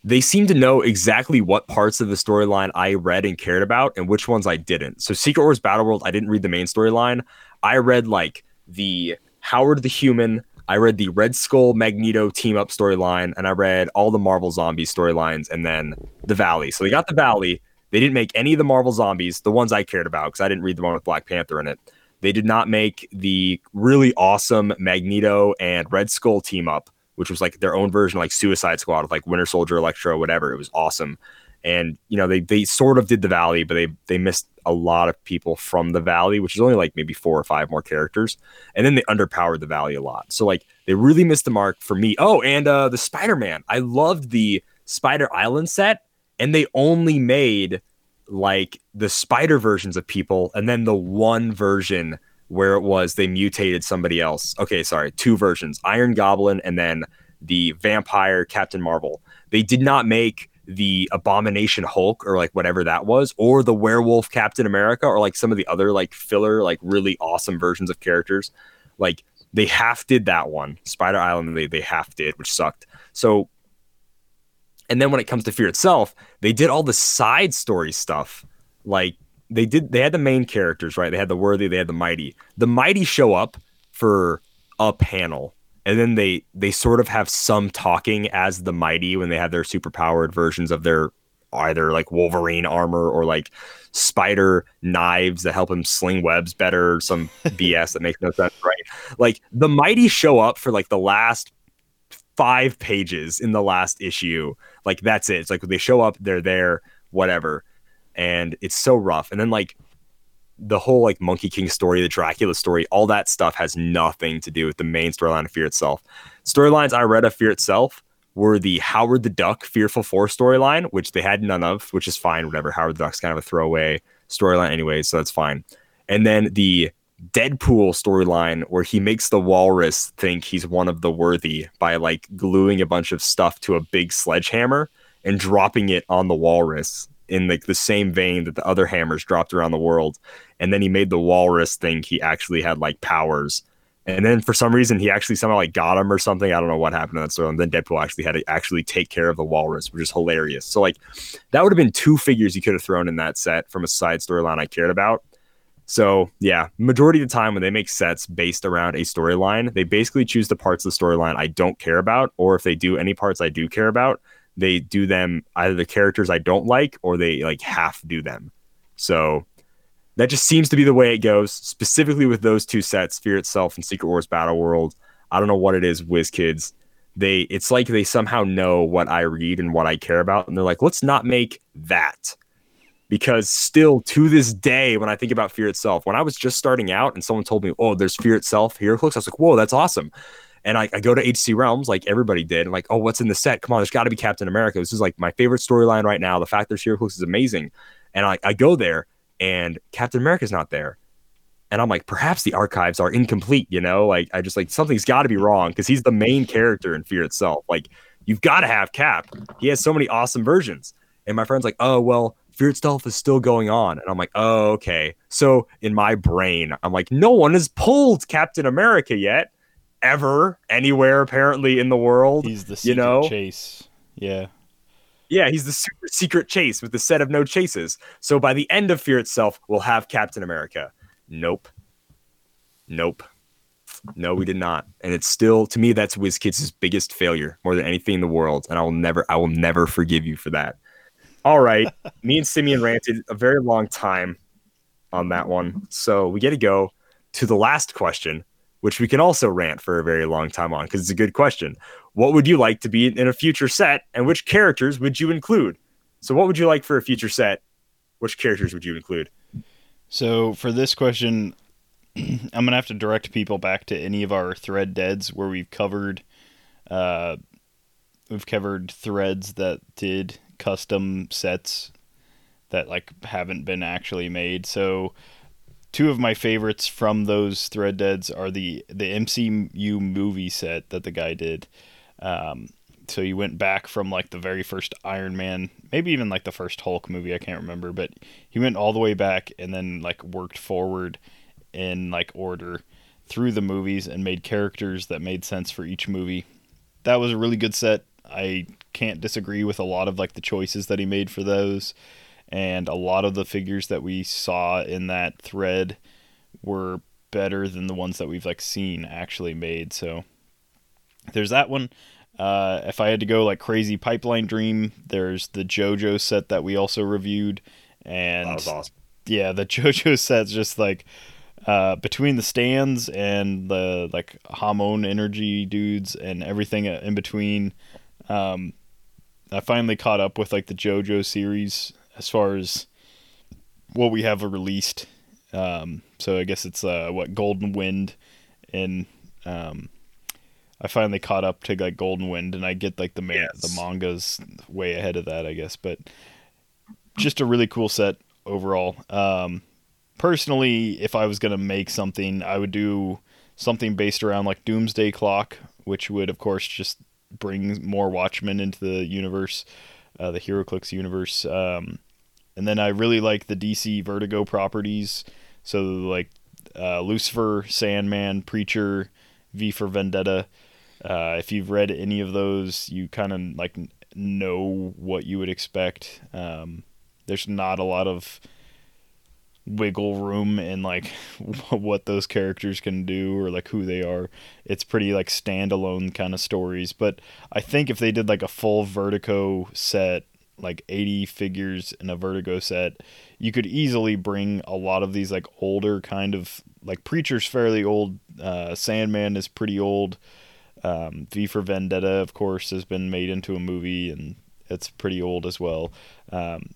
They seem to know exactly what parts of the storyline I read and cared about and which ones I didn't. So Secret Wars Battle World, I didn't read the main storyline. I read like the Howard the Human. I read the Red Skull Magneto team up storyline, and I read all the Marvel Zombies storylines, and then the Valley. So they got the Valley. They didn't make any of the Marvel Zombies, the ones I cared about, because I didn't read the one with Black Panther in it. They did not make the really awesome Magneto and Red Skull team up, which was like their own version, like Suicide Squad with like Winter Soldier, Electro, whatever. It was awesome and you know they they sort of did the valley but they they missed a lot of people from the valley which is only like maybe four or five more characters. And then they underpowered the valley a lot. So like they really missed the mark for me. Oh and uh the spider-man. I loved the spider island set and they only made like the spider versions of people and then the one version where it was they mutated somebody else. Okay sorry two versions iron goblin and then the vampire captain marvel. They did not make the Abomination Hulk or like whatever that was, or the Werewolf Captain America, or like some of the other like filler, like really awesome versions of characters. Like they half did that one, Spider Island, they, they half did, which sucked. So, and then when it comes to Fear itself, they did all the side story stuff. Like they did, they had the main characters, right? They had the worthy, they had the mighty. The mighty show up for a panel and then they they sort of have some talking as the mighty when they have their super powered versions of their either like Wolverine armor or like spider knives that help him sling webs better, some *laughs* BS that makes no sense, right? Like the mighty show up for like the last five pages in the last issue. Like that's it. It's like they show up, they're there, whatever. And it's so rough. And then like the whole like Monkey King story, the Dracula story, all that stuff has nothing to do with the main storyline of Fear itself. Storylines I read of Fear itself were the Howard the Duck Fearful Four storyline, which they had none of, which is fine, whatever. Howard the Duck's kind of a throwaway storyline anyway, so that's fine. And then the Deadpool storyline where he makes the walrus think he's one of the worthy by like gluing a bunch of stuff to a big sledgehammer and dropping it on the walrus in like the same vein that the other hammers dropped around the world. And then he made the walrus think he actually had like powers. And then for some reason he actually somehow like got him or something. I don't know what happened to that story. And then Deadpool actually had to actually take care of the walrus, which is hilarious. So like that would have been two figures you could have thrown in that set from a side storyline I cared about. So yeah, majority of the time when they make sets based around a storyline, they basically choose the parts of the storyline I don't care about, or if they do any parts I do care about, they do them either the characters I don't like or they like half do them. So that just seems to be the way it goes, specifically with those two sets, Fear itself and Secret Wars Battle World. I don't know what it is, WizKids. They it's like they somehow know what I read and what I care about, and they're like, let's not make that. Because still to this day, when I think about Fear itself, when I was just starting out and someone told me, Oh, there's Fear itself, HeroClix, I was like, Whoa, that's awesome. And I, I go to HC Realms like everybody did, and like, oh, what's in the set? Come on, there's got to be Captain America. This is like my favorite storyline right now. The fact there's HeroClix is amazing. And I, I go there, and Captain America's not there. And I'm like, perhaps the archives are incomplete, you know? Like, I just like something's got to be wrong because he's the main character in Fear itself. Like, you've got to have Cap. He has so many awesome versions. And my friend's like, oh, well, Fear itself is still going on. And I'm like, oh, okay. So in my brain, I'm like, no one has pulled Captain America yet, ever, anywhere apparently in the world. He's the you know? chase. Yeah. Yeah, he's the super secret chase with the set of no chases. So by the end of Fear itself, we'll have Captain America. Nope. Nope. No, we did not. And it's still to me that's WizKids' biggest failure more than anything in the world. And I will never I will never forgive you for that. All right. *laughs* me and Simeon ranted a very long time on that one. So we get to go to the last question, which we can also rant for a very long time on because it's a good question. What would you like to be in a future set, and which characters would you include? So, what would you like for a future set? Which characters would you include? So for this question, *clears throat* I'm gonna have to direct people back to any of our thread deads where we've covered, uh, we've covered threads that did custom sets that like haven't been actually made. So two of my favorites from those thread deads are the the MCU movie set that the guy did. Um, so he went back from like the very first Iron Man, maybe even like the first Hulk movie, I can't remember, but he went all the way back and then like worked forward in like order through the movies and made characters that made sense for each movie. That was a really good set. I can't disagree with a lot of like the choices that he made for those and a lot of the figures that we saw in that thread were better than the ones that we've like seen actually made. So there's that one. Uh, if I had to go like crazy pipeline dream, there's the JoJo set that we also reviewed, and That was awesome. yeah, the *laughs* JoJo set's just like uh, between the stands and the like Hamon energy dudes and everything in between. Um, I finally caught up with like the JoJo series as far as what we have released. Um, so I guess it's uh, what Golden Wind, and um, I finally caught up to like Golden Wind, and I get like the man- Yes. the mangas way ahead of that, I guess. But just a really cool set overall. Um, personally, if I was gonna make something, I would do something based around like Doomsday Clock, which would of course just bring more Watchmen into the universe, uh, the HeroClix universe. Um, and then I really like the DC Vertigo properties, so like uh, Lucifer, Sandman, Preacher, V for Vendetta. Uh, if you've read any of those, you kind of like know what you would expect. Um, there's not a lot of wiggle room in like *laughs* what those characters can do or like who they are. It's pretty like standalone kind of stories. But I think if they did like a full Vertigo set, like 80 figures in a Vertigo set, you could easily bring a lot of these like older kind of like Preacher's fairly old. Uh, Sandman is pretty old. Um, v for Vendetta, of course, has been made into a movie and it's pretty old as well. Um,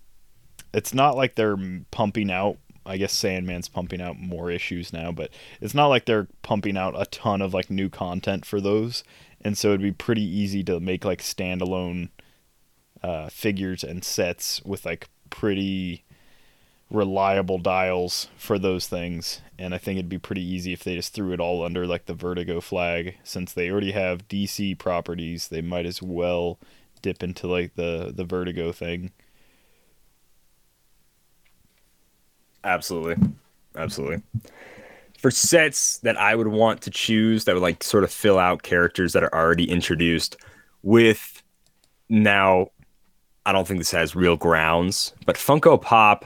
it's not like they're pumping out I guess Sandman's pumping out more issues now, but it's not like they're pumping out a ton of like new content for those. And so it'd be pretty easy to make like standalone uh, figures and sets with like pretty reliable dials for those things. And I think it'd be pretty easy if they just threw it all under like the Vertigo flag. Since they already have DC properties, they might as well dip into like the the Vertigo thing. Absolutely. Absolutely. For sets that I would want to choose that would like sort of fill out characters that are already introduced with now I don't think this has real grounds, but Funko Pop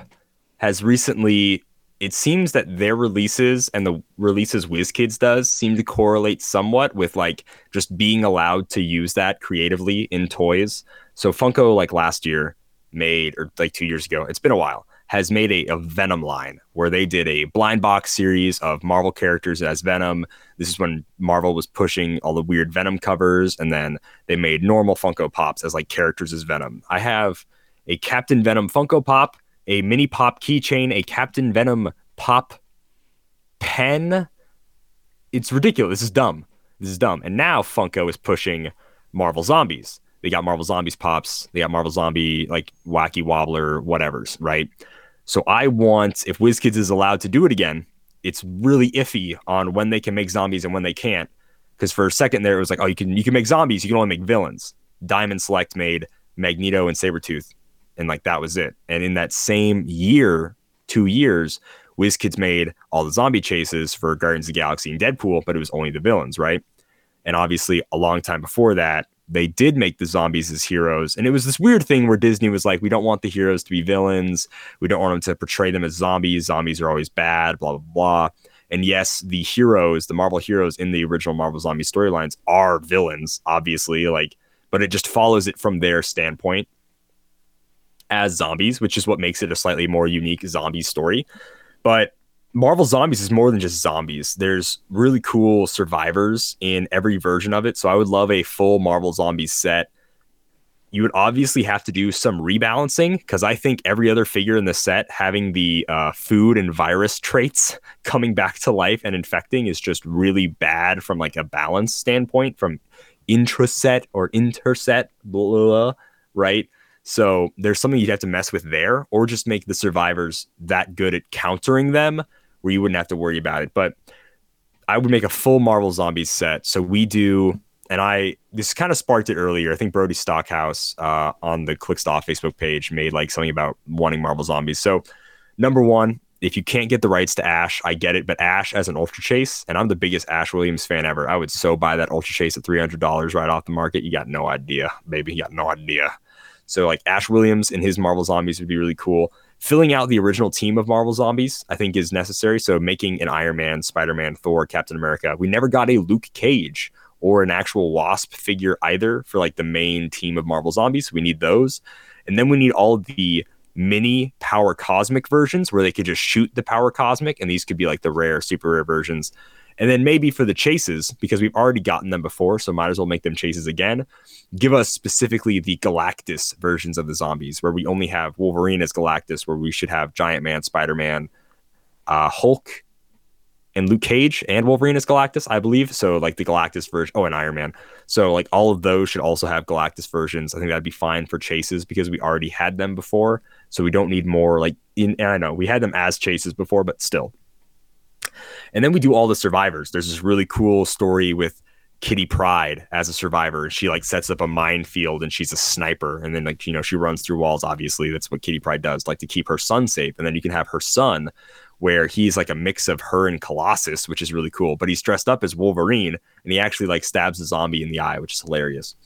has recently it seems that their releases and the releases WizKids does seem to correlate somewhat with like just being allowed to use that creatively in toys. So Funko like last year made or like 2 years ago, it's been a while has made a, a Venom line where they did a blind box series of Marvel characters as Venom. This is when Marvel was pushing all the weird Venom covers, and then they made normal Funko Pops as like characters as Venom. I have a Captain Venom Funko Pop, a mini pop keychain, a Captain Venom pop pen. It's ridiculous. This is dumb. this is dumb. And now Funko is pushing Marvel Zombies. They got Marvel Zombies pops. They got Marvel Zombie like Wacky Wobbler, whatever's right. So I want if WizKids is allowed to do it again, it's really iffy on when they can make zombies and when they can't. Because for a second there, it was like, oh, you can you can make zombies, you can only make villains. Diamond Select made Magneto and Sabretooth, and like that was it. And in that same year, two years, WizKids made all the zombie chases for Guardians of the Galaxy and Deadpool, but it was only the villains, right? And obviously, a long time before that, they did make the zombies as heroes. And it was this weird thing where Disney was like, we don't want the heroes to be villains. We don't want them to portray them as zombies. Zombies are always bad, blah, blah, blah. And yes, the heroes, the Marvel heroes in the original Marvel zombie storylines are villains, obviously, like, but it just follows it from their standpoint as zombies, which is what makes it a slightly more unique zombie story. But Marvel Zombies is more than just zombies. There's really cool survivors in every version of it. So I would love a full Marvel Zombies set. You would obviously have to do some rebalancing because I think every other figure in the set having the uh, food and virus traits *laughs* coming back to life and infecting is just really bad from like a balance standpoint, from intraset or interset, blah, blah, blah, right? So there's something you'd have to mess with there, or just make the survivors that good at countering them where you wouldn't have to worry about it. But I would make a full Marvel Zombies set. So we do, and I this kind of sparked it earlier. I think Brody Stockhouse uh, on the Clickstall Facebook page made like something about wanting Marvel Zombies. So number one, if you can't get the rights to Ash, I get it, but Ash as an Ultra Chase, and I'm the biggest Ash Williams fan ever. I would so buy that Ultra Chase at three hundred dollars right off the market. You got no idea, baby. You got no idea. So like Ash Williams and his Marvel Zombies would be really cool. Filling out the original team of Marvel Zombies, I think, is necessary. So making an Iron Man, Spider Man, Thor, Captain America. We never got a Luke Cage or an actual Wasp figure either for like the main team of Marvel Zombies. We need those, and then we need all the mini Power Cosmic versions where they could just shoot the Power Cosmic, and these could be like the rare, super rare versions. And then maybe for the chases, because we've already gotten them before, so might as well make them chases again. Give us specifically the Galactus versions of the zombies, where we only have Wolverine as Galactus, where we should have Giant Man, Spider Man, uh, Hulk, and Luke Cage and Wolverine as Galactus, I believe. So like the Galactus version. Oh, and Iron Man. So like all of those should also have Galactus versions. I think that'd be fine for chases because we already had them before. So we don't need more like in. And I know we had them as chases before, but still. And then we do all the survivors. There's this really cool story with Kitty Pryde as a survivor. She like sets up a minefield and she's a sniper. And then like, you know, she runs through walls. Obviously, that's what Kitty Pryde does, like to keep her son safe. And then you can have her son where he's like a mix of her and Colossus, which is really cool. But he's dressed up as Wolverine and he actually like stabs a zombie in the eye, which is hilarious.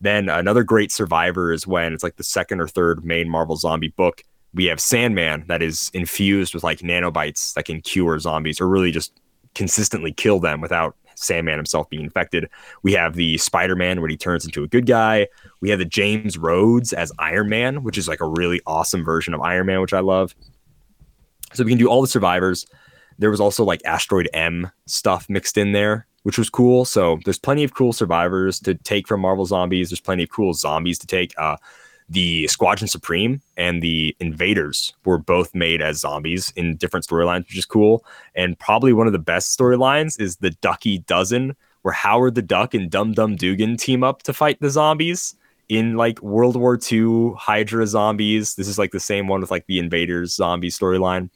Then another great survivor is when it's like the second or third main Marvel zombie book we have Sandman that is infused with like nanobites that can cure zombies or really just consistently kill them without Sandman himself being infected. We have the Spider Man where he turns into a good guy. We have the James Rhodes as Iron Man, which is like a really awesome version of Iron Man, which I love. So we can do all the survivors. There was also like Asteroid M stuff mixed in there, which was cool. So there's plenty of cool survivors to take from Marvel Zombies. There's plenty of cool zombies to take. Uh, the Squadron Supreme and the Invaders were both made as zombies in different storylines, which is cool. And probably one of the best storylines is the Ducky Dozen, where Howard the Duck and Dum Dum Dugan team up to fight the zombies in like World War II Hydra zombies. This is like the same one with like the Invaders zombie storyline.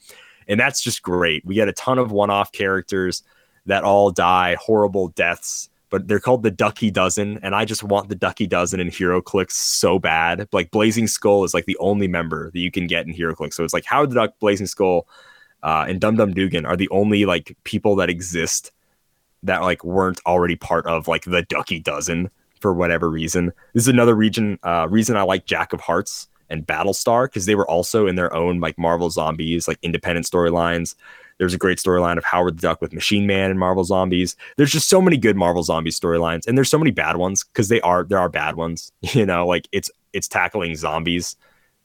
And that's just great. We get a ton of one off characters that all die horrible deaths but they're called the Ducky Dozen, and I just want the Ducky Dozen in HeroClix so bad. Like Blazing Skull is like the only member that you can get in HeroClix, so it's like Howard the Duck, Blazing Skull, uh, and Dum Dum Dugan are the only like people that exist that like weren't already part of like the Ducky Dozen for whatever reason. This is another region uh, reason I like Jack of Hearts and Battlestar because they were also in their own like Marvel Zombies like independent storylines. There's a great storyline of Howard the Duck with Machine Man and Marvel Zombies. There's just so many good Marvel Zombie storylines, and there's so many bad ones because they are there are bad ones. *laughs* You know, like it's it's tackling zombies,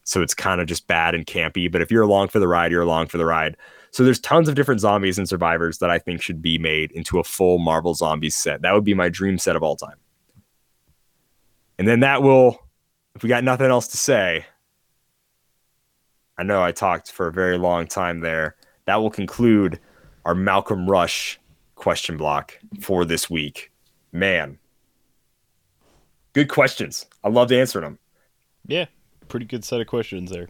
so it's kind of just bad and campy. But if you're along for the ride, you're along for the ride. So there's tons of different zombies and survivors that I think should be made into a full Marvel Zombies set. That would be my dream set of all time. And then that will, if we got nothing else to say, I know I talked for a very long time there that will conclude our Malcolm Rush question block for this week. Man. Good questions. I loved answering them. Yeah, pretty good set of questions there.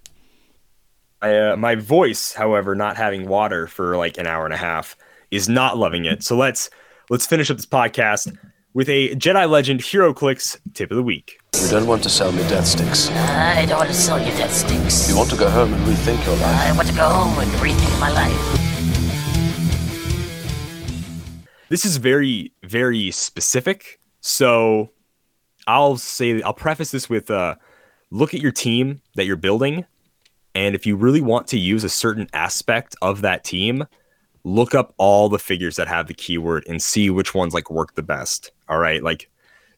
I, uh, my voice, however, not having water for like an hour and a half, is not loving it. So let's let's finish up this podcast with a Jedi Legend HeroClix tip of the week. You don't want to sell me death sticks. I don't want to sell you death sticks. You want to go home and rethink your life. I want to go home and rethink my life. This is very very specific. So I'll say I'll preface this with uh, look at your team that you're building, and if you really want to use a certain aspect of that team, look up all the figures that have the keyword and see which ones like work the best. All right, like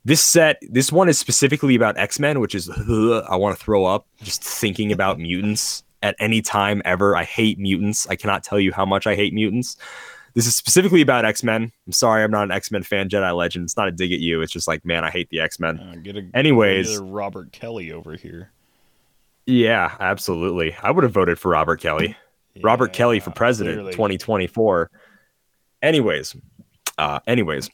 this set, this one is specifically about X Men, which is ugh, I want to throw up just thinking about *laughs* mutants at any time ever. I hate mutants. I cannot tell you how much I hate mutants. This is specifically about X Men. I'm sorry, I'm not an X Men fan. Jedi Legend. It's not a dig at you. It's just like, man, I hate the X Men. Uh, get a Anyways. get a Robert Kelly over here. Yeah, absolutely. I would have voted for Robert Kelly. Robert Kelly for president clearly. 2024. Anyways, uh anyways.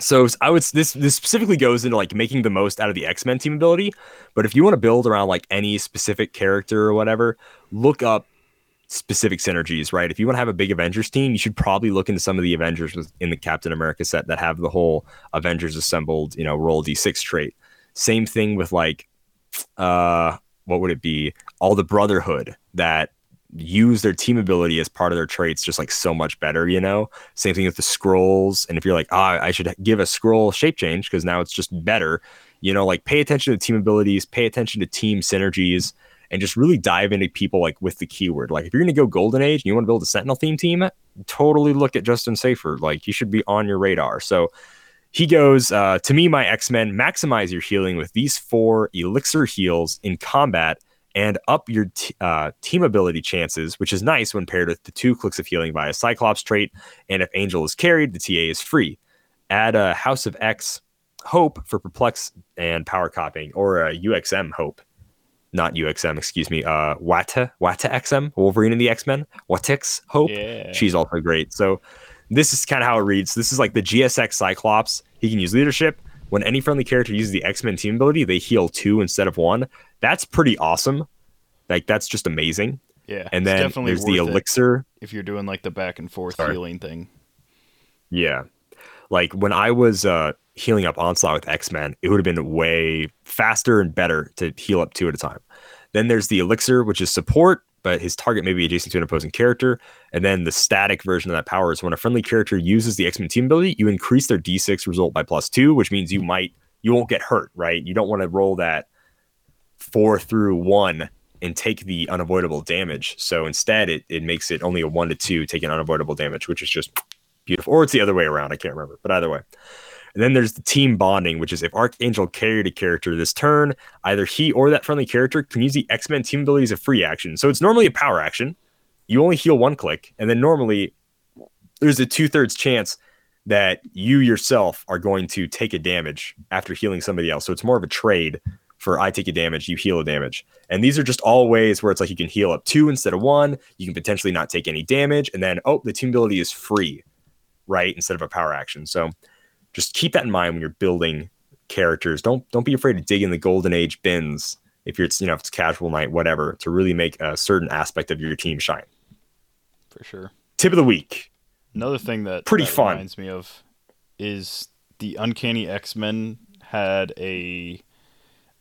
So I would this this specifically goes into like making the most out of the X-Men team ability, but if you want to build around like any specific character or whatever, look up specific synergies, right? If you want to have a big Avengers team, you should probably look into some of the Avengers in the Captain America set that have the whole Avengers assembled, you know, roll d6 trait. Same thing with like uh what would it be? All the Brotherhood that use their team ability as part of their traits just like so much better, you know? Same thing with the Skrulls. And if you're like, ah, I should give a Skrull shape change because now it's just better, you know, like pay attention to team abilities, pay attention to team synergies, and just really dive into people like with the keyword. Like if you're gonna go Golden Age and you want to build a Sentinel theme team, totally look at Justin Safer. Like he should be on your radar. So he goes, uh, to me, my X Men, maximize your healing with these four elixir heals in combat and up your t- uh, team ability chances, which is nice when paired with the two clicks of healing via Cyclops trait. And if Angel is carried, the TA is free. Add a House of X Hope for Perplex and Power Copying, or a UXM Hope. Not UXM, excuse me. Uh, Wata, Wata XM, Wolverine and the X Men, Watix Hope. Yeah. She's also great. So this is kind of how it reads. This is like the GSX Cyclops. He can use leadership. When any friendly character uses the X Men team ability, they heal two instead of one. That's pretty awesome. Like that's just amazing. Yeah. And then there's the elixir. if you're doing like the back and forth Sorry. healing thing. Yeah. Like when I was uh healing up Onslaught with X-Men, it would have been way faster and better to heal up two at a time. Then there's the elixir, which is support, but his target may be adjacent to an opposing character. And then the static version of that power is when a friendly character uses the X-Men team ability, you increase their D6 result by plus two, which means you might you won't get hurt, right? You don't want to roll that four through one and take the unavoidable damage. So instead it, it makes it only a one to two taking unavoidable damage, which is just beautiful. Or it's the other way around. I can't remember, but either way. And then there's the team bonding, which is if Archangel carried a character this turn, either he or that friendly character can use the X Men team ability as a free action. So it's normally a power action. You only heal one click, and then normally there's a two thirds chance that you yourself are going to take a damage after healing somebody else. So it's more of a trade for I take a damage, you heal a damage. And these are just all ways where it's like you can heal up two instead of one. You can potentially not take any damage, and then oh, the team ability is free, right? Instead of a power action. So just keep that in mind when you're building characters. Don't don't be afraid to dig in the golden age bins if you're you know if it's casual night, whatever, to really make a certain aspect of your team shine. For sure. Tip of the week. Another thing that Pretty that fun. reminds me of is the Uncanny X Men had a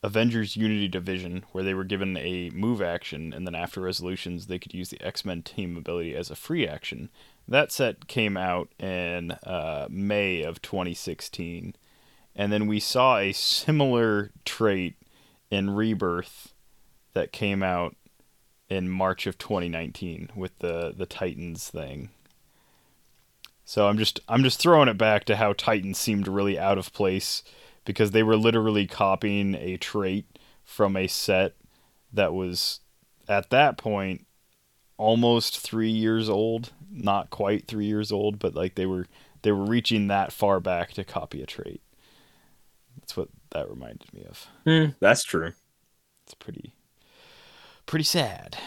Avengers Unity division where they were given a move action, and then after resolutions, they could use the X Men team ability as a free action. That set came out in uh, May of 2016, and then we saw a similar trait in Rebirth that came out in March of 2019 with the the Titans thing. So I'm just I'm just throwing it back to how Titans seemed really out of place because they were literally copying a trait from a set that was at that point almost 3 years old, not quite 3 years old, but like they were they were reaching that far back to copy a trait. That's what that reminded me of. Hmm, that's true. It's pretty pretty sad.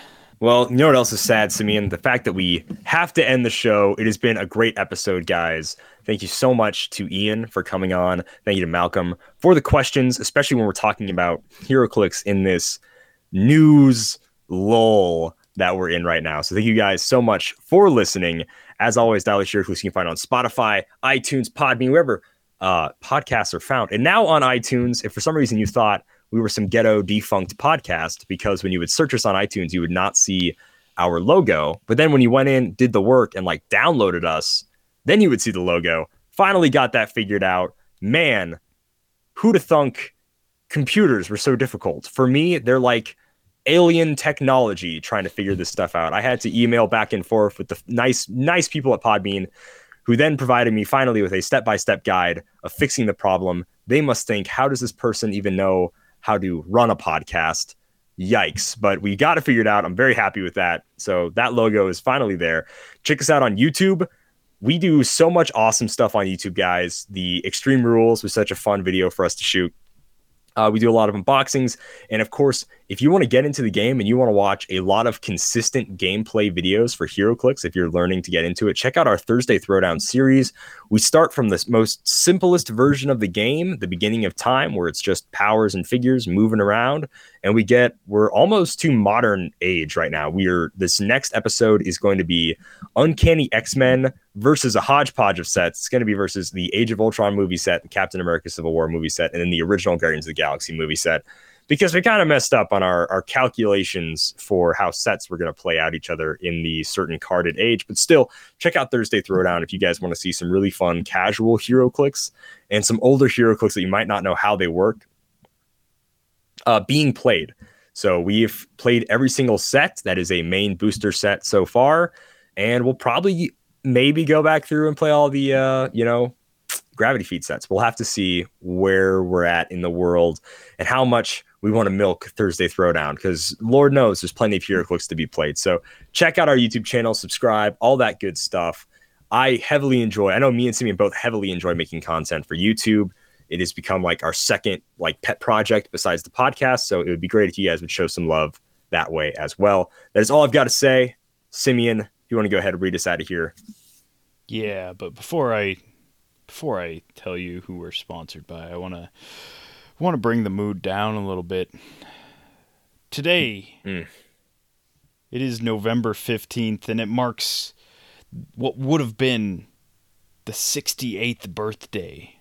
Well, you know what else is sad, Simeon? The fact that we have to end the show. It has been a great episode, guys. Thank you so much to Ian for coming on. Thank you to Malcolm for the questions, especially when we're talking about HeroClix in this news lull that we're in right now. So thank you guys so much for listening. As always, Dial HeroClix you can find on Spotify, iTunes, Podbean, wherever uh, podcasts are found. And now on iTunes, if for some reason you thought we were some ghetto defunct podcast, because when you would search us on iTunes, you would not see our logo. But then when you went in, did the work, and like downloaded us, then you would see the logo. Finally got that figured out. Man, who'd have thunk computers were so difficult? For me, they're like alien technology trying to figure this stuff out. I had to email back and forth with the nice, nice people at Podbean who then provided me finally with a step by step guide of fixing the problem. They must think, how does this person even know how to run a podcast? Yikes. But we got it figured out. I'm very happy with that. So that logo is finally there. Check us out on YouTube. We do so much awesome stuff on YouTube, guys. The Extreme Rules was such a fun video for us to shoot. Uh, we do a lot of unboxings. And of course, if you want to get into the game and you want to watch a lot of consistent gameplay videos for HeroClix, if you're learning to get into it, check out our Thursday Throwdown series. We start from the most simplest version of the game, the beginning of time, where it's just powers and figures moving around. And we get, we're almost to modern age right now. We're, this next episode is going to be Uncanny X Men versus a hodgepodge of sets. It's going to be versus the Age of Ultron movie set, the Captain America Civil War movie set, and then the original Guardians of the Galaxy movie set. Because we kind of messed up on our, our calculations for how sets were going to play out each other in the certain carded age. But still, check out Thursday Throwdown if you guys want to see some really fun casual HeroClix and some older HeroClix that you might not know how they work uh, being played. So we've played every single set that is a main booster set so far, and we'll probably maybe go back through and play all the uh, you know gravity feed sets. We'll have to see where we're at in the world and how much we want to milk Thursday Throwdown because Lord knows there's plenty of HeroClix to be played. So check out our YouTube channel, subscribe, all that good stuff. I heavily enjoy. I know me and Simeon both heavily enjoy making content for YouTube. It has become like our second like pet project besides the podcast. So it would be great if you guys would show some love that way as well. That is all I've got to say. Simeon, you want to go ahead and read us out of here. Yeah, but before I before I tell you who we're sponsored by, I want to want to bring the mood down a little bit. Today, Mm. it is November 15th and it marks what would have been the 68th birthday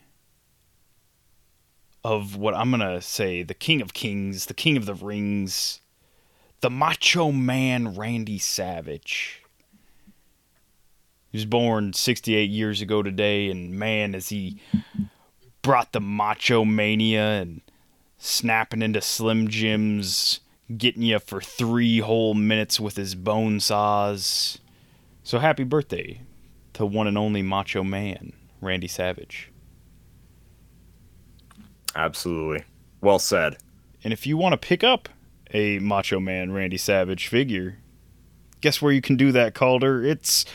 of what I'm going to say the King of Kings, the King of the Rings, the Macho Man Randy Savage. He was born 68 years ago today, and man, as he brought the macho mania and snapping into Slim Jims, getting you for three whole minutes with his bone saws. So happy birthday to one and only Macho Man, Randy Savage. Absolutely. Well said. And if you want to pick up a Macho Man Randy Savage figure, guess where you can do that, Calder? It's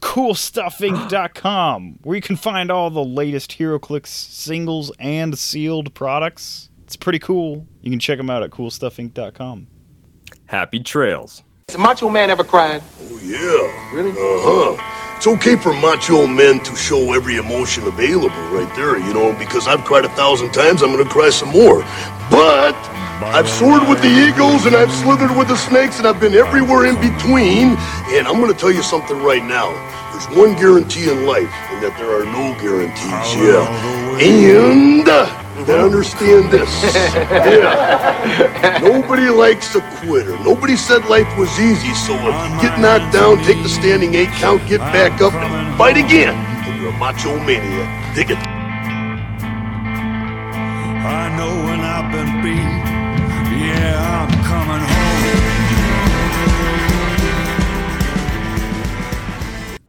CoolStuffInc.com, where you can find all the latest HeroClix singles and sealed products. It's pretty cool. You can check them out at CoolStuffInc.com. Happy trails. Has Macho Man ever cried? Oh, yeah. Really? Uh huh. It's okay for macho men to show every emotion available right there, you know, because I've cried a thousand times, I'm gonna cry some more. But I've soared with the eagles and I've slithered with the snakes and I've been everywhere in between. And I'm gonna tell you something right now. There's one guarantee in life, and that there are no guarantees, oh, yeah. And *laughs* I understand this. yeah. Nobody likes a quitter. Nobody said life was easy, so if you get knocked down, take the standing eight count, get back up, and fight again. And you're a macho maniac. Dig it. I know when I've been beat